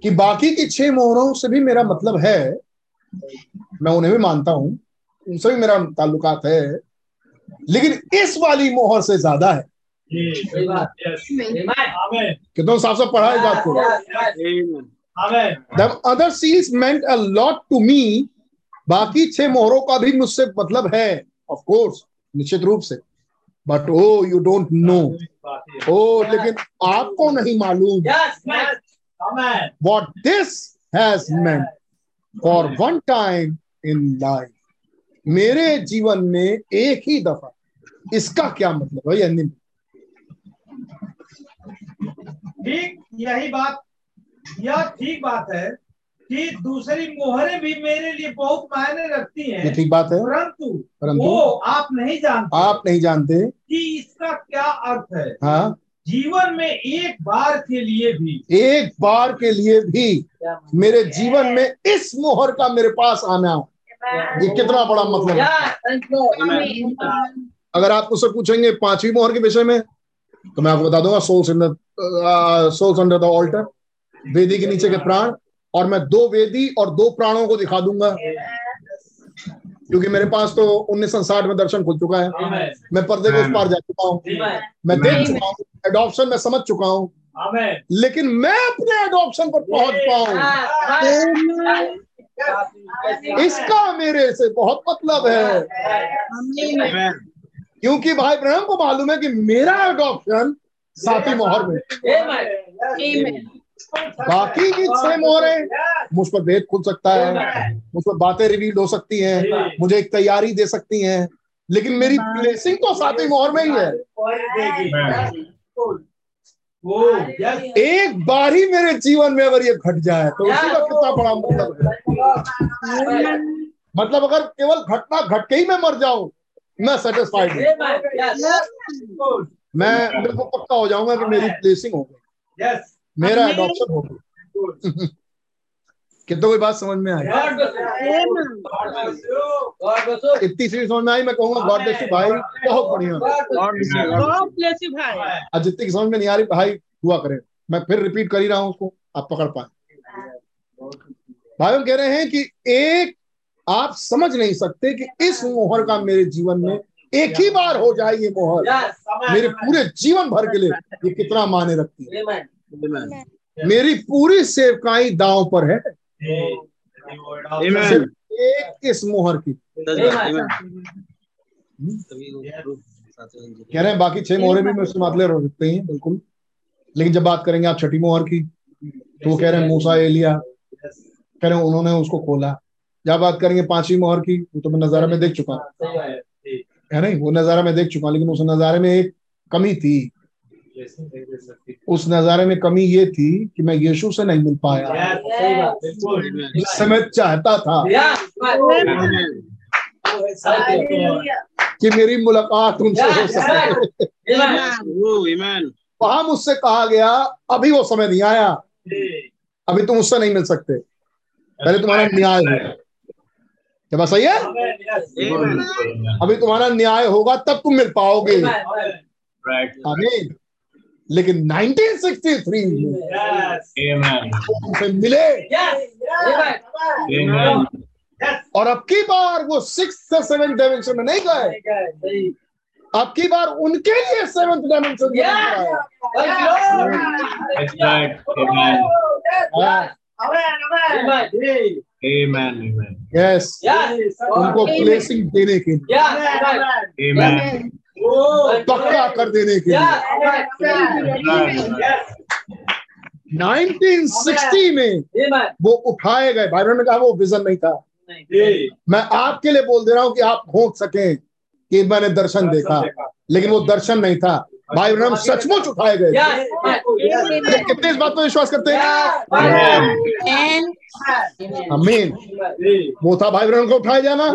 कि बाकी की छह मोहरों से भी मेरा मतलब है मैं उन्हें भी मानता हूँ। उनसे भी मेरा ताल्लुकात है। लेकिन इस वाली मोहर से ज़्यादा है। जी यस कितना साफ़ साफ़ पढ़ा इस बात को? Other seals meant a lot to me. बाकी छह मोहरों का भी मुझसे मतलब है ऑफ़ कोर्स निश्चित रूप से। But oh you don't know oh लेकिन आपको नहीं मालूम। What this this has meant one time in life मेरे जीवन में एक ही दफ़ा इसका क्या मतलब है? यानी ठीक यही बात यह ठीक बात है कि दूसरी मोहरे भी मेरे लिए बहुत मायने रखती ये ठीक बात है। परंतु परंतु वो आप नहीं जानते आप नहीं जानते। कि इसका क्या अर्थ है। हाँ। जीवन में एक बार के लिए भी। एक बार के लिए भी मेरे जीवन में इस मोहर का मेरे पास आना हो। ये कितना बड़ा मतलब है। अगर आप उससे पूछेंगे पांचवी मोहर के विषय में तो मैं आपको बता दूँगा souls in souls under the altar वेदी के नीचे के प्राण और मैं दो वेदी और दो प्राणों को दिखा दूँगा। क्योंकि मेरे पास तो उन्नीस सौ साठ में दर्शन खुल चुका है। मैं पर्दे के उस पार जा चुका हूँ। मैं देख चुका हूँ। एडॉप्शन में समझ चुका हूँ। लेकिन मैं अपने एडॉप्शन पर पहुँच पाऊँ। इसका मेरे से बहुत मतलब है। क्योंकि भाई ब्रह्म को मालूम है कि मेरा एडॉप्शन साथी मोहर में। बाकी की छह मोहरें मुझ पर भेद खुल सकता है। मुझ पर बातें रिवील हो सकती हैं। मुझे एक तैयारी दे सकती हैं। लेकिन मेरी प्लेसिंग तो साथी मोहर में ही है। एक बार ही मेरे जीवन में अगर ये घट जाए तो उसी का कितना बड़ा मतलब है। मतलब अगर केवल घटना घट के ही मैं मर जाऊँ मैं सेटिस्फाइड हूँ। मैं मेरे को पक्का हो जाऊँगा कि मेरी प्लेसिंग हो गई। मेरा एडॉप्शन हो गया। कितना कोई बात समझ में आई? इतनी सी समझ में आई? मैं कहूँगा गॉड ब्लेस यू भाई। बहुत बढ़िया। आज जितनी की समझ में नहीं आ रही भाई हुआ करे। मैं फिर रिपीट कर ही रहा हूँ उसको। आप पकड़ पाए। भाई हम कह रहे हैं कि एक आप समझ नहीं सकते कि इस मोहर का मेरे जीवन में एक ही बार हो जाए ये मोहर। मेरे पूरे जीवन भर के लिए ये कितना माने रखती है। मेरी पूरी सेवकाई दांव पर है। एक इस मोहर की। कह रहे हैं बाकी छह मोहरे भी मुझसे मतलब हो सकते हैं बिल्कुल। लेकिन जब बात करेंगे आप छठी मोहर की तो कह रहे हैं मूसा एलिया। कह रहे हैं उन्होंने उसको खोला। जब बात करेंगे पांचवी मोहर की वो तो मैं नज़ारा में देख चुका। है नहीं? वो नज़ारा में देख चुका लेकिन उस नजारे में एक कमी थी। उस नजारे में कमी ये थी कि मैं यीशु से नहीं मिल पाया। जिस समय चाहता था। कि मेरी मुलाकात उनसे हो सके। वहाँ मुझसे कहा गया अभी वो समय नहीं आया। अभी तुम उससे नहीं मिल सकते। पहले तुम्हारा न्याय है। क्या बात सही है? अभी तुम्हारा न्याय होगा तब तुम मिल पाओगे। आमीन। लेकिन 1963 में तुमसे मिले। और अब की बार वो सिक्स से सेवन डायमेंशन में नहीं गए। अब की बार उनके लिए सेवंथ डायमेंशन में यस उनको प्लेसिंग देने के लिए। पक्का कर देने के लिए। 1960 में वो उठाए गए। भाई ने कहा वो विजन नहीं था। मैं आपके लिए बोल दे रहा हूँ कि आप घोट सकें कि मैंने दर्शन देखा। लेकिन वो दर्शन नहीं था। भाई ब्रह्म सचमुच उठाए गए। कितने इस बात पर विश्वास करते हैं? अमीन वो था भाई ब्रह्म को उठाए जाना।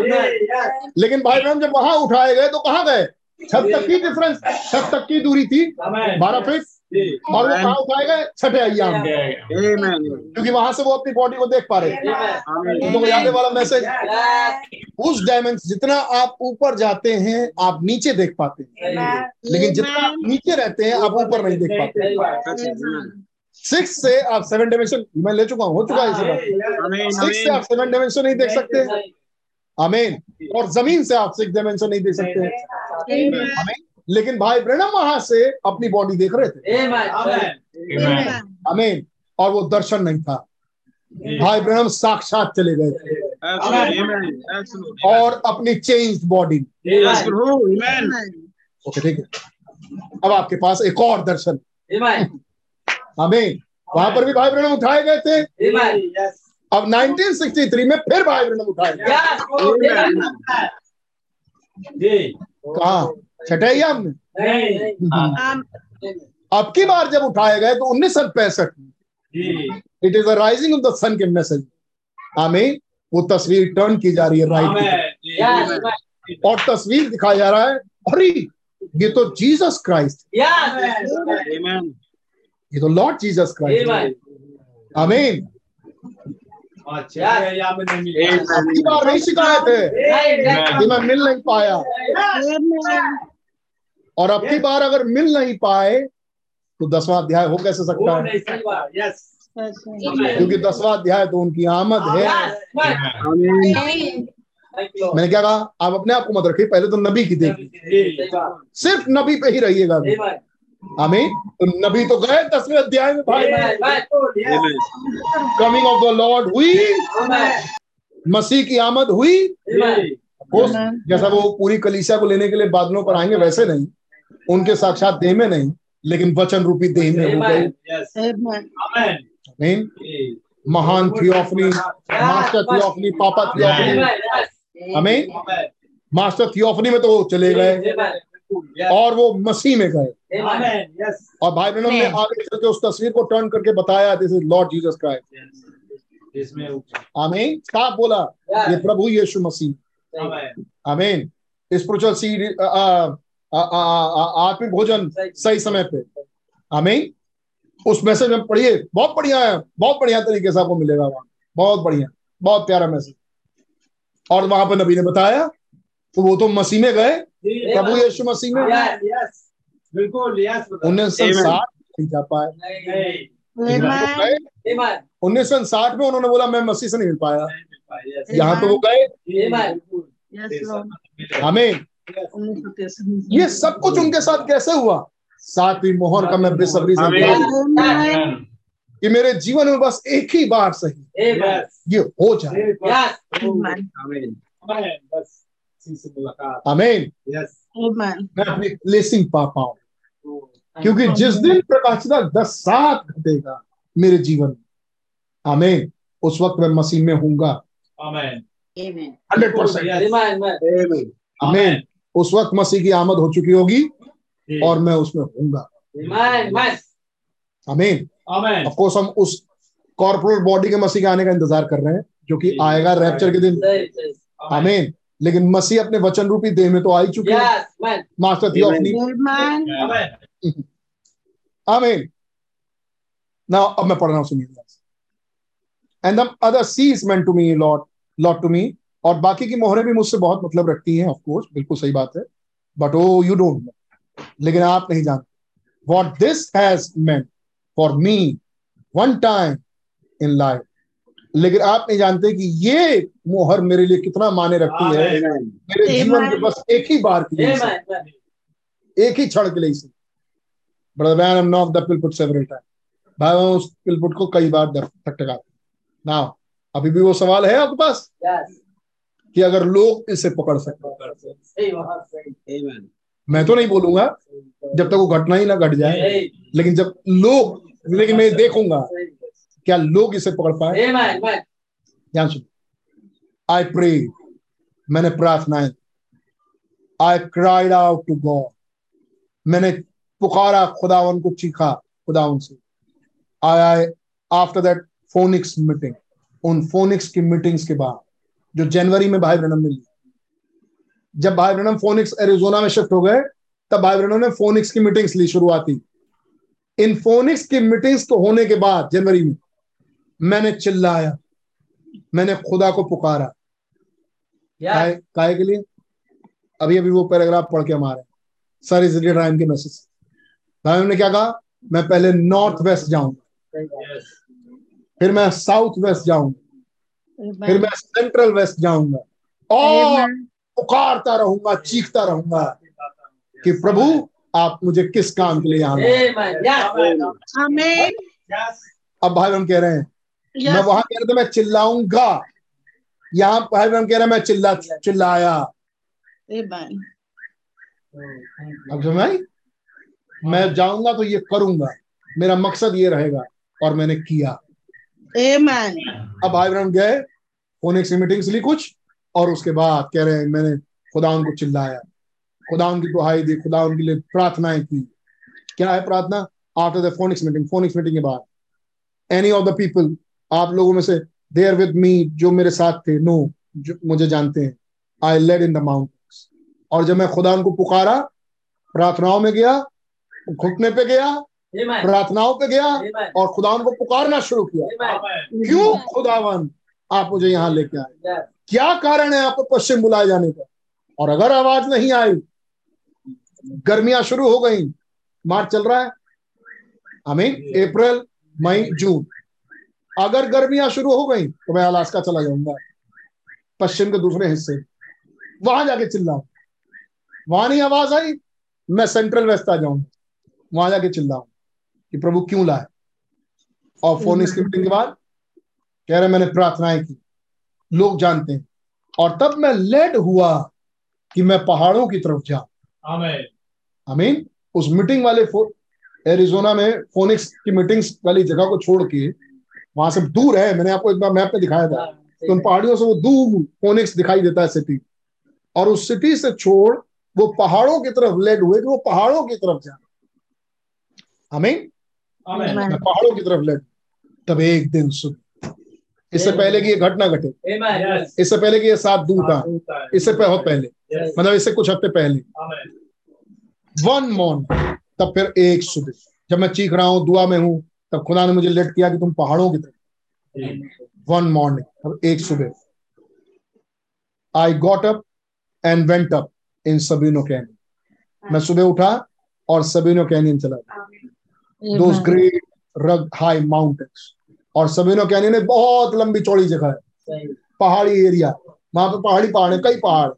लेकिन भाई ब्रह्म जब वहाँ उठाए गए तो कहाँ गए? छत तक की डिफरेंस छत तक की दूरी थी बारह फीट और वो कहाँ उठाए गए? छठे अयाम क्योंकि वहाँ से वो अपनी बॉडी को देख पा रहे। थे तुमको याद वाला मैसेज उस डायमेंशन जितना आप ऊपर जाते हैं आप नीचे देख पाते हैं। लेकिन जितना आप नीचे रहते हैं आप ऊपर नहीं देख पाते। सिक्स से आप सेवन डायमेंशन मैं ले चुका हूँ हो चुका है इसी बात। सिक्स से आप सेवन डायमेंशन नहीं देख सकते। आमीन। और ज़मीन से आप सिक्स डायमेंशन नहीं देख सकते। आमीन। लेकिन भाई ब्रनम वहाँ से अपनी बॉडी देख रहे थे। आमीन। और वो दर्शन नहीं था। भाई ब्रनम साक्षात चले गए थे। और अपनी चेंज बॉडी ओके ठीक है। अब आपके पास एक और दर्शन। आमीन। वहाँ पर भी भाई ब्रनम उठाए गए थे। अब 1963 में फिर भाई ब्रनम उठाए कहा? छठैया में अब की बार जब उठाए गए तो उन्नीस सौ पैंसठ में। It is a rising of the sun के मैसेज आमीन। वो तस्वीर टर्न की जा रही है राइट और तस्वीर दिखाया जा रहा है अरे ये तो जीसस क्राइस्ट ये तो लॉर्ड जीसस क्राइस्ट आमीन। बार नहीं सिखाए थे कि मैं मिल नहीं पाया। और अब की बार अगर मिल नहीं पाए तो दसवां अध्याय हो कैसे सकता है? क्योंकि दसवां अध्याय तो उनकी आमद है मैंने क्या कहा? आप अपने आप को मत रखिए पहले तो नबी की देखिए। सिर्फ़ नबी पे ही रहिएगा। आमीन। तो नबी तो गए दसवें अध्याय में भाई। कमिंग ऑफ़ द लॉर्ड हुई। मसीह की आमद हुई। वो जैसा वो पूरी कलीसिया को लेने के लिए बादलों पर आएँगे वैसे नहीं। उनके साक्षात देह में नहीं लेकिन वचन रूपी देह में हो गए महान थियोफनी मास्टर थियोफनी पापा थियोफनी। हमें मास्टर थियोफनी में तो वो चले गए। और वो मसीह में गए। और भाई बहनों ने आगे चल के उस तस्वीर को टर्न करके बताया this is Lord Jesus Christ आमीन साफ़ बोला? ये प्रभु यीशु मसीह। आमीन स्पिरिचुअल सीड आत्मिक भोजन सही। समय पे। आमीन उस मैसेज में पढ़िए। बहुत बढ़िया है। बहुत बढ़िया तरीके से आपको मिलेगा वहाँ। बहुत बढ़िया। बहुत प्यारा मैसेज और वहाँ पर नबी ने बताया तो वो तो मसीह में गए। प्रभु यीशु मसीह में। बिल्कुल उन्नीस सौ साठ नहीं जा पाए। उन्नीस सौ साठ में उन्होंने बोला मैं मसीह से नहीं मिल पाया। यहाँ तो वो गए। हमें ये सब कुछ उनके साथ कैसे हुआ? सातवीं मोहर का मैं बेसब्री से कि मेरे जीवन में बस एक ही बार सही। ये हो जाए। आमीन मैं अपनी ब्लेसिंग पा पाऊँ। क्योंकि जिस दिन प्रकाशिता दस सात घटेगा मेरे जीवन। में आमीन उस वक्त मैं मसीह में हूँगा Amen. हंड्रेड परसेंट आमीन उस वक्त मसीह की आमद हो चुकी होगी और मैं उसमें होऊँगा। आमीन Amen. ऑफ़ कोर्स हम उस कॉर्पोरेट बॉडी के मसीह के आने का इंतज़ार कर रहे हैं जो कि आएगा रैप्चर के दिन। आमीन लेकिन मसीह अपने वचन रूपी देह में तो आ ही चुके हैं। Master theophany Amen. Amen. आमीन ना अब मैं पढ़ रहा हूँ सुनिए and the other seize meant to me lot lot to me और बाकी की मोहरें भी मुझसे बहुत मतलब रखती हैं ऑफ़ कोर्स बिल्कुल सही बात है। But oh you don't know लेकिन आप नहीं जानते। What this has meant for me one time in life लेकिन आप नहीं जानते कि ये मोहर मेरे लिए कितना माने रखती है मेरे जीवन में बस एक ही बार के लिए एक ही क्षण के लिए brother man am knock the pulpit several time भाई मैं उस पिलपुट को कई बार टकटका ना अभी भी वो सवाल है आपके पास? कि अगर लोग इसे पकड़ सकते. मैं तो नहीं बोलूँगा जब तक वो घटना ही ना घट जाए। लेकिन जब लोग लेकिन मैं देखूँगा। क्या लोग इसे पकड़ पाए? ध्यान सुनो आई प्रे मैंने प्रार्थनाएँ I cried out to God मैंने पुकारा खुदावन को चीखा खुदावन से। I I after that Phoenix meeting उन फोनिक्स की मीटिंग्स के बाद जो जनवरी में भाई ब्रनम ने ली। जब भाई ब्रनम फोनिक्स एरिजोना में शिफ्ट हो गए तब भाई ब्रनम ने फोनिक्स की मीटिंग्स ली शुरुआती। इन फोनिक्स की मीटिंग्स को होने के बाद जनवरी में मैंने चिल्लाया मैंने खुदा को पुकारा। काय काय के लिए? अभी अभी वो पैराग्राफ पढ़ के हम आ रहे हैं। सर इज़ टाइम के मैसेज भाई ने क्या कहा? मैं पहले नॉर्थ वेस्ट जाऊँगा। Yes. फिर मैं साउथ वेस्ट जाऊँगा। फिर मैं सेंट्रल वेस्ट जाऊँगा। और पुकारता रहूँगा चीखता रहूँगा कि प्रभु आप मुझे किस काम के लिए यहाँ लाए? Amen. Yes. अब भाई हम कह रहे हैं मैं वहाँ कह रहे थे मैं चिल्लाऊँगा। यहाँ भाई कह रहे मैं चिल्ला चिल्लाया। अब समझ? मैं जाऊँगा तो ये करूँगा। मेरा मकसद ये रहेगा और मैंने किया। Amen. अब भाई ब्रह्म गए फोनिक्स मीटिंग्स ली कुछ और उसके बाद कह रहे हैं मैंने खुदा उनको चिल्लाया। खुदा उनकी दुहाई दी खुदा उनके लिए प्रार्थनाएँ की। क्या है प्रार्थना? After the Phoenix meeting Phoenix meeting के बाद। एनी ऑफ़ द पीपल आप लोगों में से देयर विद मी जो मेरे साथ थे नो जो मुझे जानते हैं। I led in the mountains और जब मैं खुदा उनको पुकारा प्रार्थनाओं में गया घुटने पे गया प्रार्थनाओं पे गया और खुदा को पुकारना शुरू किया। क्यों खुदावन? आप मुझे यहाँ लेके आए। क्या कारण है आपको पश्चिम बुलाए जाने का? और अगर आवाज़ नहीं आई गर्मियाँ शुरू हो गई मार्च चल रहा है। आमीन। अप्रैल मई जून। अगर गर्मियाँ शुरू हो गई तो मैं अलास्का चला जाऊँगा। पश्चिम के दूसरे हिस्से। वहाँ जाके चिल्लाऊं। वहाँ नहीं आवाज़ आई मैं सेंट्रल वेस्ट आ जाऊँगा वहाँ जाके चिल्लाऊं कि प्रभु क्यों लाए? और फ़ोन इसकी मीटिंग के बाद कह रहे मैंने प्रार्थनाएँ की। लोग जानते हैं। और तब मैं लेड हुआ कि मैं पहाड़ों की तरफ़ जाऊँ. आमीन। उस मीटिंग वाले फो- एरिजोना में फोनिक्स की मीटिंग्स वाली जगह को छोड़ के वहाँ से दूर है मैंने आपको एक बार मैप में दिखाया था। तो उन पहाड़ियों से वो दूर फोनिक्स दिखाई देता है सिटी और उस सिटी से छोड़ वो पहाड़ों की तरफ़ लेड हुए कि वो पहाड़ों की तरफ़ जाए हमें पहाड़ों की तरफ़ लेड तब एक दिन सुन। इससे पहले कि ये घटना घटे। इससे पहले कि ये सात दूत आए इससे बहुत पहले। मतलब इससे कुछ हफ़्ते पहले। वन मॉर्निंग तब फिर एक सुबह जब मैं चीख रहा हूँ दुआ में हूँ तब खुदा ने मुझे लेट किया कि तुम पहाड़ों की तरफ़ वन मॉर्निंग तब एक सुबह। I got up and went up in Sabino Canyon मैं सुबह उठा और सबीनो कैनियन चला गया। Those great rug high mountains और सबीनो कैनियन एक बहुत लंबी चौड़ी जगह है। पहाड़ी एरिया वहाँ पे पहाड़ी पहाड़ है कई पहाड़।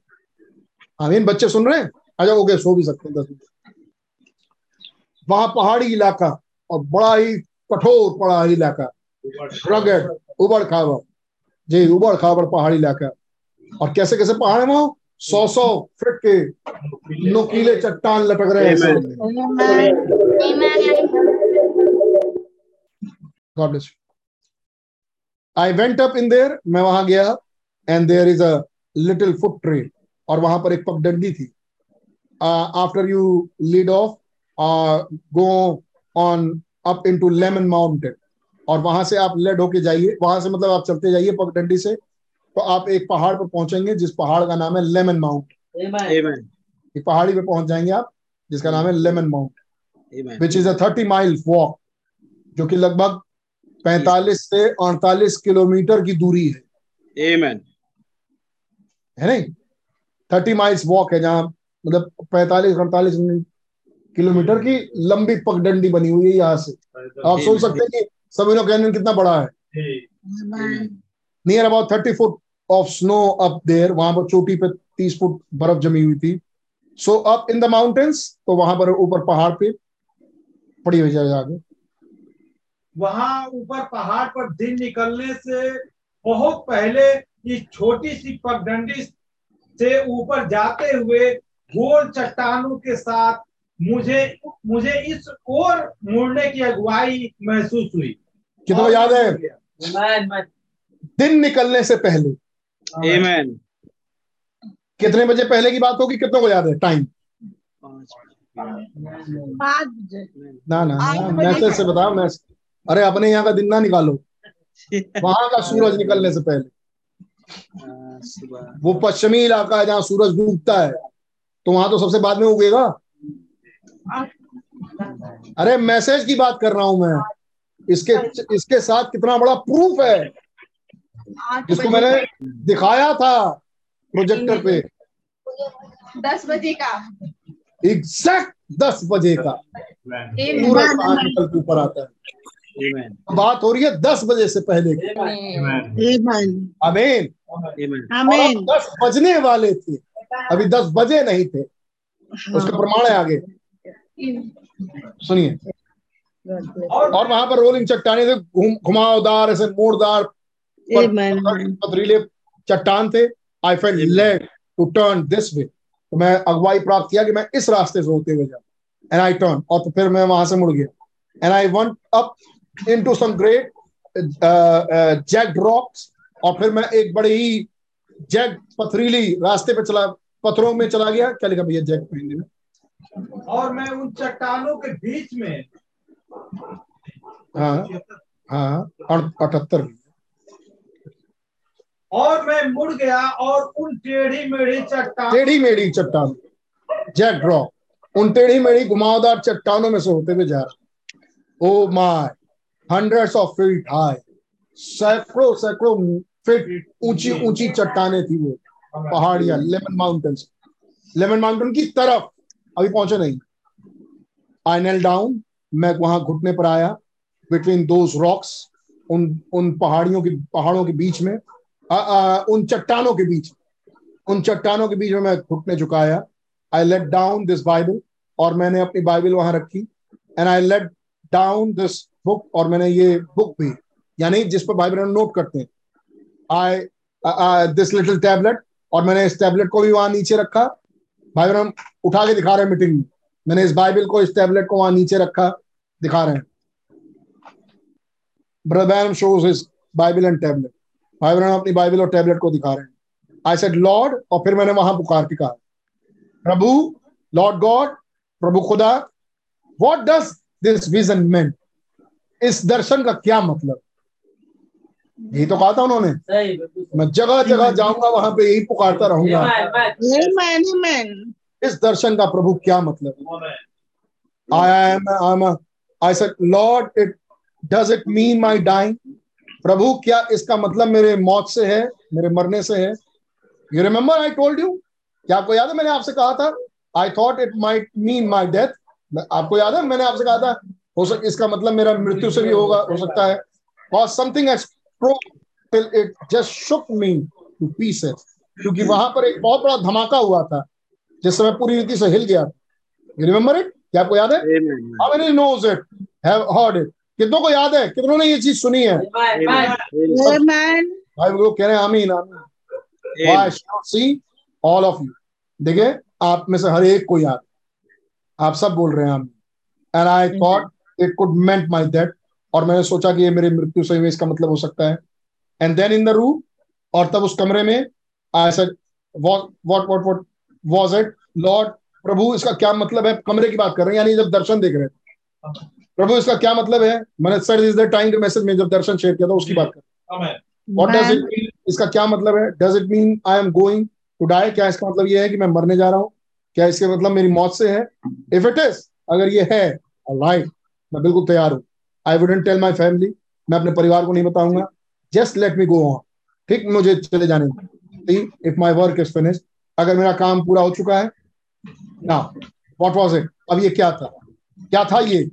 आमीन बच्चे सुन रहे हैं? अच्छा ओके सो भी सकते हैं दस मिनट। वहाँ पहाड़ी इलाका और बड़ा ही कठोर पहाड़ी इलाका। रगड़ उबड़ खाबड़। जी उबड़ खाबड़ पहाड़ी इलाका। और कैसे कैसे पहाड़ है वहाँ? सौ सौ फिट के नुकीले चट्टान लटक रहे हैं. I went up in there, मैं वहाँ गया and there is a little foot trail और वहाँ पर एक पगडंडी थी। After you lead off go uh, go on Lemmon into lemon mountain. और वहाँ से आप लेड होके जाइए। वहाँ से मतलब आप चलते जाइए पगडंडी से। तो आप एक पहाड़ पर पहुँचेंगे जिस पहाड़ का नाम है लेमन माउंट एक पहाड़ी पे पहुँच जाएँगे आप जिसका नाम है Lemmon mount which is a thirty mile walk जो कि लगभग 45 से 48 किलोमीटर की दूरी है। Amen. है नहीं? थर्टी माइल्स वॉक है जहाँ मतलब 45 48 किलोमीटर की लंबी पगडंडी बनी हुई है यहाँ से। आप सोच सकते हैं कि सभी कैनियन कितना बड़ा है। Near about thirty foot of snow up there वहाँ पर चोटी पे तीस फुट बर्फ़ जमी हुई थी। So up in the mountains तो वहाँ पर ऊपर पहाड़ पे पड़ी हुई जाए आगे। वहाँ ऊपर पहाड़ पर दिन निकलने से बहुत पहले इस छोटी सी पगडंडी से ऊपर जाते हुए गोल चट्टानों के साथ मुझे मुझे इस ओर मुड़ने की अगुवाई महसूस हुई। कितना याद है? दिन निकलने से पहले। Amen. कितने बजे पहले की बात होगी? कितनों को याद है? टाइम ना ना मैसेज से बताओ मैसेज अरे अपने यहाँ का दिन ना निकालो। [laughs] वहाँ का सूरज निकलने से पहले। Uh, वो पश्चिमी इलाका है जहाँ सूरज डूबता है। तो वहाँ तो सबसे बाद में उगेगा? अरे मैसेज की बात कर रहा हूँ मैं। इसके इसके साथ कितना बड़ा प्रूफ है। जिसको मैंने दिखाया था प्रोजेक्टर पे। दस बजे का। एग्जैक्ट दस बजे का। सूरज निकल के ऊपर आता है। Amen. बात हो रही है दस बजे से पहले की। आमीन अमीन आमीन दस बजने वाले थे। अभी दस बजे नहीं थे। उसका प्रमाण है आगे। सुनिए। और और वहाँ पर रोलिंग चट्टाने थे घुम घुमावदार ऐसे मोड़दार पथरीले चट्टान थे। I felt led to turn this way तो मैं अगुवाई प्राप्त किया कि मैं इस रास्ते से होते हुए जाऊँ एंड आई टर्न और तो फिर मैं वहाँ से मुड़ गया। And I went up into some great jagged rocks और फिर मैं एक बड़ी ही जैक पथरीली रास्ते पे चला पत्थरों में चला गया। क्या लिखा भैया जैक पे हिंदी में? और मैं उन चट्टानों के बीच में हाँ हाँ अठहत्तर। और मैं मुड़ गया और उन टेढ़ी मेढ़ी चट्टान टेढ़ी मेढ़ी चट्टान। जैक ड्रॉप उन टेढ़ी मेढ़ी घुमावदार चट्टानों में से होते हुए जा रहा। ओ my hundreds of feet high सैकड़ों सैकड़ों फीट ऊँची ऊँची चट्टाने थी वो। पहाड़ियाँ लेमन माउंटेन्स लेमन माउंटेन की तरफ़। अभी पहुँचे नहीं। आई नेल डाउन मैं वहाँ घुटने पर आया। बिटवीन दोज रॉक्स उन उन पहाड़ियों की पहाड़ों के बीच में आ, आ, उन चट्टानों के बीच उन चट्टानों के बीच में मैं घुटने झुकाया। I laid down this Bible और मैंने अपनी बाइबल वहाँ रखी। And I laid down this book और मैंने ये बुक भी यानी जिस पर बाइबल नोट करते हैं। आई दिस लिटिल टैबलेट और मैंने इस टैबलेट को भी वहाँ नीचे रखा। भाई हम उठा के दिखा रहे हैं मीटिंग में मैंने इस बाइबल को, इस टैबलेट को वहाँ नीचे रखा, दिखा रहे हैं। Brother shows his Bible and tablet भाई बहन अपनी बाइबल और टैबलेट को दिखा रहे हैं। आई सेड लॉर्ड और फिर मैंने वहाँ पुकार के कहा, प्रभु लॉर्ड गॉड प्रभु खुदा what does this vision mean इस दर्शन का क्या मतलब? यही तो कहा था उन्होंने। मैं जगह जगह जाऊँगा वहाँ पे यही पुकारता रहूँगा। इस दर्शन का प्रभु क्या मतलब I am I I said Lord it does it mean my dying प्रभु क्या इसका मतलब मेरे मौत से है मेरे मरने से है? You remember I told you क्या आपको याद है? मैंने आपसे कहा था I thought it might mean my death आपको याद है? मैंने आपसे कहा था हो सक इसका मतलब मेरा मृत्यु से भी होगा हो सकता है। और something till it just shook me to pieces क्योंकि वहाँ पर एक बहुत बड़ा धमाका हुआ था। जिस समय पूरी रीति से हिल गया। यू रिमेम्बर इट क्या आपको याद है? How many knows it have heard it कितनों को याद है? कितनों ने ये चीज़ सुनी है? आमीन भाई लोग कह रहे हैं आमीन आमीन? See, ऑल ऑफ़ यू देखिए आप में से हर एक को याद आप सब बोल रहे हैं हम and I thought it could meant my death और मैंने सोचा कि ये मेरी मृत्यु से हुई इसका मतलब हो सकता है। And then in the room और तब उस कमरे में I said what what what what was it Lord प्रभु इसका क्या मतलब है? कमरे की बात कर रहे हैं यानी जब दर्शन देख रहे हैं। प्रभु इसका क्या मतलब है? मैंने सर इज़ द टाइम के मैसेज में जब दर्शन शेयर किया था उसकी बात कर amen what does it mean इसका क्या मतलब है? Does it mean I am going to die क्या इसका मतलब ये है कि मैं मरने जा रहा हूँ? क्या इसका मतलब मेरी मौत से है? इफ़ इट इज़ अगर ये है राइट मैं बिल्कुल तैयार हूँ। I wouldn't tell my family मैं अपने परिवार को नहीं बताऊँगा। Just let me go on ठीक? मुझे चले जाने if my work is finish अगर मेरा काम पूरा हो चुका है ना व्हाट वाज इट अब ये क्या था? क्या था ये?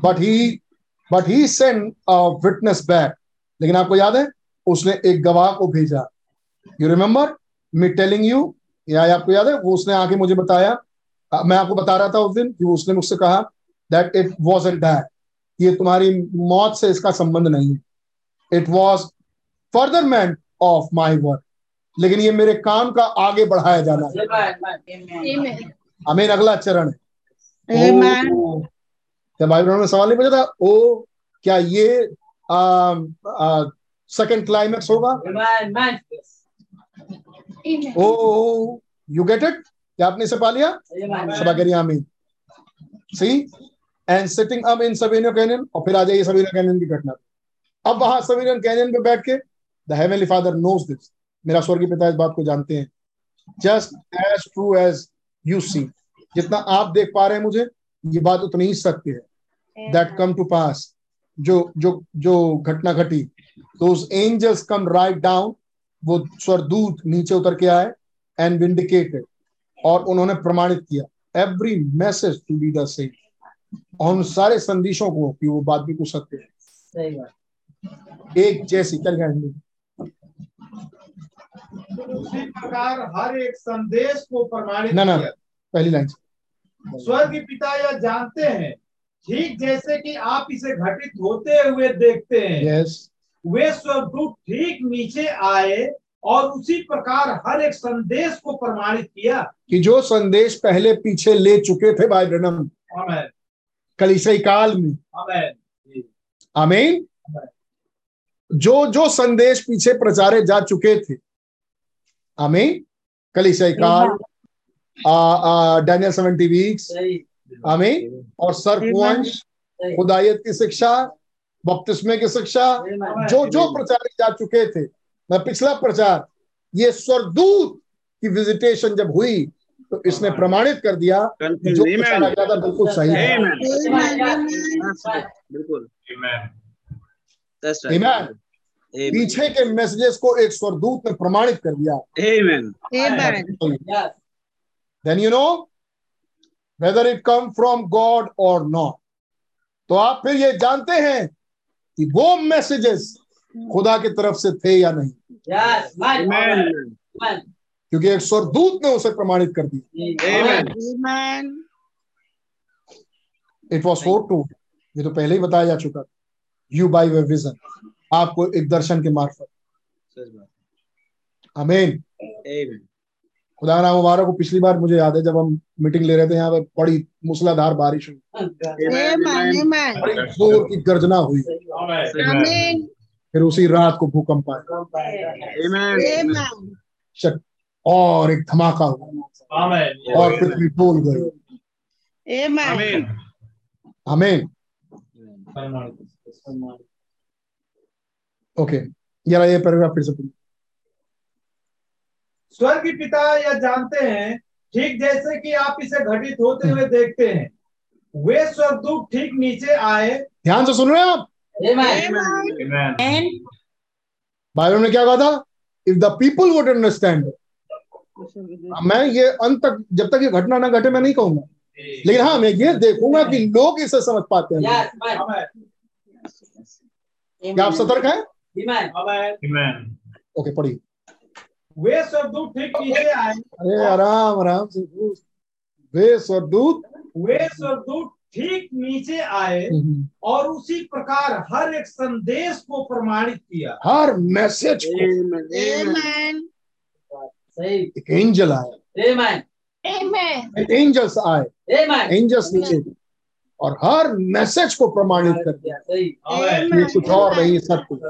But he but he send witness back लेकिन आपको याद है? उसने एक गवाह को भेजा। You remember me telling you, या आपको याद है? वो उसने आके मुझे बताया। मैं आपको बता रहा था उस दिन कि उसने मुझसे कहा that it was an that ये तुम्हारी मौत से इसका संबंध नहीं है। It was furtherment of my work लेकिन ये मेरे काम का आगे बढ़ाया जाना है। Amen. अमीन अगला चरण। है क्या भाई बहनों ने सवाल नहीं पूछा था ओ क्या ये सेकंड क्लाइमेक्स होगा. ओ यू गेट इट क्या आपने इसे पा लिया? सभा करिए आमीन। See and sitting up in Sabino Canyon और फिर आ जाइए सवेनियो कैनियन की घटना। अब वहाँ सवेनियो कैनियन पे बैठ के the heavenly Father knows this मेरा स्वर्गीय पिता इस बात को जानते हैं। Just as true as you see जितना आप देख पा रहे हैं मुझे ये बात उतनी ही सत्य है। दैट कम टू पास जो जो जो घटना घटी those angels come right down वो स्वरदूत नीचे उतर के आए एंड विंडिकेटेड और उन्होंने प्रमाणित किया। Every message to be the same और उन सारे संदेशों को कि वो बात भी कुछ सत्य है। एक जैसी चल गया हिंदी उसी प्रकार हर एक संदेश को प्रमाणित ना ना पहली लाइन से। स्वर्ग पिता यह जानते हैं ठीक जैसे कि आप इसे घटित होते हुए देखते हैं। यस वे स्वर्गदूत ठीक नीचे आए और उसी प्रकार हर एक संदेश को प्रमाणित किया। कि जो संदेश पहले पीछे ले चुके थे भाई ब्रनम आमेन कलिसई काल में। आमेन आमीन जो जो संदेश पीछे प्रचारे जा चुके थे। आमीन कलिसई काल डैनियल सेवेंटी वीक्स आमीन और सर्पवंश खुदायत की शिक्षा बपतिस्मे की शिक्षा जो जो प्रचारे जा चुके थे। मैं पिछला प्रचार ये स्वर्गदूत की विजिटेशन जब हुई तो इसने प्रमाणित कर दिया जो बिल्कुल सही है। बिल्कुल। पीछे के मैसेजेस को एक स्वरदूत ने प्रमाणित कर दिया। Then you know whether it come from God or not तो आप फिर ये जानते हैं कि वो मैसेजेस खुदा की तरफ़ से थे या नहीं। क्योंकि एक स्वर्गदूत ने उसे प्रमाणित कर दिया। Amen. Amen. It was foretold ये तो पहले ही बताया जा चुका यू बाई वे विजन आपको एक दर्शन के मार्फत। अमीन Amen. खुदा नाम मुबारक को पिछली बार मुझे याद है जब हम मीटिंग ले रहे थे यहाँ पे बड़ी मूसलाधार बारिश हुई। Amen. Amen. बड़ी ज़ोर की गर्जना हुई। फिर उसी रात को भूकंप आया। और एक धमाका हुआ। आमेन। और पृथ्वी डोल गई Amen. Amen. हमें ओके जरा ये पैराग्राफ फिर से स्वर्ग पिता यह जानते हैं ठीक जैसे कि आप इसे घटित होते हुए देखते हैं। वे स्वर्गदूत ठीक नीचे आए। ध्यान से सुन रहे हैं आप. बाइबल में क्या कहा था? If the people would understand मैं ये अंत तक जब तक ये घटना ना घटे मैं नहीं कहूँगा। लेकिन हाँ मैं ये देखूँगा कि लोग इसे समझ पाते हैं। क्या आप सतर्क हैं? ओके पढ़िए। वे स्वर्गदूत ठीक नीचे आए। अरे आराम आराम से वे स्वरदूत वे स्वर्गदूत ठीक नीचे आए हम्म, और उसी प्रकार हर एक संदेश को प्रमाणित किया। हर मैसेज को Amen. Amen. Amen. सही एक एंजल आया. Amen. एंजल्स आए. एंजल्स नीचे। और हर मैसेज को प्रमाणित कर। दिया ये कुछ और नहीं सब कुछ।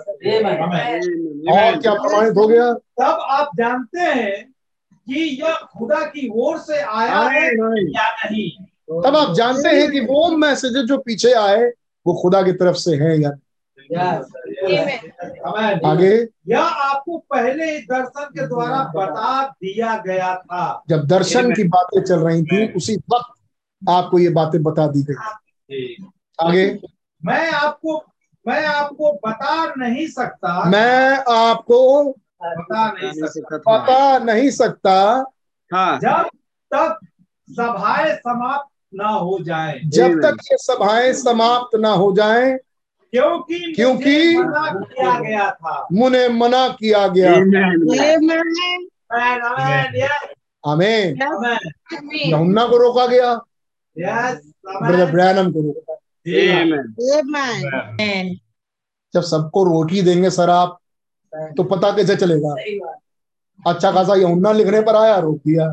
और क्या प्रमाणित हो गया? तब आप जानते हैं कि यह खुदा की ओर से आया है या नहीं। तब आप जानते हैं कि वो मैसेज जो पीछे आए वो खुदा की तरफ़ से है या. आगे। यह आपको पहले ही दर्शन के द्वारा बता दिया गया था। जब दर्शन की बातें चल रही थी उसी वक्त आपको ये बातें बता दी गई। आगे। मैं आपको मैं आपको बता नहीं सकता। मैं आपको बता नहीं सकता। बता नहीं सकता। हाँ। जब तक सभाएँ समाप्त ना हो जाए। जब तक ये सभाएँ समाप्त ना हो जाएँ क्योंकि क्योंकि- मना किया गया था। मुने मना किया गया Amen. Amen, amen, yes, आमीन amen, यहुन्ना को रोका गया। Yes, brother. ब्रैनम को रोका. जब सबको रोटी देंगे सर आप तो पता कैसे चलेगा? अच्छा खासा यमुना लिखने पर आया रोक दिया।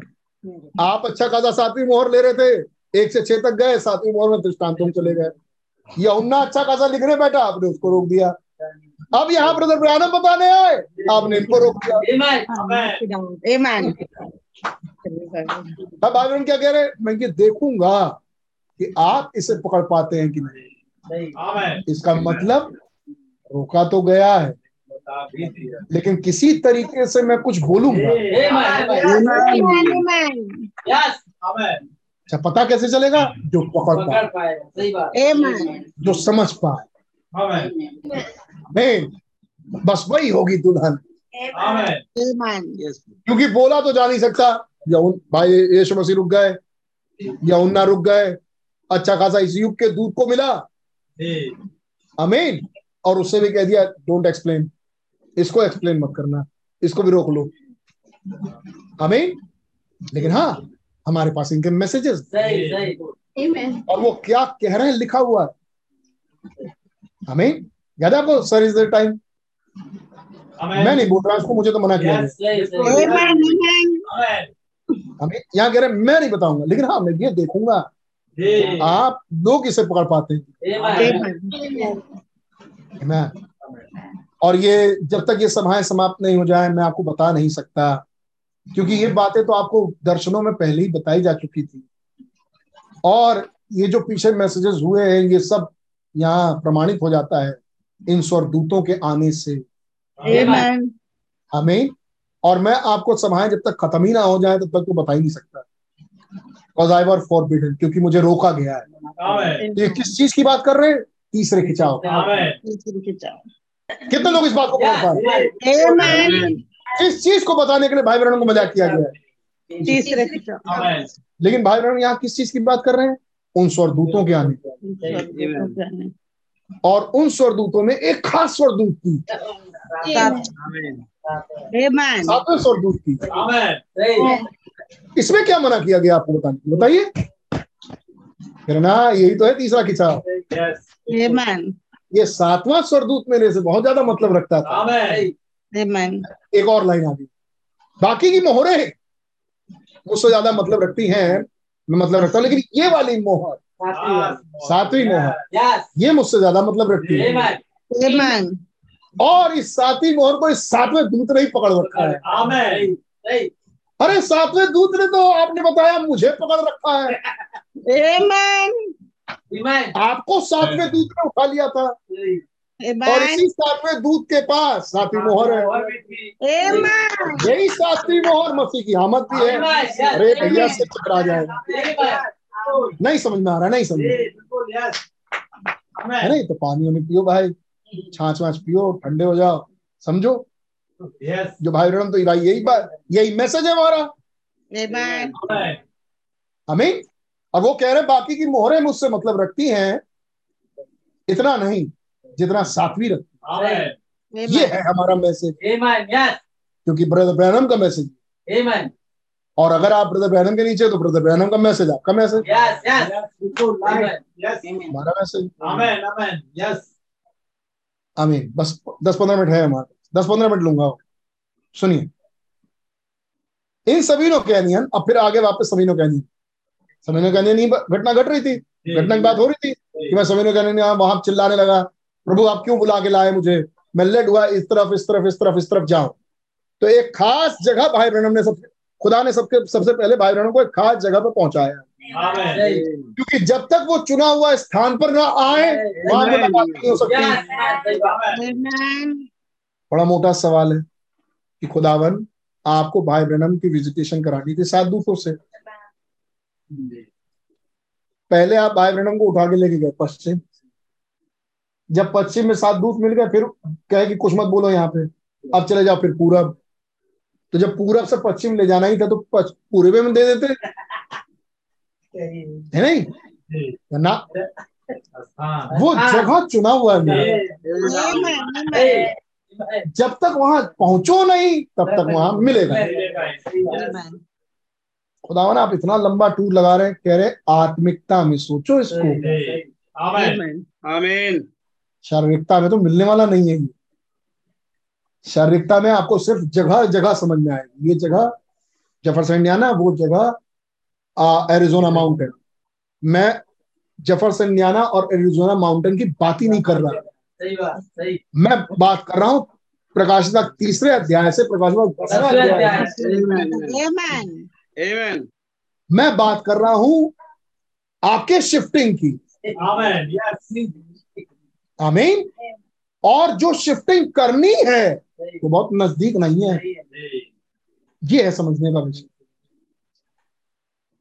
आप अच्छा खासा सातवीं मोहर ले रहे थे एक से छह तक गए सातवीं मोहर में दृष्टांतों में चले गए। यमुना अच्छा खासा लिखने बैठा आपने उसको रोक दिया। अब यहाँ ब्रदर ब्रैनम बताने आए आपने इनको रोक दिया। Amen. Amen. अब आप क्या कह रहे मैं ये देखूँगा कि आप इसे पकड़ पाते हैं कि नहीं। इसका मतलब रोका तो गया है बता भी दिया। लेकिन किसी तरीके से मैं कुछ बोलूँगा। अच्छा पता कैसे चलेगा? जो पकड़ पाए। सही बात। जो समझ पाए। बस वही होगी दुल्हन. क्योंकि बोला तो जा नहीं सकता। या उन भाई यीशु मसीह रुक गए। या उन्ना रुक गए। अच्छा खासा इस युग के दूध को मिला। अमीन और उससे भी कह दिया डोंट एक्सप्लेन इसको एक्सप्लेन मत करना। इसको भी रोक लो। अमीन लेकिन हाँ हमारे पास इनके मैसेजेस सही सही। Amen. और वो क्या कह रहे हैं लिखा हुआ है। अमीन याद है आपको सर इज़ द टाइम मैं नहीं बोल रहा इसको मुझे तो मना किया. अमीन यहाँ कह रहे हैं मैं नहीं बताऊँगा लेकिन हाँ मैं ये देखूँगा। आप लोग इसे पकड़ पाते हैं. और ये जब तक ये सभाएँ समाप्त नहीं हो जाए मैं आपको बता नहीं सकता। क्योंकि ये बातें तो आपको दर्शनों में पहले ही बताई जा चुकी थी। और ये जो पीछे मैसेजेस हुए हैं ये सब यहाँ प्रमाणित हो जाता है इन स्वर्गदूतों के आने से। हमें और मैं आपको सभाएँ जब तक खत्म ही ना हो जाए तब तक तो बता ही नहीं सकता। बिकॉज़ आई वर फॉरबिडन क्योंकि मुझे रोका गया है। ये किस चीज़ की बात कर रहे हैं? तीसरे खिंचाव. कितने लोग इस बात को हैं. इस चीज़ को बताने के लिए भाई बहनों को मज़ाक किया गया है। तीसरे लेकिन भाई बहन यहाँ किस चीज़ की बात कर रहे हैं? उन स्वरदूतों के आने। और उन स्वरदूतों में एक खास स्वरदूत. सातवें। स्वरदूत की। इसमें क्या मना किया गया आपको बताने को? बताइए। फिर ना यही तो है तीसरा खिंचाव Yes. ये सातवां स्वरदूत मेरे से बहुत ज़्यादा मतलब रखता था. एक और लाइन आ गई। बाकी की मोहरें। उससे ज़्यादा मतलब रखती हैं मैं मतलब रखता हूँ लेकिन ये वाली मोहर सातवीं मोहर ये मुझसे ज़्यादा मतलब रखती है। Amen. Amen. और इस सातवीं मोहर को इस सातवें दूत ने ही पकड़ रखा है। अरे सातवें दूत ने तो आपने बताया मुझे पकड़ रखा है. आपको सातवें दूत ने उठा लिया था। और. इसी सातवें दूत के पास सातवीं मोहर है। थी। Amen. यही सातवीं मोहर मसीह की आमद भी है। अरे भैया से चकरा जाएगा नहीं समझ में आ रहा नहीं समझ. है नहीं तो पानी वानी पियो भाई। छाछ वाछ पियो ठंडे हो जाओ। समझो? जो भाई बहन तो भाई यही बात यही मैसेज है हमारा. हमें और वो कह रहे हैं, बाकी की मोहरें मुझसे मतलब रखती हैं। इतना नहीं। जितना सातवीं रखती ये है हमारा मैसेज क्योंकि ब्रदर ब्रैनम का मैसेज और अगर आप ब्रदर ब्रैनम के नीचे तो ब्रदर ब्रैनम का मैसेज आपका मैसेज Yes. Yes. Yes, बिल्कुल, right. Amen. Yes. हमारा मैसेज. आमीन। बस दस पंद्रह मिनट है हमारे। दस पंद्रह मिनट लूँगा। सुनिए। इन सभी समीनो कैनियन अब फिर आगे वापस समीनो कैनियन समीनो कैनियन ही घटना घट रही थी। घटना की बात हो रही थी कि मैं समीनो कैनियन यहाँ वहाँ चिल्लाने लगा। प्रभु आप क्यों बुला के लाए मुझे? मैं लेट हुआ इस तरफ़ इस तरफ़ इस तरफ़ इस तरफ़ जाऊँ। तो एक खास जगह भाई ब्रहणम ने सब खुदा ने सबके सबसे पहले भाई ब्रहणम को एक खास जगह पर पहुँचाया। क्योंकि जब तक वो चुना हुआ स्थान पर ना आए वहाँ मुलाकात नहीं हो सकती। बड़ा मोटा सवाल है कि खुदावन आपको भाई ब्रणम की विजिटेशन करानी थी सात दूतों से पहले आप भाई ब्रणम को उठा के लेके गए पश्चिम। जब पश्चिम में सात दूत मिल गए फिर कहे कि कुछ मत बोलो यहाँ पे। अब चले जाओ फिर पूरब। तो जब पूरब से पश्चिम ले जाना ही था तो पूर्वे में दे देते। है नहीं? ना। हाँ। वो जगह चुना हुआ है. जब तक वहाँ पहुंचो नहीं तब तक वहाँ मिलेगा. खुदावन आप इतना लंबा टूर लगा रहे हैं कह रहे आत्मिकता में सोचो इसको। आमीन. आमीन। शारीरिकता में तो मिलने वाला नहीं है ये। शारीरिकता में आपको सिर्फ़ जगह जगह समझ में आएगी ये जगह जफरसन इंडियाना वो जगह एरिजोना माउंटेन मैं जफरसन इंडियाना और एरिजोना माउंटेन की बात ही नहीं कर रहा। सही बात सही। मैं बात कर रहा हूँ प्रकाशिता तीसरे अध्याय से. आमीन मैं बात कर रहा हूँ आपके शिफ्टिंग की। आमीन। और जो शिफ्टिंग करनी है वो बहुत नज़दीक नहीं है। ये है समझने का विषय।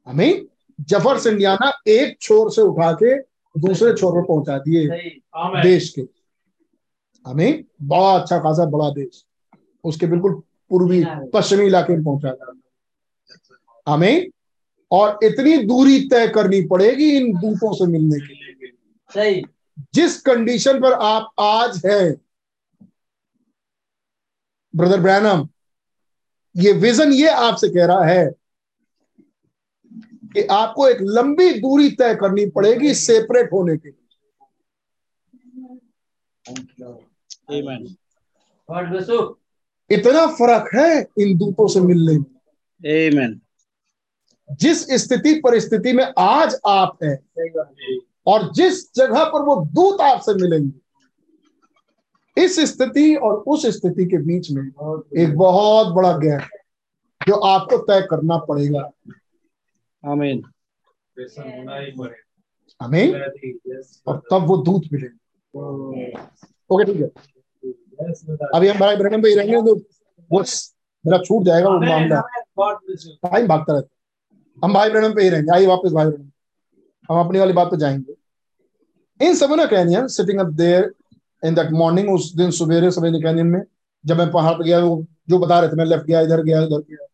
आमीन। ज़फ़र सिंडियाना एक छोर से उठा के दूसरे छोर पर पहुँचा दिए देश के। आमीन। बहुत अच्छा खासा बड़ा देश। उसके बिल्कुल पूर्वी पश्चिमी इलाके में पहुँचा दिया आमीन। और इतनी दूरी तय करनी पड़ेगी इन दूतों से मिलने के लिए। सही। जिस कंडीशन पर आप आज है ब्रदर ब्रैनम ये विजन ये आपसे कह रहा है कि आपको एक लंबी दूरी तय करनी पड़ेगी सेपरेट होने के लिए। इतना फ़र्क है इन दूतों से मिलने में। जिस स्थिति परिस्थिति में आज आप हैं। और जिस जगह पर वो दूत आपसे मिलेंगे इस स्थिति और उस स्थिति के बीच में एक बहुत बड़ा गैप जो आपको तय करना पड़ेगा। आमीन। यस और तब वो दूत मिलेंगे। ओके ठीक है। अभी हम भाई ब्रहण पे ही रहेंगे तो वो मेरा छूट जाएगा वो मामला टाइम भागता रहता हम भाई ब्रहण पे ही रहेंगे। आइए वापस भाई ब्रहण हम अपनी वाली बात पे जाएँगे। In Sabino Canyon sitting up there in that morning उस दिन सवेरे सवेरे कैनियन में जब मैं पहाड़ पे गया वो जो बता रहे थे मैं लेफ़्ट गया इधर गया उधर गया।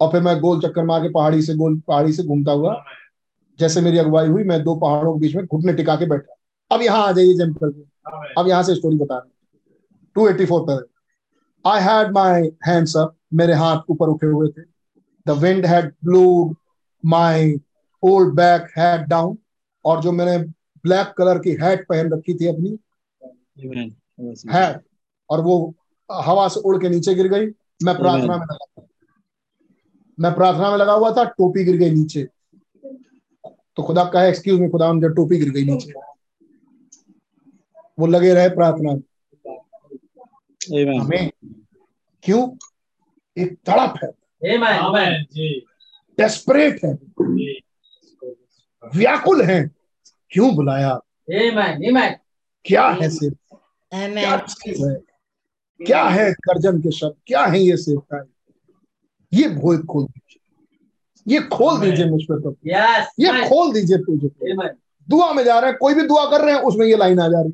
और फिर मैं गोल चक्कर मार के पहाड़ी से गोल पहाड़ी से घूमता हुआ जैसे मेरी अगुवाई हुई मैं दो पहाड़ों के बीच में घुटने टिका के बैठा। अब यहाँ आ जाइए जंप करके अब यहाँ से स्टोरी बता रहे टू एटी फोर पर I had my hands up मेरे हाथ ऊपर उठे हुए थे। The wind had blowed my old back had down और जो मैंने ब्लैक कलर की हैट पहन रखी थी अपनी हैट और वो हवा से उड़ के नीचे गिर गई। मैं प्रार्थना में लगा मैं प्रार्थना में लगा हुआ था टोपी गिर गई नीचे। तो खुदा कहा एक्सक्यूज मी खुदा मुझे टोपी गिर गई नीचे। वो लगे रहे प्रार्थना में। हमें क्यों? एक तड़प है। आमेन आमीन जी। डेस्परेट है। जी। व्याकुल है। क्यों बुलाया? क्या है सिर्फ़ क्या चीज़ है? क्या है गर्जन के शब्द? क्या है ये सेवकाई ये भोज खोल दीजिए। ये खोल दीजिए मुझ पर तो। यस ये खोल दीजिए तुझे आमेन दुआ में जा रहे हैं कोई भी दुआ कर रहे हैं उसमें ये लाइन आ जा रही।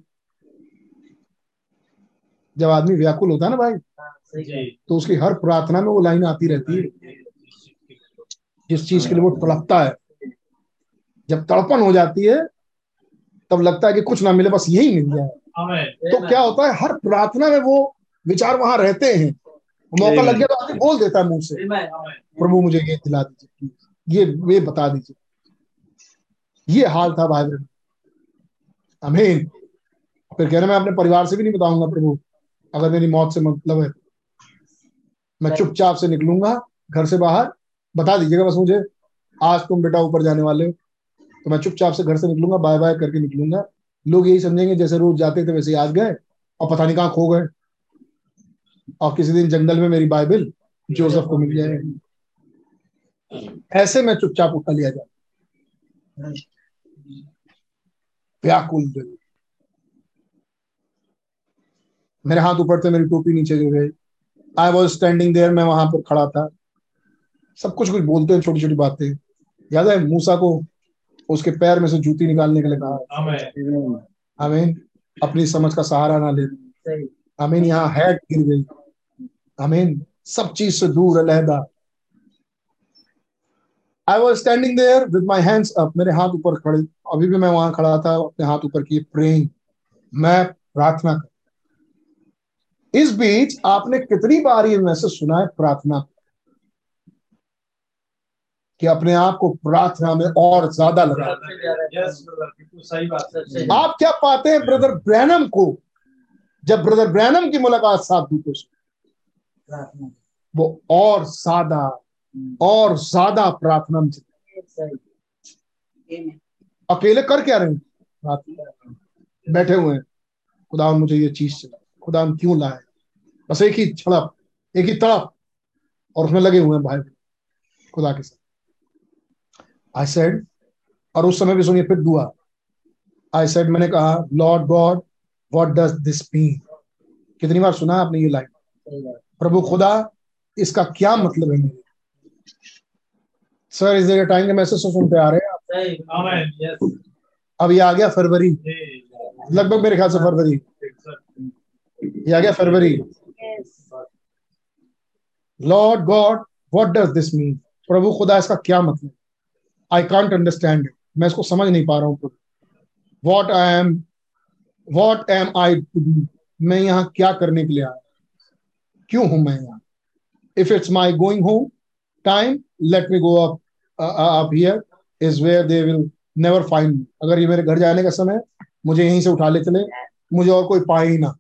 जब आदमी व्याकुल होता है ना भाई तो उसकी हर प्रार्थना में वो लाइन आती रहती है। जिस चीज़ के लिए वो तड़पता है। जब तड़पन हो जाती है तब लगता है कि कुछ ना मिले बस यही मिल जाए तो क्या होता है हर प्रार्थना में वो विचार वहाँ रहते हैं। मौका लग गया तो आदमी बोल देता है मुँह से प्रभु मुझे ये दिला दीजिए ये ये बता दीजिए। ये हाल था भाई बहन। अमीन फिर कह रहे मैं अपने परिवार से भी नहीं बताऊँगा प्रभु। अगर मेरी मौत से मतलब है मैं चुपचाप से निकलूँगा घर से बाहर। बता दीजिएगा बस मुझे। आज तुम बेटा ऊपर जाने वाले हो। तो मैं चुपचाप से घर से निकलूँगा, बाय बाय करके निकलूँगा। लोग यही समझेंगे, जैसे रोज जाते थे वैसे आज गए, और पता नहीं कहाँ खो गए। और किसी दिन जंगल में मेरी बाइबल, जोसेफ को मिल जाएगी। ऐसे में चुपचाप उठा लिया जाए व्याकुल मेरे हाथ ऊपर थे मेरी टोपी नीचे गिर गई। आई वॉज़ स्टैंडिंग देयर मैं वहाँ पर खड़ा था। सब कुछ कुछ बोलते हैं छोटी छोटी बातें। याद है मूसा को उसके पैर में से जूती निकालने के लिए कहा। आमीन। अपनी समझ का सहारा ना ले। आमीन यहाँ हैट गिर गई। आमीन। सब चीज़ से दूर अलहदा। I was standing there with my hands up मेरे हाथ ऊपर खड़े। अभी भी मैं वहाँ खड़ा था अपने हाथ ऊपर किए प्रेइंग मैं प्रार्थना कर। इस बीच आपने कितनी बार ये मैसेज सुना है प्रार्थना? कि अपने आप को प्रार्थना में और ज़्यादा लगा सही बात है आप क्या पाते हैं ब्रदर ब्रैनम को? जब ब्रदर ब्रैनम की मुलाकात साथ दूतों से वो और ज़्यादा और ज़्यादा प्रार्थना में अकेले कर क्या रहे बैठे हुए हैं। खुदा मुझे ये चीज़ चाहिए खुदा क्यों लाए? बस एक ही छड़प एक ही तड़प और उसमें लगे हुए हैं भाई। खुदा के साथ। आई सेड और उस समय भी सुनिए फिर दुआ। आई सेड मैंने कहा Lord God what does this mean कितनी बार सुना आपने ये लाइन प्रभु खुदा इसका क्या मतलब है मेरे सर इस जगह टाइम के मैसेज तो सुनते आ रहे हैं आप? अब ये आ गया फरवरी। लगभग मेरे ख्याल से फरवरी। ये आ गया फरवरी। Lord God what does this mean प्रभु खुदा इसका क्या मतलब आई कांट अंडरस्टैंड मैं इसको समझ नहीं पा रहा हूँ what I am what am I to do मैं यहाँ क्या करने के लिए आया? क्यों हूँ मैं यहाँ? If it's my going home time let me go up up here is where they will never find me अगर ये मेरे घर जाने का समय, मुझे यहीं से उठा ले चले, मुझे और कोई पाए ही ना।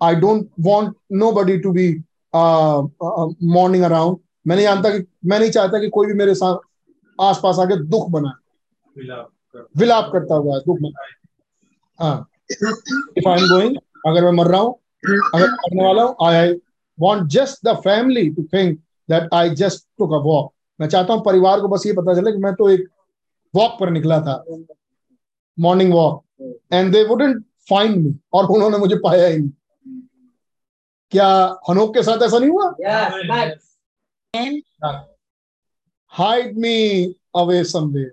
I don't want nobody to be mourning around मैं नहीं जानता कि, मैं नहीं चाहता कि कोई भी मेरे साथ आसपास आके दुख बनाए विलाप करता हुआ दुख बनाए हाँ। इफ़ आई एम गोइंग अगर मैं मर रहा हूँ अगर मरने वाला हूँ I I want just the family to think that I just took a walk मैं चाहता हूँ परिवार को बस ये पता चले कि मैं तो एक वॉक पर निकला था। Morning walk and they wouldn't find me और उन्होंने मुझे पाया ही नहीं। क्या हनोक के साथ ऐसा नहीं हुआ? हाइड मी अवे समवेयर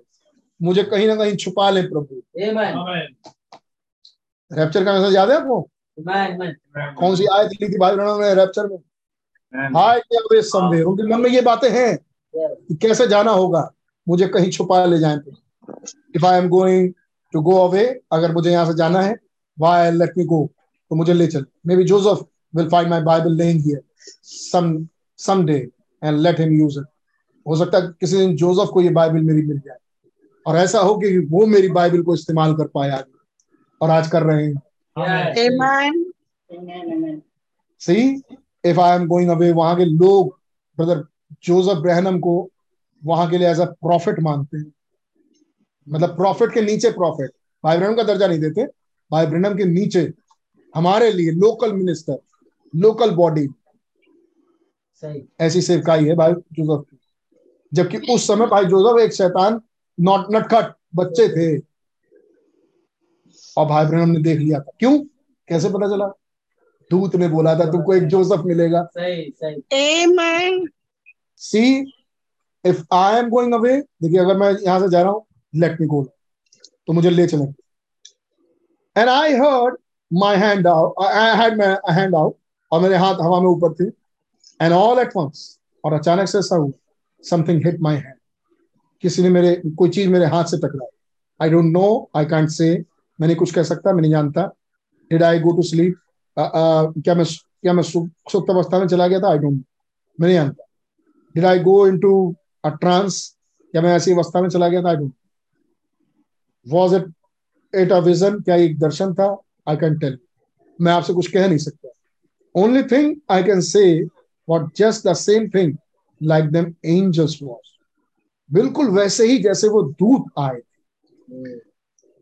मुझे कहीं ना कहीं छुपा ले प्रभु। रैप्चर का मैसेज याद है आपको? कौन सी आयत ली थी भाई ने रैप्चर में? हाइड मी अवे समवेयर उनके मन में ये बातें हैं कि कैसे जाना होगा? मुझे कहीं छुपा ले जाए प्रभु if I am going to go away अगर मुझे यहाँ से जाना है वाई लेट मी गो तो मुझे ले चल। Maybe Joseph will find my Bible laying here some some day and let him use it हो सकता है किसी दिन जोसेफ को ये बाइबल मेरी मिल जाए। और ऐसा हो कि वो मेरी बाइबल को इस्तेमाल कर पाए आगे और आज कर रहे हैं। Amen. See if I am going away वहाँ के लोग ब्रदर जोसेफ ब्रहनम को वहाँ के लिए एज अ प्रॉफिट मानते हैं। मतलब प्रॉफिट के नीचे प्रॉफिट भाई ब्रहणम का दर्जा नहीं देते। भाई ब्रहणम के नीचे। हमारे लिए लोकल मिनिस्टर लोकल बॉडी ऐसी सेवकाई है भाई जोसेफ। की जबकि उस समय भाई जोसेफ एक शैतान नॉट नटखट बच्चे थे। और भाई ब्रहणम ने देख लिया था। क्यों? कैसे पता चला? दूत ने बोला था तुमको एक जोसेफ मिलेगा। सही सही। See if I am going away देखिए अगर मैं यहाँ से जा रहा हूँ लेट मी गो तो मुझे ले चले। And I heard my hand out I had my hand out और मेरे हाथ हवा में ऊपर थे। एंड ऑल एट वंस और अचानक से ऐसा हुआ। समथिंग हिट माई हैंड किसी ने मेरे, कोई चीज़ मेरे हाथ से टकराई। I don't know I can't say मैं नहीं कुछ कह सकता, मैं नहीं जानता। Did I go to sleep क्या मैं क्या मैं सुप्त अवस्था में चला गया था? आई डोंट मैं नहीं जानता। Did I go into a trance क्या मैं ऐसी अवस्था में चला गया था? I don't was it it a vision क्या एक दर्शन था? आई कैन टेल मैं आपसे कुछ कह नहीं सकता। Only thing I can say what just the same thing like them angels was. बिल्कुल वैसे ही जैसे वो दूत आए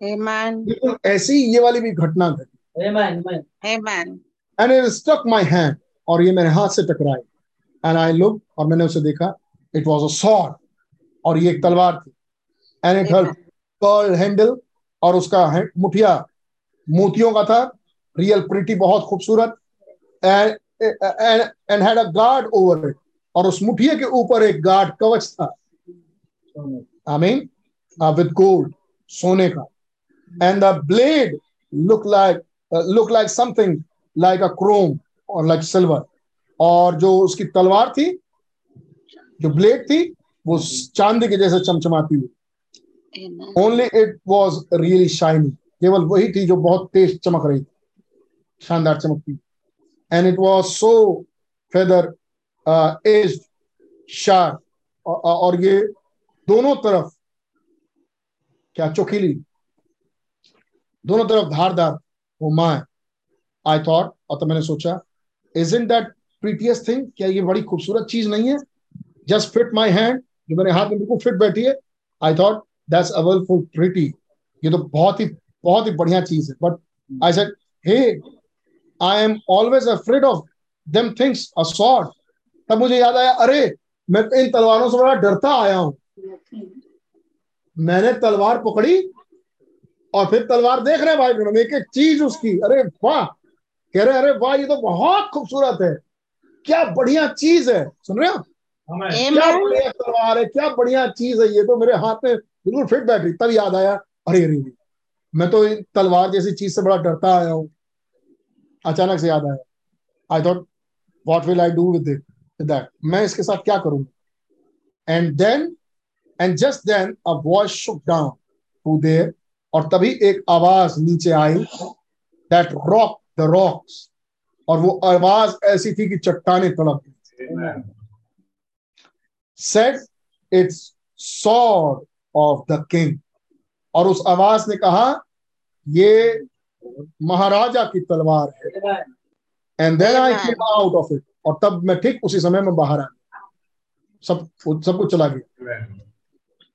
Amen. बिल्कुल ऐसी ही ये वाली भी घटना घटी. And it stuck my hand और ये मेरे हाथ से टकराई। एंड आई लुक और मैंने उसे देखा इट वाज अ सॉर्ड और ये एक तलवार थी। And it her pearl handle और उसका मुठिया मोतियों का था। रियल प्रिटी बहुत खूबसूरत। And and had a guard over it और उस मुठिए के ऊपर एक गार्ड कवच था। आई मीन विद गोल्ड सोने का। And the blade look like look like something like a chrome or like silver और जो उसकी तलवार थी जो ब्लेड थी वो चांदी के जैसे चमचमाती हुई। Only it was really shining केवल वही थी जो बहुत तेज चमक रही थी। शानदार चमकती and it was so feather edge sharp और ये दोनों तरफ़, क्या चौकीली दोनों तरफ़ धारदार, वो माँ है। आई थॉट और तो मैंने सोचा इज़ इन दैट प्रीटियस थिंग क्या ये बड़ी खूबसूरत चीज़ नहीं है? जस्ट फिट माई हैंड जो मेरे हाथ में बिल्कुल फिट बैठी है। I thought that's awfully pretty ये तो बहुत ही बहुत ही बढ़िया चीज़ है। But I said hey I am always afraid of them things a sword तब मुझे याद आया अरे मैं तो इन तलवारों से बड़ा डरता आया हूँ। मैंने तलवार पकड़ी और फिर तलवार देख रहे हैं भाई बहनों एक एक चीज़ उसकी अरे वाह कह रहे अरे वाह ये तो बहुत खूबसूरत है क्या बढ़िया चीज़ है सुन रहे हो? क्या बढ़िया तलवार है क्या बढ़िया चीज़ है ये तो मेरे हाथ में बिल्कुल फिट बैठ रही तब याद आया अरे अरे अरे, मैं तो तलवार जैसी चीज़ से बड़ा डरता आया हूँ। अचानक से याद आया। I thought what will I do with it that मैं इसके साथ क्या करूँगा? And then and just then a voice shook down to there और तभी एक आवाज़ नीचे आई दैट रॉक द रॉक्स और वो आवाज़ ऐसी थी कि चट्टाने तड़प गई said it's sword of the king. और उस आवाज़ ने कहा ये महाराजा की तलवार है. And then I came out of it और तब मैं ठीक उसी समय में बाहर आ गया। सब सब कुछ चला गया।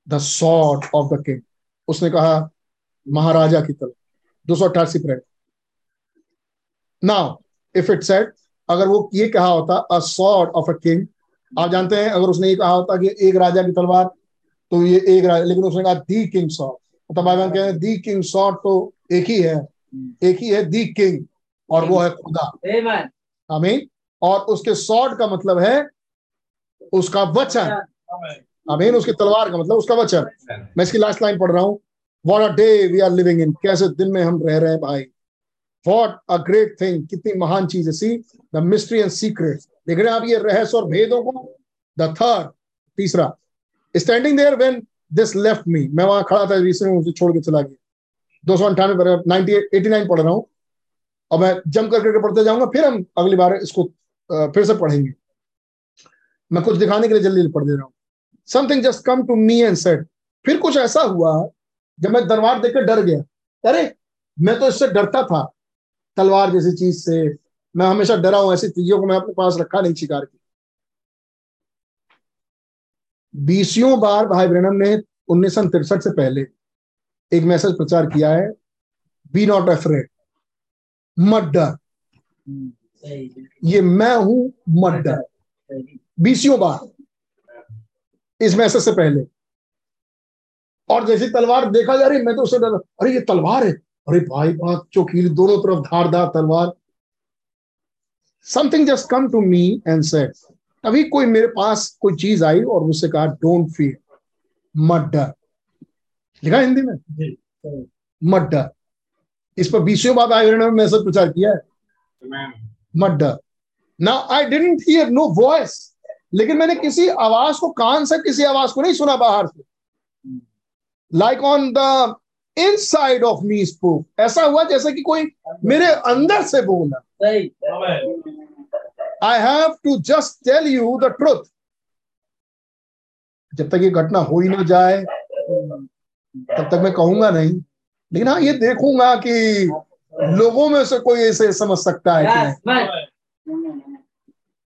The sword of the king उसने कहा महाराजा की तलवार दो सौ अट्ठासी परेड. नाउ इफ़ इट सेट अगर वो ये कहा होता a sword of a king आप जानते हैं अगर उसने ये कहा होता कि एक राजा की तलवार तो ये एक राजा लेकिन उसने कहा दी किंग सॉर्ड तो बाइबल कह दी किंग सॉर्ड तो एक ही है। एक ही है दी किंग और वो है खुदा. आमीन। और उसके सॉर्ड का मतलब है उसका वचन। आमीन उसकी तलवार का मतलब उसका वचन। मैं इसकी लास्ट लाइन पढ़ रहा हूँ। What a day we are living in कैसे दिन में हम रह रहे हैं भाई। वॉट अ ग्रेट थिंग कितनी महान चीज़ है see. The mystery and secret देख रहे हैं आप ये रहस्य और भेदों को? द थर्ड तीसरा। Standing there when this left me मैं वहाँ खड़ा था रिसेंट उसे छोड़ के चला गया। दो सौ अंठानवे पढ़ रहा हूँ। और मैं जम कर करके पढ़ते जाऊँगा फिर हम अगली बार इसको फिर से पढ़ेंगे। मैं कुछ दिखाने के लिए जल्दी पढ़ दे रहा हूँ। Something just come to me and said फिर कुछ ऐसा हुआ, जब मैं तलवार देखकर डर गया। अरे, मैं तो इससे डरता था, तलवार जैसी चीज़ से। मैं हमेशा डरा हूँ, ऐसी चीज़ों को मैं अपने पास रखा नहीं, शिकार की। बीसियों बार भाई ब्रनम ने उन्नीस सौ तिरसठ से पहले एक मैसेज प्रचार किया है बी नॉट अफ्रेड मत डर। सही ये मैं हूँ मत डर बीसियों बार। इस मैसेज से पहले। और जैसी तलवार देखा जा रही मैं तो उससे डर अरे ये तलवार है। अरे भाई बात चौकीली दोनों तरफ़ धारदार तलवार। Something just come to me and said तभी कोई मेरे पास कोई चीज़ आई और मुझसे कहा डोंट फील मत डर लिखा हिंदी में? मत डर इस पर बीसियों बात आए ने मैसेज प्रचार किया है। मत डर। Now I didn't hear no voice लेकिन मैंने किसी आवाज़ को कान से किसी आवाज़ को नहीं सुना बाहर से। Like on the inside of me spoke ऐसा हुआ जैसे कि कोई मेरे अंदर से बोला। I have to just tell you the truth जब तक ये घटना हो ही ना जाए तब तक मैं कहूँगा नहीं। लेकिन हाँ ये देखूँगा कि लोगों में से कोई ऐसे समझ सकता है कि.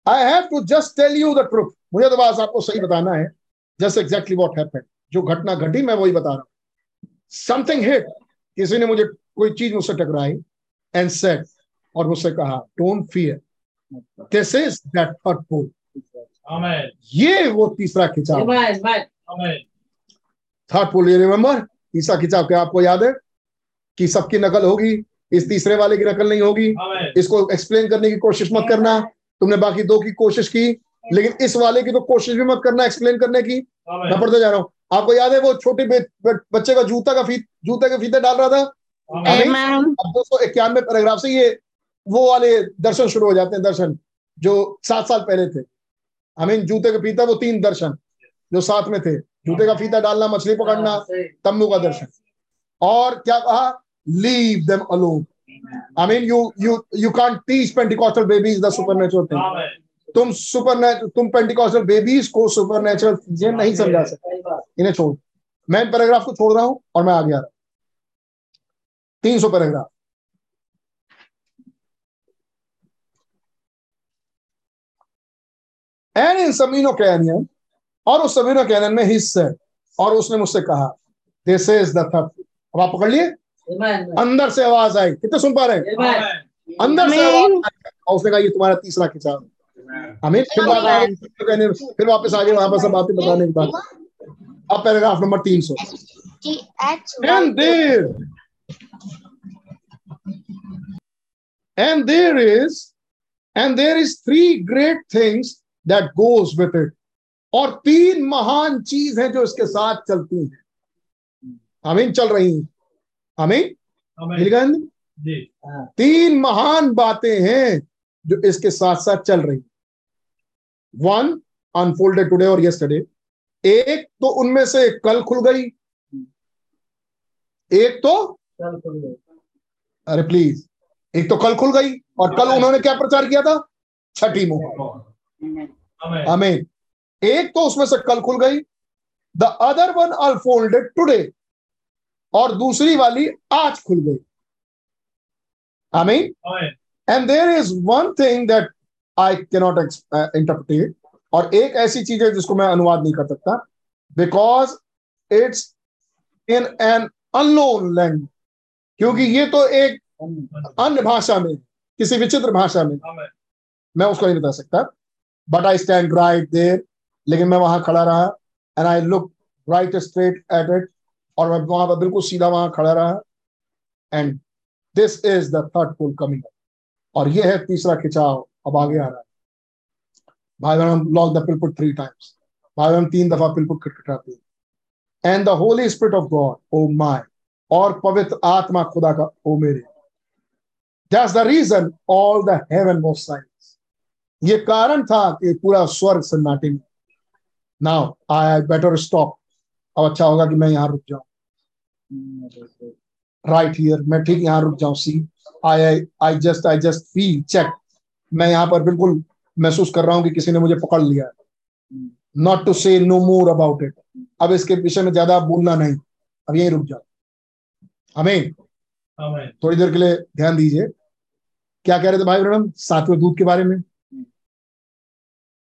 I have to just tell you the truth मुझे तो बस आपको सही बताना है जस्ट एग्जैक्टली वॉट हैपेंड जो घटना घटी मैं वही बता रहा हूँ। समथिंग हिट किसी ने मुझे कोई चीज़ मुझसे टकराई एंड सेट और मुझसे कहा don't fear this is that third pull ये वो तीसरा खिंचाव. थर्ड पोल ये रिमेम्बर तीसरा खिंचाव क्या आपको याद है? कि सबकी नकल होगी इस तीसरे वाले की नकल नहीं होगी। इसको एक्सप्लेन करने की कोशिश मत करना। तुमने बाकी दो की कोशिश की लेकिन इस वाले की तो कोशिश भी मत करना एक्सप्लेन करने की। मैं Amen. पढ़ते जा रहा हूँ। आपको याद है वो छोटे बच्चे का जूता का फीत जूते के फीते डाल रहा था. अब दो सौ इक्यानवे पैराग्राफ से ये वो वाले दर्शन शुरू हो जाते हैं दर्शन जो सात साल पहले थे। आई मीन जूते का फीता वो तीन दर्शन जो साथ में थे। जूते का फीता डालना मछली पकड़ना तम्बू का दर्शन। और क्या कहा? Leave them alone I mean you you you can't teach Pentecostal babies the supernatural thing Amen. तुम सुपर तुम पेंटिकॉस्टल बेबीज को सुपरनेचुरल चीज़ें नहीं समझा सकते। इन्हें छोड़। मैं पैराग्राफ को छोड़ रहा हूँ और मैं आगे आ रहा हूँ। तीन सौ paragraph and in Sabino Canyon और उस समीनो कैनियन में हिस्से और उसने मुझसे कहा दिस इज़ द थर्ड अब आप पकड़ लिए. अंदर से आवाज़ आई। कितने सुन पा रहे हैं. अंदर से आवाज़ आई। उसने कहा ये तुम्हारा तीसरा खिंचाव हमें फिर वापस आगे कहने फिर वापस आगे वहाँ पर सब बातें बताने के बाद अब पैराग्राफ नंबर तीन सौ। And there and there is and there is three great things that goes with it. और तीन महान चीज़ है जो इसके साथ चलती हैं। आमीन चल रही हैं। मिल गया जी. तीन महान बातें हैं जो इसके साथ साथ चल रही वन अनफोल्डेड टुडे और यस्टरडे एक तो उनमें से कल खुल गई। एक तो? चल खुल गए। अरे प्लीज़ एक तो कल खुल गई और कल उन्होंने क्या प्रचार किया था? छठी मोहर। हमें एक तो उसमें से कल खुल गई। The other one unfolded today और दूसरी वाली आज खुल गई। आमीन Amen. And there is one thing that I cannot ex- uh, interpret. और एक ऐसी चीज़ है जिसको मैं अनुवाद नहीं कर सकता। बिकॉज़ इट्स इन एन अनलोन लैंग्वेज क्योंकि ये तो एक अन्य भाषा में किसी विचित्र भाषा में। मैं उसको नहीं बता सकता। But I stand right there लेकिन मैं वहाँ खड़ा रहा। And I look right straight at it और मैं वहाँ पर बिल्कुल सीधा वहाँ खड़ा रहा। And this is the third pull coming और ये है तीसरा खिंचाव। अब आगे आ रहा है। भाई बहन knock the pulpit three times भाई बहन, तीन दफ़ा पिलपुट खटखटाते हैं। And the holy spirit of God oh my और पवित्र आत्मा खुदा का ओ मेरे। That's the reason all the heaven was silence ये कारण था कि पूरा स्वर्ग सन्नाटे में। नाउ आई बेटर स्टॉप अब अच्छा होगा कि मैं यहाँ रुक जाऊँ। राइट हियर मैं ठीक यहाँ रुक जाऊँ। See I I just I just feel check मैं यहाँ पर बिल्कुल महसूस कर रहा हूँ कि किसी ने मुझे पकड़ लिया है। Not to say no more about it अब इसके विषय में ज़्यादा बोलना नहीं। अब यहीं रुक जाओ। हमें थोड़ी देर के लिए ध्यान दीजिए। क्या कह रहे थे भाई ब्रणम सातवें दूध के बारे में?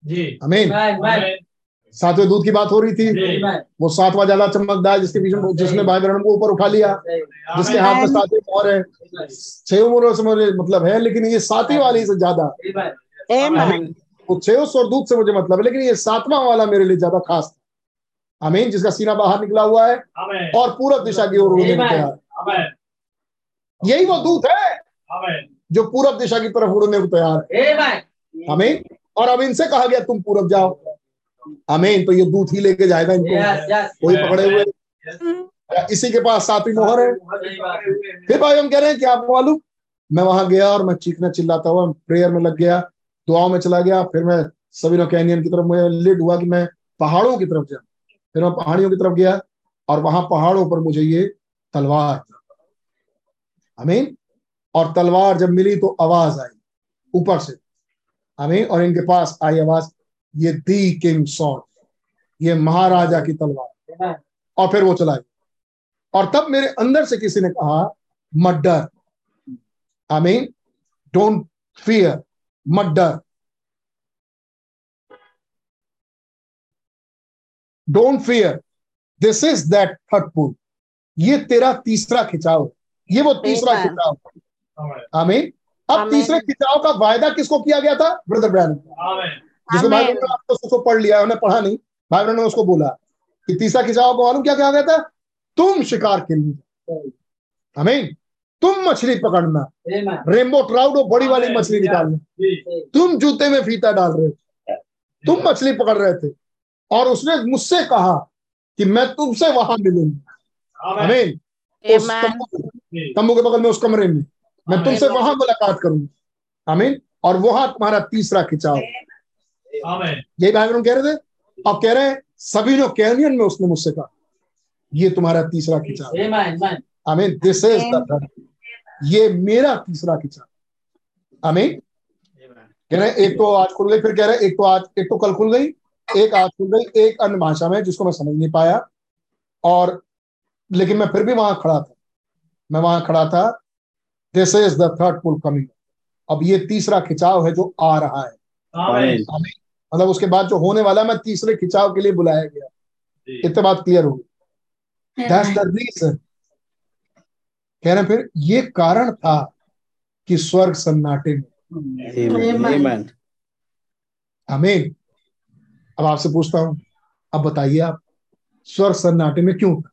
जी. हमें Amen. Amen. Amen. सातवें दूध की बात हो रही थी। वो सातवां ज़्यादा चमकदार जिसके बीच में जिसने भाई ब्रणम को ऊपर उठा लिया। जिसके हाथ में सातवें मोहर है। छह मोहरों से मुझे मतलब है लेकिन ये सातवीं वाली से ज़्यादा. वो छह सौ दूध से मुझे मतलब है लेकिन ये सातवां वाला मेरे लिए ज़्यादा खास था। अमीन जिसका सीना बाहर निकला हुआ है और पूरब दिशा की ओर उड़ने को तैयार यही वो दूत है जो पूरब दिशा की तरफ़ उड़ने को तैयार है। Amen. अमीन और अब इनसे कहा गया तुम पूरब जाओ। अमीन तो ये दूध ही लेके जाएगा इनको। Yes, yes. कोई पकड़े हुए। इसी के पास सातवीं मोहर है। फिर भाई हम कह रहे हैं कि आपको मालूम? मैं वहाँ गया और मैं चीखना चिल्लाता हुआ प्रेयर में लग गया दुआओं में चला गया। फिर मैं सभी कैनियन की तरफ़ मुझे लीड हुआ कि मैं पहाड़ों की तरफ़ जाऊँ फिर मैं पहाड़ियों की तरफ़ गया और वहाँ पहाड़ों पर मुझे ये तलवार अमीन और तलवार जब मिली तो आवाज़ आई ऊपर से। अमीन और इनके पास आई आवाज़। ये दी किंग सॉन्ग ये महाराजा की तलवार। और फिर वो चला गया। और तब मेरे अंदर से किसी ने कहा मत डर आई मीन डोंट फियर मत डर don't fear this is that third pull ये तेरा तीसरा खिंचाव। ये वो तीसरा खिंचाव। है। आमेन। अब तीसरे खिंचाव का वायदा किसको किया गया था? ब्रदर ब्रैन आमेन जिसको भाई बहनों ने आपको उसको पढ़ लिया उन्हें पढ़ा नहीं। भाई बहनों ने उसको बोला कि तीसरा खिंचाव को मालूम क्या कहा गया था? तुम शिकार खेलने जाओ। आमीन। तुम मछली पकड़ना। रेनबो ट्राउट और बड़ी वाली मछली निकालना। तुम जूते में फीता डाल रहे हो तुम मछली पकड़ रहे थे। और उसने मुझसे कहा कि मैं तुमसे वहाँ मिलूँगा। उस तंबू के बगल में उस कमरे में। मैं तुमसे वहाँ मुलाकात करूँगा। आमीन। और वहाँ तुम्हारा तीसरा खिंचाव। यही भाई बहन कह रहे थे। अब कह रहे हैं सभी जो कैनियन में उसने मुझसे कहा ये तुम्हारा तीसरा खिंचाव आमीन दिस इज़ द ये मेरा तीसरा खिंचाव आमीन कह रहे हैं एक तो आज खुल गई फिर कह रहे हैं एक तो आज एक तो कल खुल गई एक आज खुल गई एक अन्य भाषा में जिसको मैं समझ नहीं पाया। और लेकिन मैं फिर भी वहाँ खड़ा था। मैं वहाँ खड़ा था। This is the third pull coming अब ये तीसरा खिंचाव है जो आ रहा है। मतलब उसके बाद जो होने वाला है, मैं तीसरे खिंचाव के लिए बुलाया गया। इतने बात क्लियर हो गई। दैट्स द रीजन कह रहे फिर ये कारण था कि स्वर्ग सन्नाटे में। Amen. आमीन अब आपसे पूछता हूँ। अब बताइए आप स्वर्ग सन्नाटे में क्यों? था?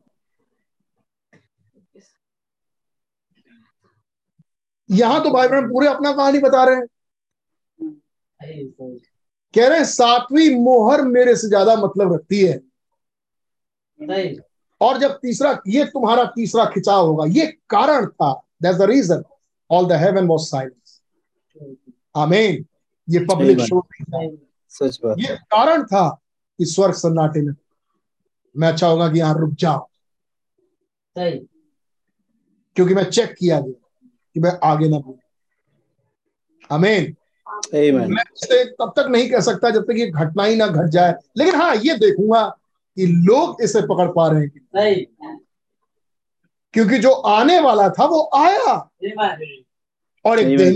यहाँ तो भाई बहन पूरे अपना कहानी बता रहे हैं। कह रहे सातवीं मोहर मेरे से ज़्यादा मतलब रखती है। और जब तीसरा ये तुम्हारा तीसरा खिंचाव होगा। ये कारण था। That's the reason all the heaven was silence आमीन ये पब्लिक शो नहीं था। सच बात। ये कारण था कि स्वर्ग सन्नाटे में मैं अच्छा होगा कि यहाँ रुक जाओ क्योंकि मैं चेक किया गया कि मैं आगे ना बढ़ू। आमीन Amen. मैं इसे तब तक नहीं कह सकता जब तक ये घटना ही ना घट जाए। लेकिन हाँ ये देखूँगा कि लोग इसे पकड़ पा रहे हैं क्योंकि जो आने वाला था वो आया। और एक Amen. देह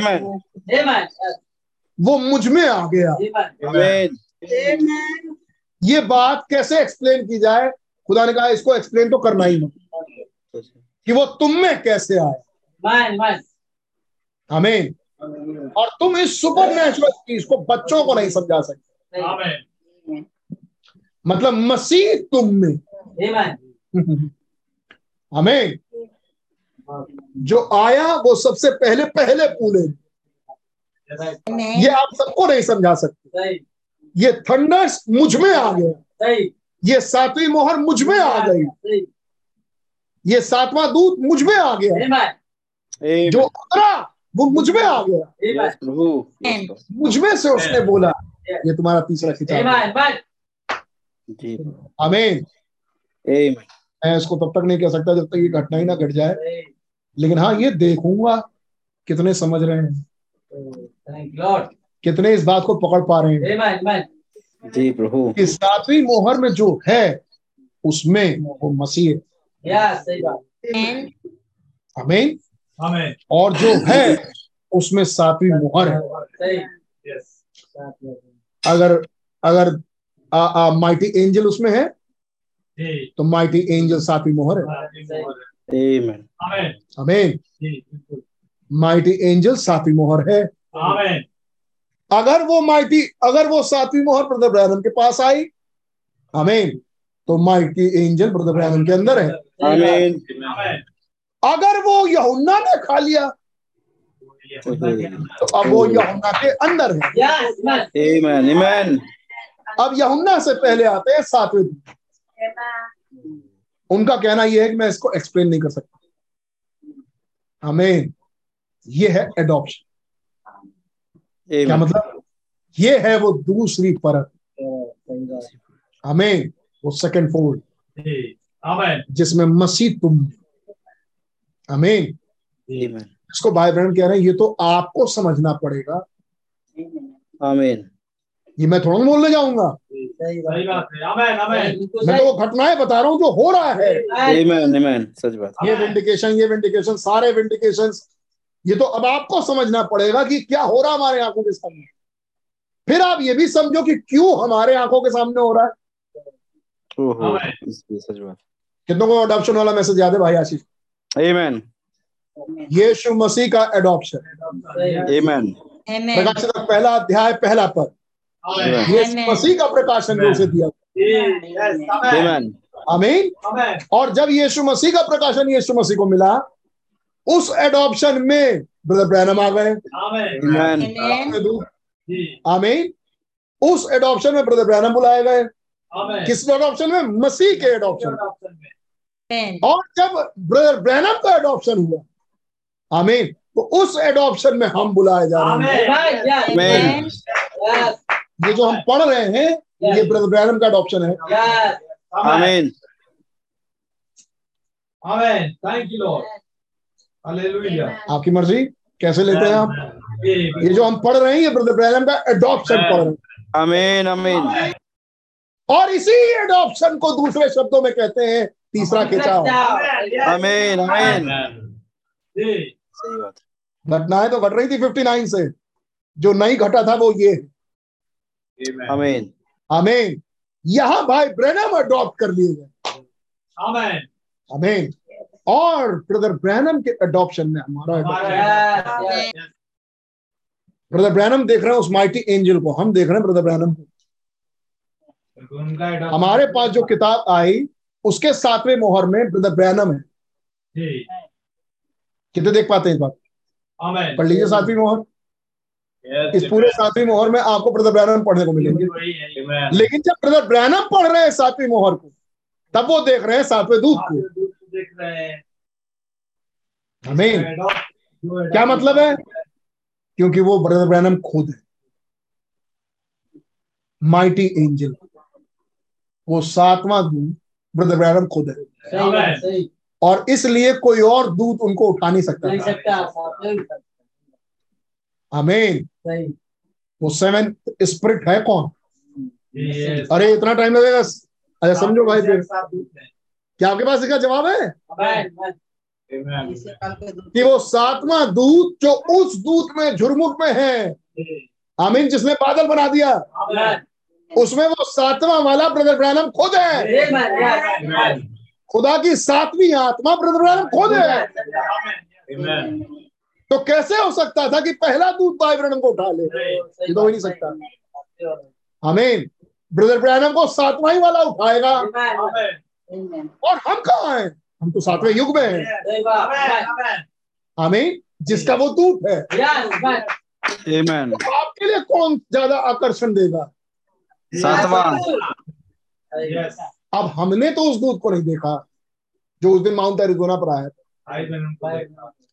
में। Amen. वो मुझमें आ गया। Amen. ये बात कैसे एक्सप्लेन की जाए? खुदा ने कहा इसको एक्सप्लेन तो करना ही नहीं कि वो तुम में कैसे आया आमीन और तुम इस सुपर नेचुरल चीज़ को बच्चों को नहीं समझा सकते। आमेन मतलब मसीह तुम में। आमीन जो आया वो सबसे पहले पहले पूरे ये आप सबको नहीं समझा सकते। ये थंडर्स मुझमें आ गया। ये सातवीं मोहर मुझमें आ गई। ये सातवां दूत मुझमें आ गया। जो उतरा वो मुझमें आ गया. मुझमें से उसने बोला ये तुम्हारा तीसरा खिताब। आमीन मैं इसको तब तक नहीं कह सकता जब तक ये घटना ही ना घट जाए। लेकिन हाँ ये देखूँगा कितने समझ रहे हैं। कितने इस बात को पकड़ पा रहे हैं। जी प्रभु कि सातवीं मोहर में जो है उसमें वो मसीह आमेन और जो है उसमें सातवीं मोहर है। यस अगर अगर माइटी एंजल उसमें है तो माइटी एंजल सातवीं मोहर है। बिल्कुल। माइटी एंजल सातवीं मोहर है। अगर वो माइटी अगर वो सातवीं मोहर ब्रदर ब्रैनम के पास आई आमीन तो माइटी एंजल ब्रदर ब्रैनम के अंदर है। अगर वो यहुन्ना ने खा लिया तो अब वो यहुन्ना के अंदर है। Amen. Amen. अब यहुन्ना से पहले आते हैं सातवें दिन। उनका कहना यह है कि मैं इसको एक्सप्लेन नहीं कर सकता। हमें ये है एडॉप्शन क्या मतलब? ये है वो दूसरी परत हमें वो सेकंड फोल्ड जिसमें मसीह तुम आमीन Amen. इसको भाई बहन कह रहे हैं ये तो आपको समझना पड़ेगा। Amen. ये मैं थोड़ा बोलने जाऊँगा। सही बात है। आमेन आमेन मैं तो वो घटनाएँ बता रहा हूँ जो हो रहा है। Amen. Amen. सच बात ये विंडिकेशन ये विंडिकेशन सारे विंडिकेशन ये तो अब आपको समझना पड़ेगा कि क्या हो रहा हमारे आँखों के सामने। फिर आप ये भी समझो कि क्यों हमारे आँखों के सामने हो रहा है। ओहो Amen. इसलिए सच बात कितनों को अडॉप्शन वाला मैसेज याद है भाई आशीष? आमेन यीशु मसीह का एडॉप्शन आमेन Amen. प्रकाशित का पहला अध्याय पहला पद Amen. यीशु मसीह का प्रकाशन उसे दिया. Amen. आमीन Amen. और जब यीशु मसीह का प्रकाशन यीशु मसीह को मिला उस एडॉप्शन में ब्रदर ब्रैनम आ गए Amen. Amen. आमीन उस एडॉप्शन में ब्रदर ब्रैनम बुलाए गए किस एडॉप्शन में मसीह के एडॉप्शन में. Amen. और जब ब्रदर ब्रैनम का एडॉप्शन हुआ आमीन तो उस एडॉप्शन में हम बुलाए जा रहे हैं। Amen. ये जो हम पढ़ रहे हैं ये ब्रदर ब्रैनम का एडॉप्शन है। Amen. Amen Amen. Thank you, Lord. Hallelujah. आपकी मर्ज़ी कैसे लेते हैं आप? ये जो हम पढ़ रहे हैं ये ब्रदर ब्रैनम का एडॉप्शन पढ़ रहे हैं। आमेन आमेन और इसी एडॉप्शन को दूसरे शब्दों में कहते हैं तीसरा खिंचाव. सही बात घटनाएँ तो घट रही थी 59 से जो नहीं घटा था वो ये है। Amen. यहाँ भाई ब्रैनम अडॉप्ट कर लिए गए Amen. आमीन और ब्रदर ब्रैनम के अडॉप्शन में हमारा. ब्रदर ब्रैनम देख रहे हैं उस माइटी एंजल को हम देख रहे हैं ब्रदर ब्रैनम को हमारे पास जो किताब आई उसके सातवें मोहर में ब्रदर ब्रैनम है। कितने देख पाते हैं इस बात. पढ़ लीजिए सातवीं मोहर। Yes. इस पूरे सातवीं मोहर में आपको ब्रदर ब्रैनम पढ़ने को मिलेंगे. लेकिन जब ब्रदर ब्रैनम पढ़ रहे हैं सातवीं मोहर को तब वो देख रहे हैं सातवें दूध को। देख रहे हैं. आमीन। क्या मतलब है? क्योंकि वो ब्रदर ब्रैनम खुद है। माइटी एंजल वो सातवां दूत ब्रदर ब्रैनम खुद है और इसलिए कोई और दूत उनको उठा नहीं सकता। आमीन वो सेवन स्पिरिट है कौन? अरे इतना टाइम लगेगा। अरे समझो भाई फिर। दूध. क्या आपके पास इसका जवाब है? Amen. कि वो सातवां दूत जो उस दूत में झुरमुख में है। जी. आमीन जिसने बादल बना दिया। Amen. उसमें वो सातवां वाला ब्रदर ब्रैनम खुद है। खुदा की सातवीं आत्मा ब्रदर ब्रैनम खुद है। तो कैसे हो सकता था कि पहला दूध भाई ब्रैनम को उठा ले? ये तो हो नहीं सकता। आमीन। ब्रदर ब्रैनम को सातवां ही वाला उठाएगा। और हम कहा हैं? हम तो सातवें युग में हैं। Amen. Amen. जिसका वो दूत है। तो आपके लिए कौन ज़्यादा आकर्षण देगा? सातवां। अब हमने तो उस दूत को नहीं देखा जो उस दिन माउंट एरिजोना पर आया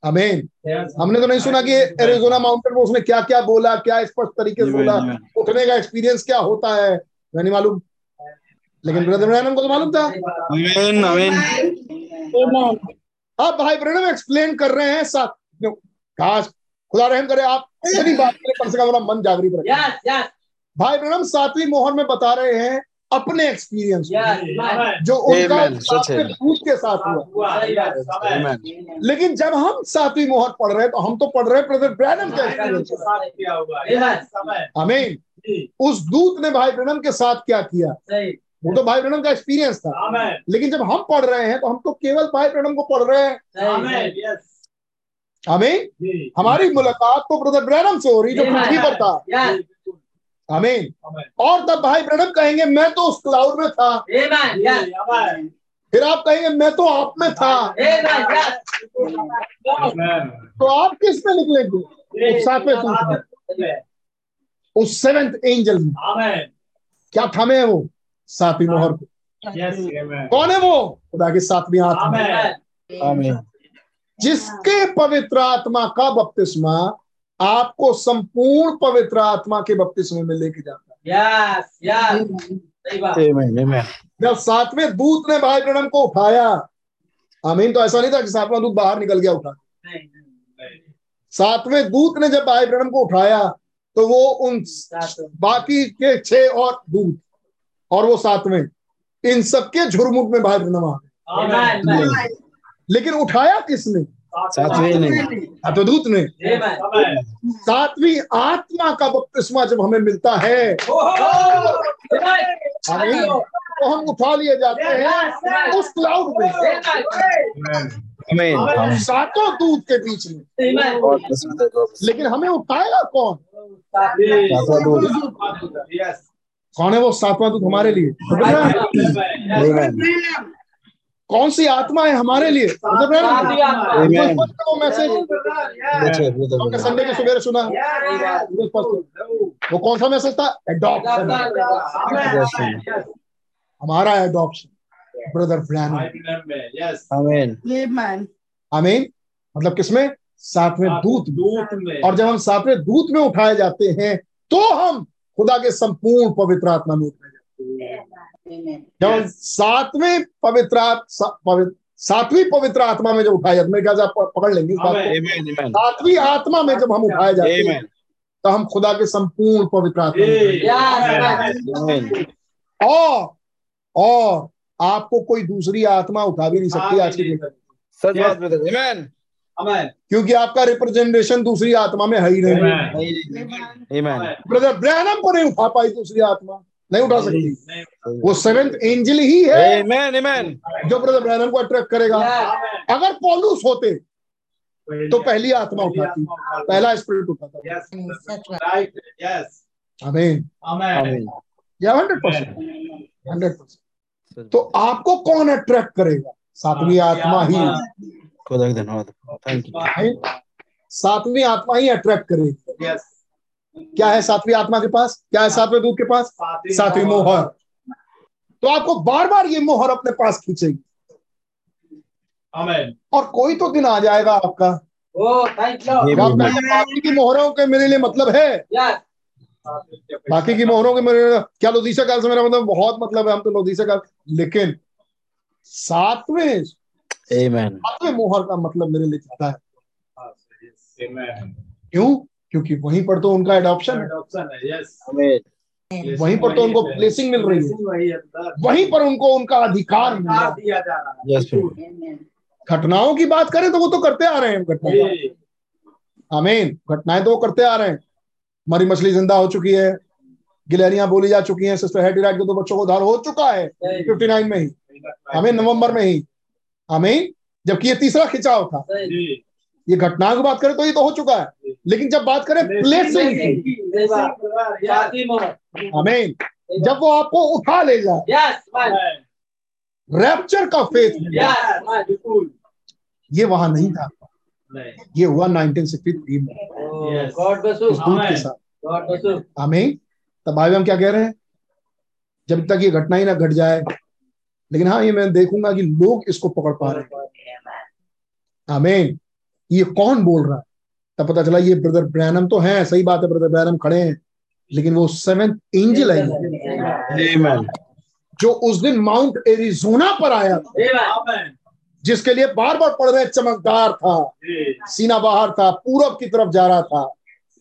Yes. हमने तो नहीं सुना कि एरिजोना माउंटेन पर उसने क्या क्या बोला क्या स्पष्ट तरीके से बोला उठने का एक्सपीरियंस क्या होता है मैं नहीं मालूम। लेकिन ब्रदर ब्रैनम को तो मालूम था। आमीन आमीन अब भाई ब्रैनम एक्सप्लेन कर रहे हैं साथ काश खुदा रहम करे आप इतनी बात के लिए कम से कम मन जागृत रखें। भाई ब्रैनम सातवीं मोहर में बता रहे हैं अपने एक्सपीरियंस. जो उनका दूत के साथ हुआ. लेकिन जब हम सातवीं मोहर पढ़ रहे हैं तो हम तो पढ़ रहे हैं ब्रदर ब्रैनम के एक्सपीरियंस जी. उस दूत ने भाई ब्रैनम के साथ क्या किया? वो तो भाई ब्रैनम का एक्सपीरियंस था। लेकिन जब हम पढ़ रहे हैं तो हम तो केवल भाई ब्रैनम को पढ़ रहे हैं। जी. हमारी मुलाकात तो ब्रदर ब्रैनम से हो रही जो पृथ्वी पर था। आमीन और तब भाई ब्रैनम कहेंगे मैं तो उस क्लाउड में था। Amen. फिर आप कहेंगे मैं तो आप में था। Amen. तो आप किसमें निकलेंगे उस सातवें उस सेवेंथ एंजल में। Amen. क्या थमे है वो? सातवीं मोहर को। Yes. कौन है वो? खुदा की सातवीं आत्मा Amen. जिसके पवित्र आत्मा का बपतिस्मा आपको संपूर्ण पवित्र आत्मा के बपतिस्मे में लेके जाता है। आमीन आमीन जब सातवें दूत ने भाई ब्रह्म को उठाया आमीन तो ऐसा नहीं था कि सातवां दूत बाहर निकल गया उठा। सातवें दूत ने जब भाई ब्रह्म को उठाया तो वो उन बाकी के छह और दूत और वो सातवें इन सबके झुरमुट में भाई ब्रह्म आ गए। लेकिन उठाया किसने? सातवें ने सातवदूत ने सातवीं आत्मा का बपतिस्मा जब हमें मिलता है तो हम उठा लिए जाते हैं उस क्लाउड में आमीन सातों दूत के बीच में। लेकिन हमें उठाएगा कौन? कौन है वो सातवां दूत हमारे लिए? कौन सी आत्मा है हमारे लिए? मैसेज। संडे के सुबह सुना। वो कौन सा मैसेज था? एडॉप्शन हमारा एडॉप्शन ब्रदर ब्रैनम आमीन मतलब किसमें? सातवें दूत में। दूत में। और जब हम सातवें दूत में उठाए जाते हैं तो हम खुदा के संपूर्ण पवित्र आत्मा में उठाए जाते हैं। जब सातवें पवित्र पवित्र सातवीं पवित्र आत्मा में जब उठाया जाते मेरे ख्याल आप पकड़ लेंगे इस बात सातवीं आत्मा में जब हम उठाए जाते हैं तो हम खुदा के संपूर्ण पवित्र आत्मा हैं। और और आपको कोई दूसरी आत्मा उठा भी नहीं सकती आज की डेट क्योंकि आपका रिप्रेजेंटेशन दूसरी आत्मा में है ही नहीं। ब्रदर ब्रैनम को नहीं उठा पाई दूसरी आत्मा। नहीं उठा सकती। वो सेवेंथ एंजल ही है। आमीन आमीन जो ब्रदर ब्रैनम को अट्रैक्ट करेगा। अगर पौलुस होते तो पहली आत्मा उठाती। पहला स्पिरिट उठाता। आमीन आमीन या हंड्रेड परसेंट हंड्रेड परसेंट तो आपको कौन अट्रैक्ट करेगा? सातवीं आत्मा ही। धन्यवाद। थैंक यू सातवीं आत्मा ही अट्रैक्ट करेगी। क्या है सातवीं आत्मा के पास? क्या है सातवें दूत के पास? सातवीं मोहर। तो आपको बार बार ये मोहर अपने पास खींचेगी। और कोई तो दिन आ जाएगा आपका। बाकी की मोहरों के मेरे लिए मतलब है। बाकी की मोहरों के मेरे क्या लोदीसा काल से मेरा मतलब बहुत मतलब है हम तो लोदीसा काल लेकिन सातवें सातवें मोहर का मतलब मेरे लिए ज़्यादा है। क्यों? क्योंकि वहीं पर तो उनका एडॉप्शन है। आमीन वहीं पर तो उनको ब्लेसिंग मिल रही है। वहीं पर उनको उनका अधिकार मिल। रहा है। घटनाओं की बात करें तो वो तो करते आ रहे हैं घटनाएँ आमीन घटनाएँ तो वो करते आ रहे हैं। मरी मछली ज़िंदा हो चुकी है। गिलहरियाँ बोली जा चुकी हैं। सिस्टर हैटी राइट के दो बच्चों को उद्धार हो चुका है। फिफ्टी नाइन में ही। आमीन नवंबर में ही। आमीन जबकि ये तीसरा खिंचाव था। ये घटनाओं की बात करें तो ये तो हो चुका है। लेकिन जब बात करें ब्लेसिंग की आमीन। जब वो आपको उठा ले जाए। रैप्चर का फेथ ये वहाँ नहीं था। ये हुआ 1963 में। साथ। आमीन। तब भाई हम क्या कह रहे हैं? जब तक ये घटना ही ना घट जाए। लेकिन हाँ ये मैं देखूँगा कि लोग इसको पकड़ पा रहे हैं। आमीन। ये कौन बोल रहा है? तब पता चला ये ब्रदर ब्रैनम तो है सही बात है ब्रदर ब्रैनम खड़े हैं लेकिन वो सेवेंथ एंजल है। जो उस दिन माउंट एरिजोना पर आया था। जिसके लिए बार बार पढ़ रहे चमकदार था सीना बाहर था पूरब की तरफ़ जा रहा था।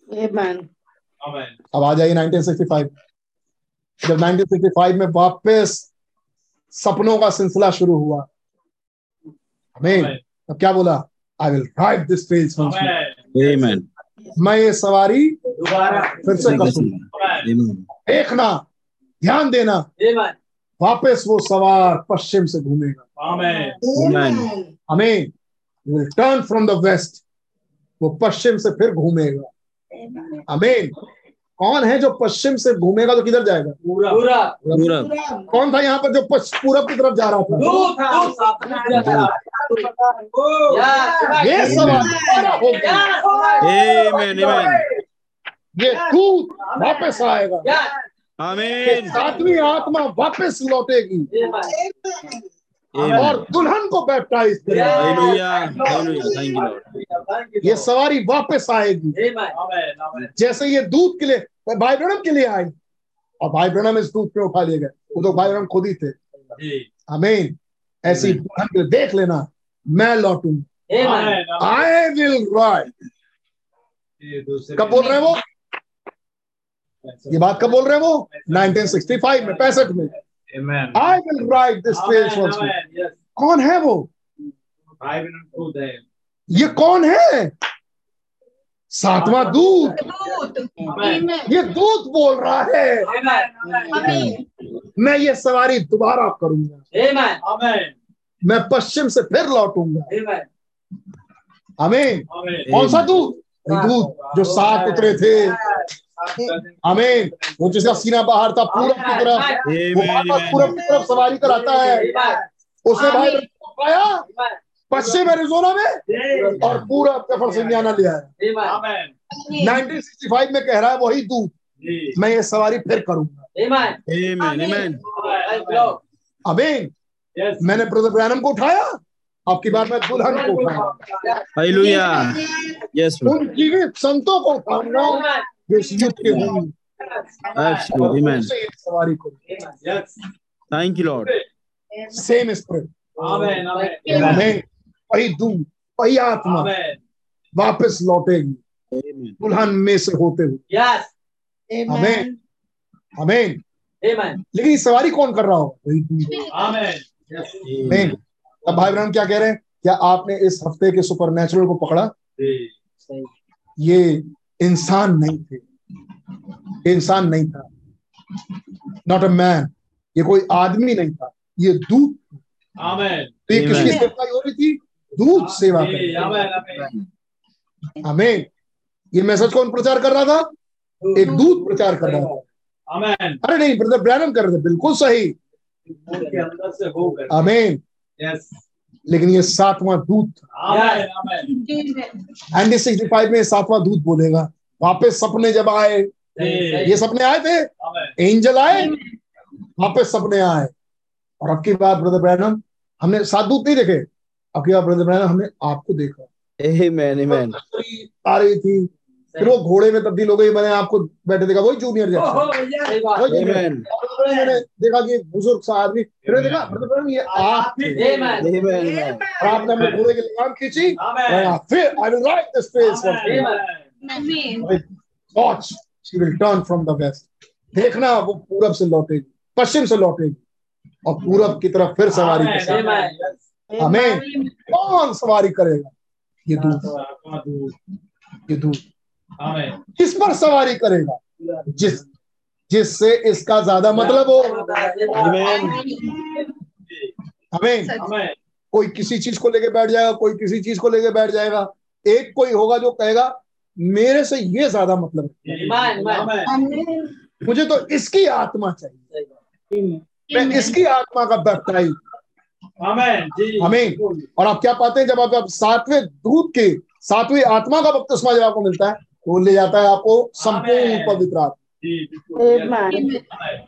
Amen. अब आ जाइए 1965 जब 1965 में वापस सपनों का सिलसिला शुरू हुआ। हमें अब क्या बोला? आई विल राइट दिस आमीन मैं ये सवारी फिर से करूँगा देखना ध्यान देना। वापस वो सवार पश्चिम से घूमेगा। हमें टर्न फ्रॉम द वेस्ट वो पश्चिम से फिर घूमेगा। अमीन कौन है जो पश्चिम से घूमेगा तो किधर जाएगा? पूरा कौन था यहाँ पर जो पूरब की तरफ़ जा रहा था? ये। सवाल ये। दूत वापस आएगा। आमीन सातवीं आत्मा वापस लौटेगी। और दुल्हन को बैप्टाइज करेगी यू लॉर्ड ये सवारी वापस आएगी। जैसे ये दूध के लिए भाई ब्रहणम के लिए आई और भाई ब्रहणम इस दूध पे उठा लिए गए। वो तो भाई ब्रहणम खुद ही थे। अमीन ऐसी दुल्हन के लिए देख लेना। मैं लौटूँगा आई विल राइड कब बोल रहे हैं वो? ये बात कब बोल रहे हैं वो? 1965 में पैंसठ में। I will ride this train कौन है वो? ये कौन है? सातवां दूत। ये दूत बोल रहा है। Amen. मैं ये सवारी दोबारा करूँगा। Amen. Amen. मैं पश्चिम से फिर लौटूँगा। हमें कौन सा दूत? दूत जो सात उतरे थे। अमीन वो जिसका सीना बाहर था पूरब की तरफ़ वो. पूरब की तरफ़ सवारी कराता है। उसने भाई पाया पश्चिम एरिजोना में और पूरब के फरसिंडियाना लिया है Amen. 1965 में कह रहा है वही दूत मैं ये सवारी फिर करूँगा. अमीन मैंने ब्रदर ब्रैनम को उठाया आपकी बात मैं दुल्हन को उठाया. उन जीवित संतों को उठाऊँगा। के होंगे Absolutely. Amen. सवारी करूँगा Yes. Thank you, Lord. Same spirit Amen. Amen. हमें वही वही आत्मा वापस लौटेगी दुल्हन में से होते हुए. हमें Amen. लेकिन सवारी कौन कर रहा हो वही. आमीन अब भाई बहन क्या कह रहे हैं क्या आपने इस हफ़्ते के सुपर नेचुरल को पकड़ा ये इंसान नहीं थे। इंसान नहीं था। नॉट अ मैन ये कोई आदमी नहीं था। ये दूत तो ये किसकी सेवा हो रही थी? दूत सेवा. हमें ये मैसेज कौन प्रचार कर रहा था? एक दूत प्रचार कर रहा था। Amen. अरे नहीं ब्रदर ब्रैनम कर रहे थे। बिल्कुल सही। उनके अंदर से होकर. आमीन। Yes. लेकिन ये सातवां दूत. एंडी सिक्सटी फाइव में सातवां दूत बोलेगा वापस सपने जब आए ये सपने आए थे? एंजल आए? वापस सपने आए। और अब की बात ब्रदर ब्रैनम हमने सात दूत नहीं देखे। अब की बात ब्रदर ब्रैनम हमने आपको देखा। Amen. Amen. आ रही थी फिर वो घोड़े में तब्दील हो गई मैंने आपको बैठे देखा वही जूनियर जैक्सन। मैंने देखा कि बुज़ुर्ग सा आदमी फिर देखा ब्रैनम ये आप आपने अपने घोड़े की लगाम खींची फिर I will write this face. Watch she will turn from the west देखना वो पूरब से लौटेगी पश्चिम से लौटेगी और पूरब की तरफ़ फिर सवारी हमें कौन सवारी करेगा? ये दूत Amen. ये Amen. किस पर सवारी करेगा? जिस जिससे इसका ज़्यादा मतलब हो। हमें कोई किसी चीज़ को लेके बैठ जाएगा कोई किसी चीज़ को लेके बैठ जाएगा। एक कोई होगा जो कहेगा मेरे से ये ज़्यादा मतलब है। Amen. Amen. Amen. मुझे तो इसकी आत्मा चाहिए। मैं इसकी आत्मा का बैप्टाइज हमें और आप क्या पाते हैं? जब आप, आप सातवें दूत के सातवीं आत्मा का बपतिस्मा जब आपको मिलता है वो ले जाता है आपको संपूर्ण पवित्र आत्मा.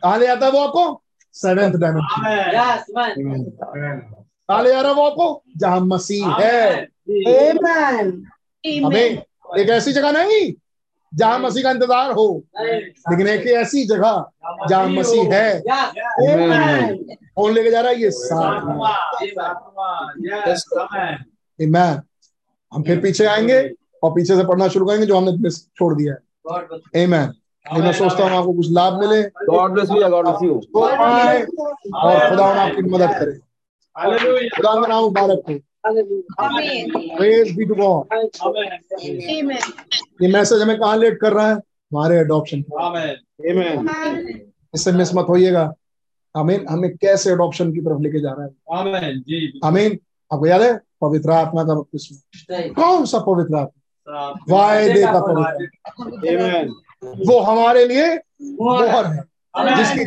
कहा ले जाता है वो आपको? Seventh dimension Amen. Yes, man. कहा ले जा रहा है वो आपको? जहाँ मसीह है. हमें एक ऐसी जगह नहीं? जहाँ मसीह का इंतज़ार हो। लेकिन एक ऐसी जगह जहाँ मसीह है। कौन लेके जा रहा है? ये साथ हम फिर पीछे आएँगे। और पीछे से पढ़ना शुरू करेंगे जो हमने मिस छोड़ दिया है. Amen. मैं सोचता हूँ आपको कुछ लाभ मिले. तो आए और खुदा आपकी मदद करे खुदा का नाम मुबारक हो praise be to God Amen. Amen. ये मैसेज हमें कहाँ लेट कर रहा है हमारे. Amen. इससे मिस मत होइएगा आमीन हमें कैसे अडॉप्शन की तरफ़ लेके जा रहा है. आमीन आपको याद है पवित्र आत्मा का बपतिस्मा. कौन सा पवित्र आत्मा वायदे का पवित्र वो हमारे लिए मोहर है जिसकी।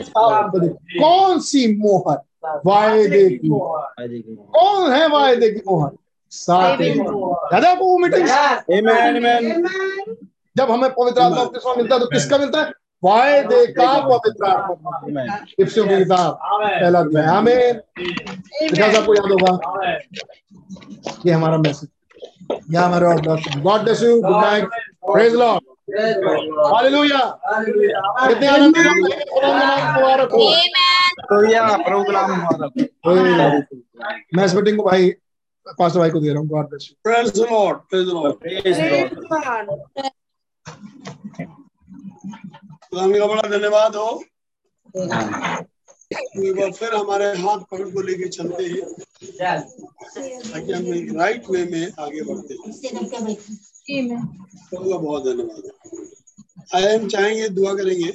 कौन सी मोहर? वायदे की कौन है वायदे की मोहर? आपको वो मीटिंग. जब हमें पवित्र आत्मा बपतिस्मा मिलता है तो किसका मिलता है? वायदे का पवित्र आत्मा। इफ्सियों की किताब पहला हमें आपको याद होगा। ये हमारा मैसेज ये हमारा God bless you good night praise Lord Praise God. Hallelujah Hallelujah. कितने आनंद मुबारक हो Hallelujah. प्रभु का नाम मुबारक हो। मैं इस मीटिंग को भाई पास्टर भाई को दे रहा हूँ God bless you Lord. Praise the Lord. Praise Praise God. God. खुदा का बड़ा धन्यवाद हो एक बार फिर हमारे हाथ पकड़ को लेके चलते हैं। ताकि हम एक राइट वे में आगे बढ़ते हैं। तो बहुत धन्यवाद। आई एम चाहेंगे दुआ करेंगे।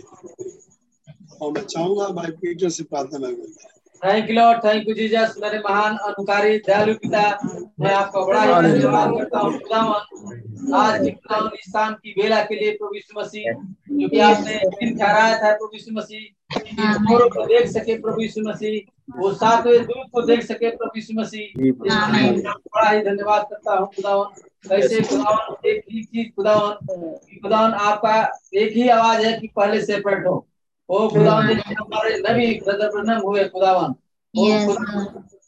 और मैं चाहूँगा भाई पीटर से प्रार्थना में करता thank you Lord thank you Jesus मेरे महान अनुकारी दयालु पिता मैं आपका बड़ा ही धन्यवाद करता हूँ। खुदावन आज की खुदावन इस शाम की बेला के लिए प्रभु यीशु मसीह जो कि आपने दिन ठहराया था प्रभु यीशु मसीह मोरों को देख सके प्रभु यीशु मसीह वो सातवें दूत को देख सके प्रभु यीशु मसीह। बड़ा ही धन्यवाद करता हूँ खुदावन कैसे खुदावन एक ही चीज़ खुदावन खुदावन आपका एक ही आवाज़ है कि पहले सेपरेट हो ओ खुदावन जैसे हमारे नबी ब्रदर ब्रनम हुए खुदावन। ओ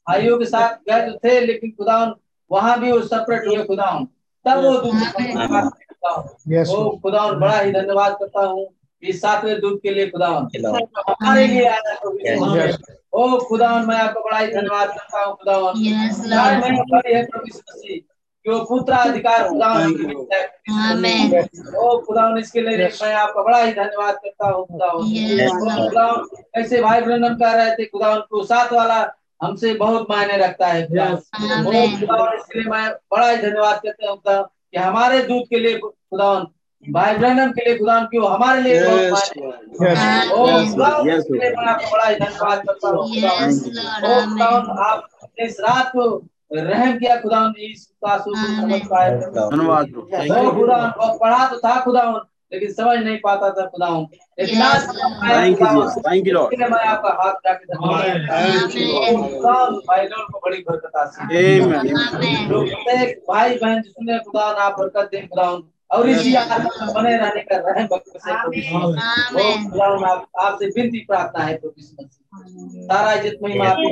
भाइयों के साथ गए तो थे लेकिन खुदावन वहाँ भी वो सेपरेट हुए खुदावन। तब वो दूध खुदावन ओ खुदावन बड़ा ही धन्यवाद करता हूँ इस सातवें दूध के लिए खुदावन। हमारे लिए आया यीशु ओ खुदावन मैं आपको बड़ा ही धन्यवाद करता हूँ खुदावन। है प्रभु मसीह। की मिलता है। Amen. ओ खुदावन इसके लिए मैं आपका बड़ा ही धन्यवाद करता हूँ. खुदावन ऐसे भाई ब्रनम कह रहे थे खुदावन को साथ वाला हमसे बहुत मायने रखता है. खुदावन इसके लिए। मैं बड़ा ही धन्यवाद करता हूँ कि हमारे दूध के लिए खुदावन भाई ब्रनम के लिए खुदावन की वो हमारे लिए बड़ा ही धन्यवाद करता हूँ आप इस रात को रहम किया समझ पाए धन्यवाद पढ़ा तो था खुदा लेकिन समझ नहीं पाता था खुदावन। लेकिन मैं आपका हाथ को बड़ी बरकत प्रत्येक भाई बहन जिसने खुदावन आप बरकत दें खुदावन। और इसी बने रहने का रहम आप आपसे विनती प्रार्थना है प्रभु सारा इज़्ज़त महिमा आपको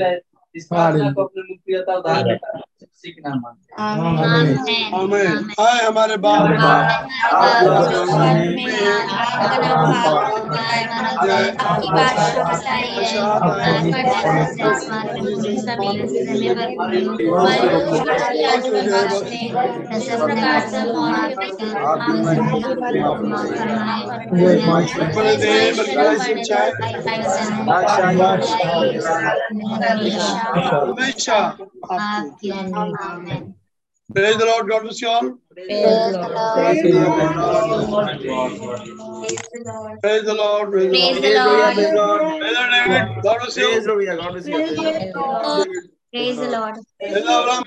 रहे। इस प्रार्थना को अपने मुख प्रियता उदाहरण देता है के नाम मांगते हैं। Amen. आए हमारे बाप हमेशा आपको Praise the Lord. God bless you all. Praise the Lord. Praise the Lord. Praise the Brother Lord. David. God bless you. Praise the Lord. God bless you. Praise the Lord. Praise the Lord.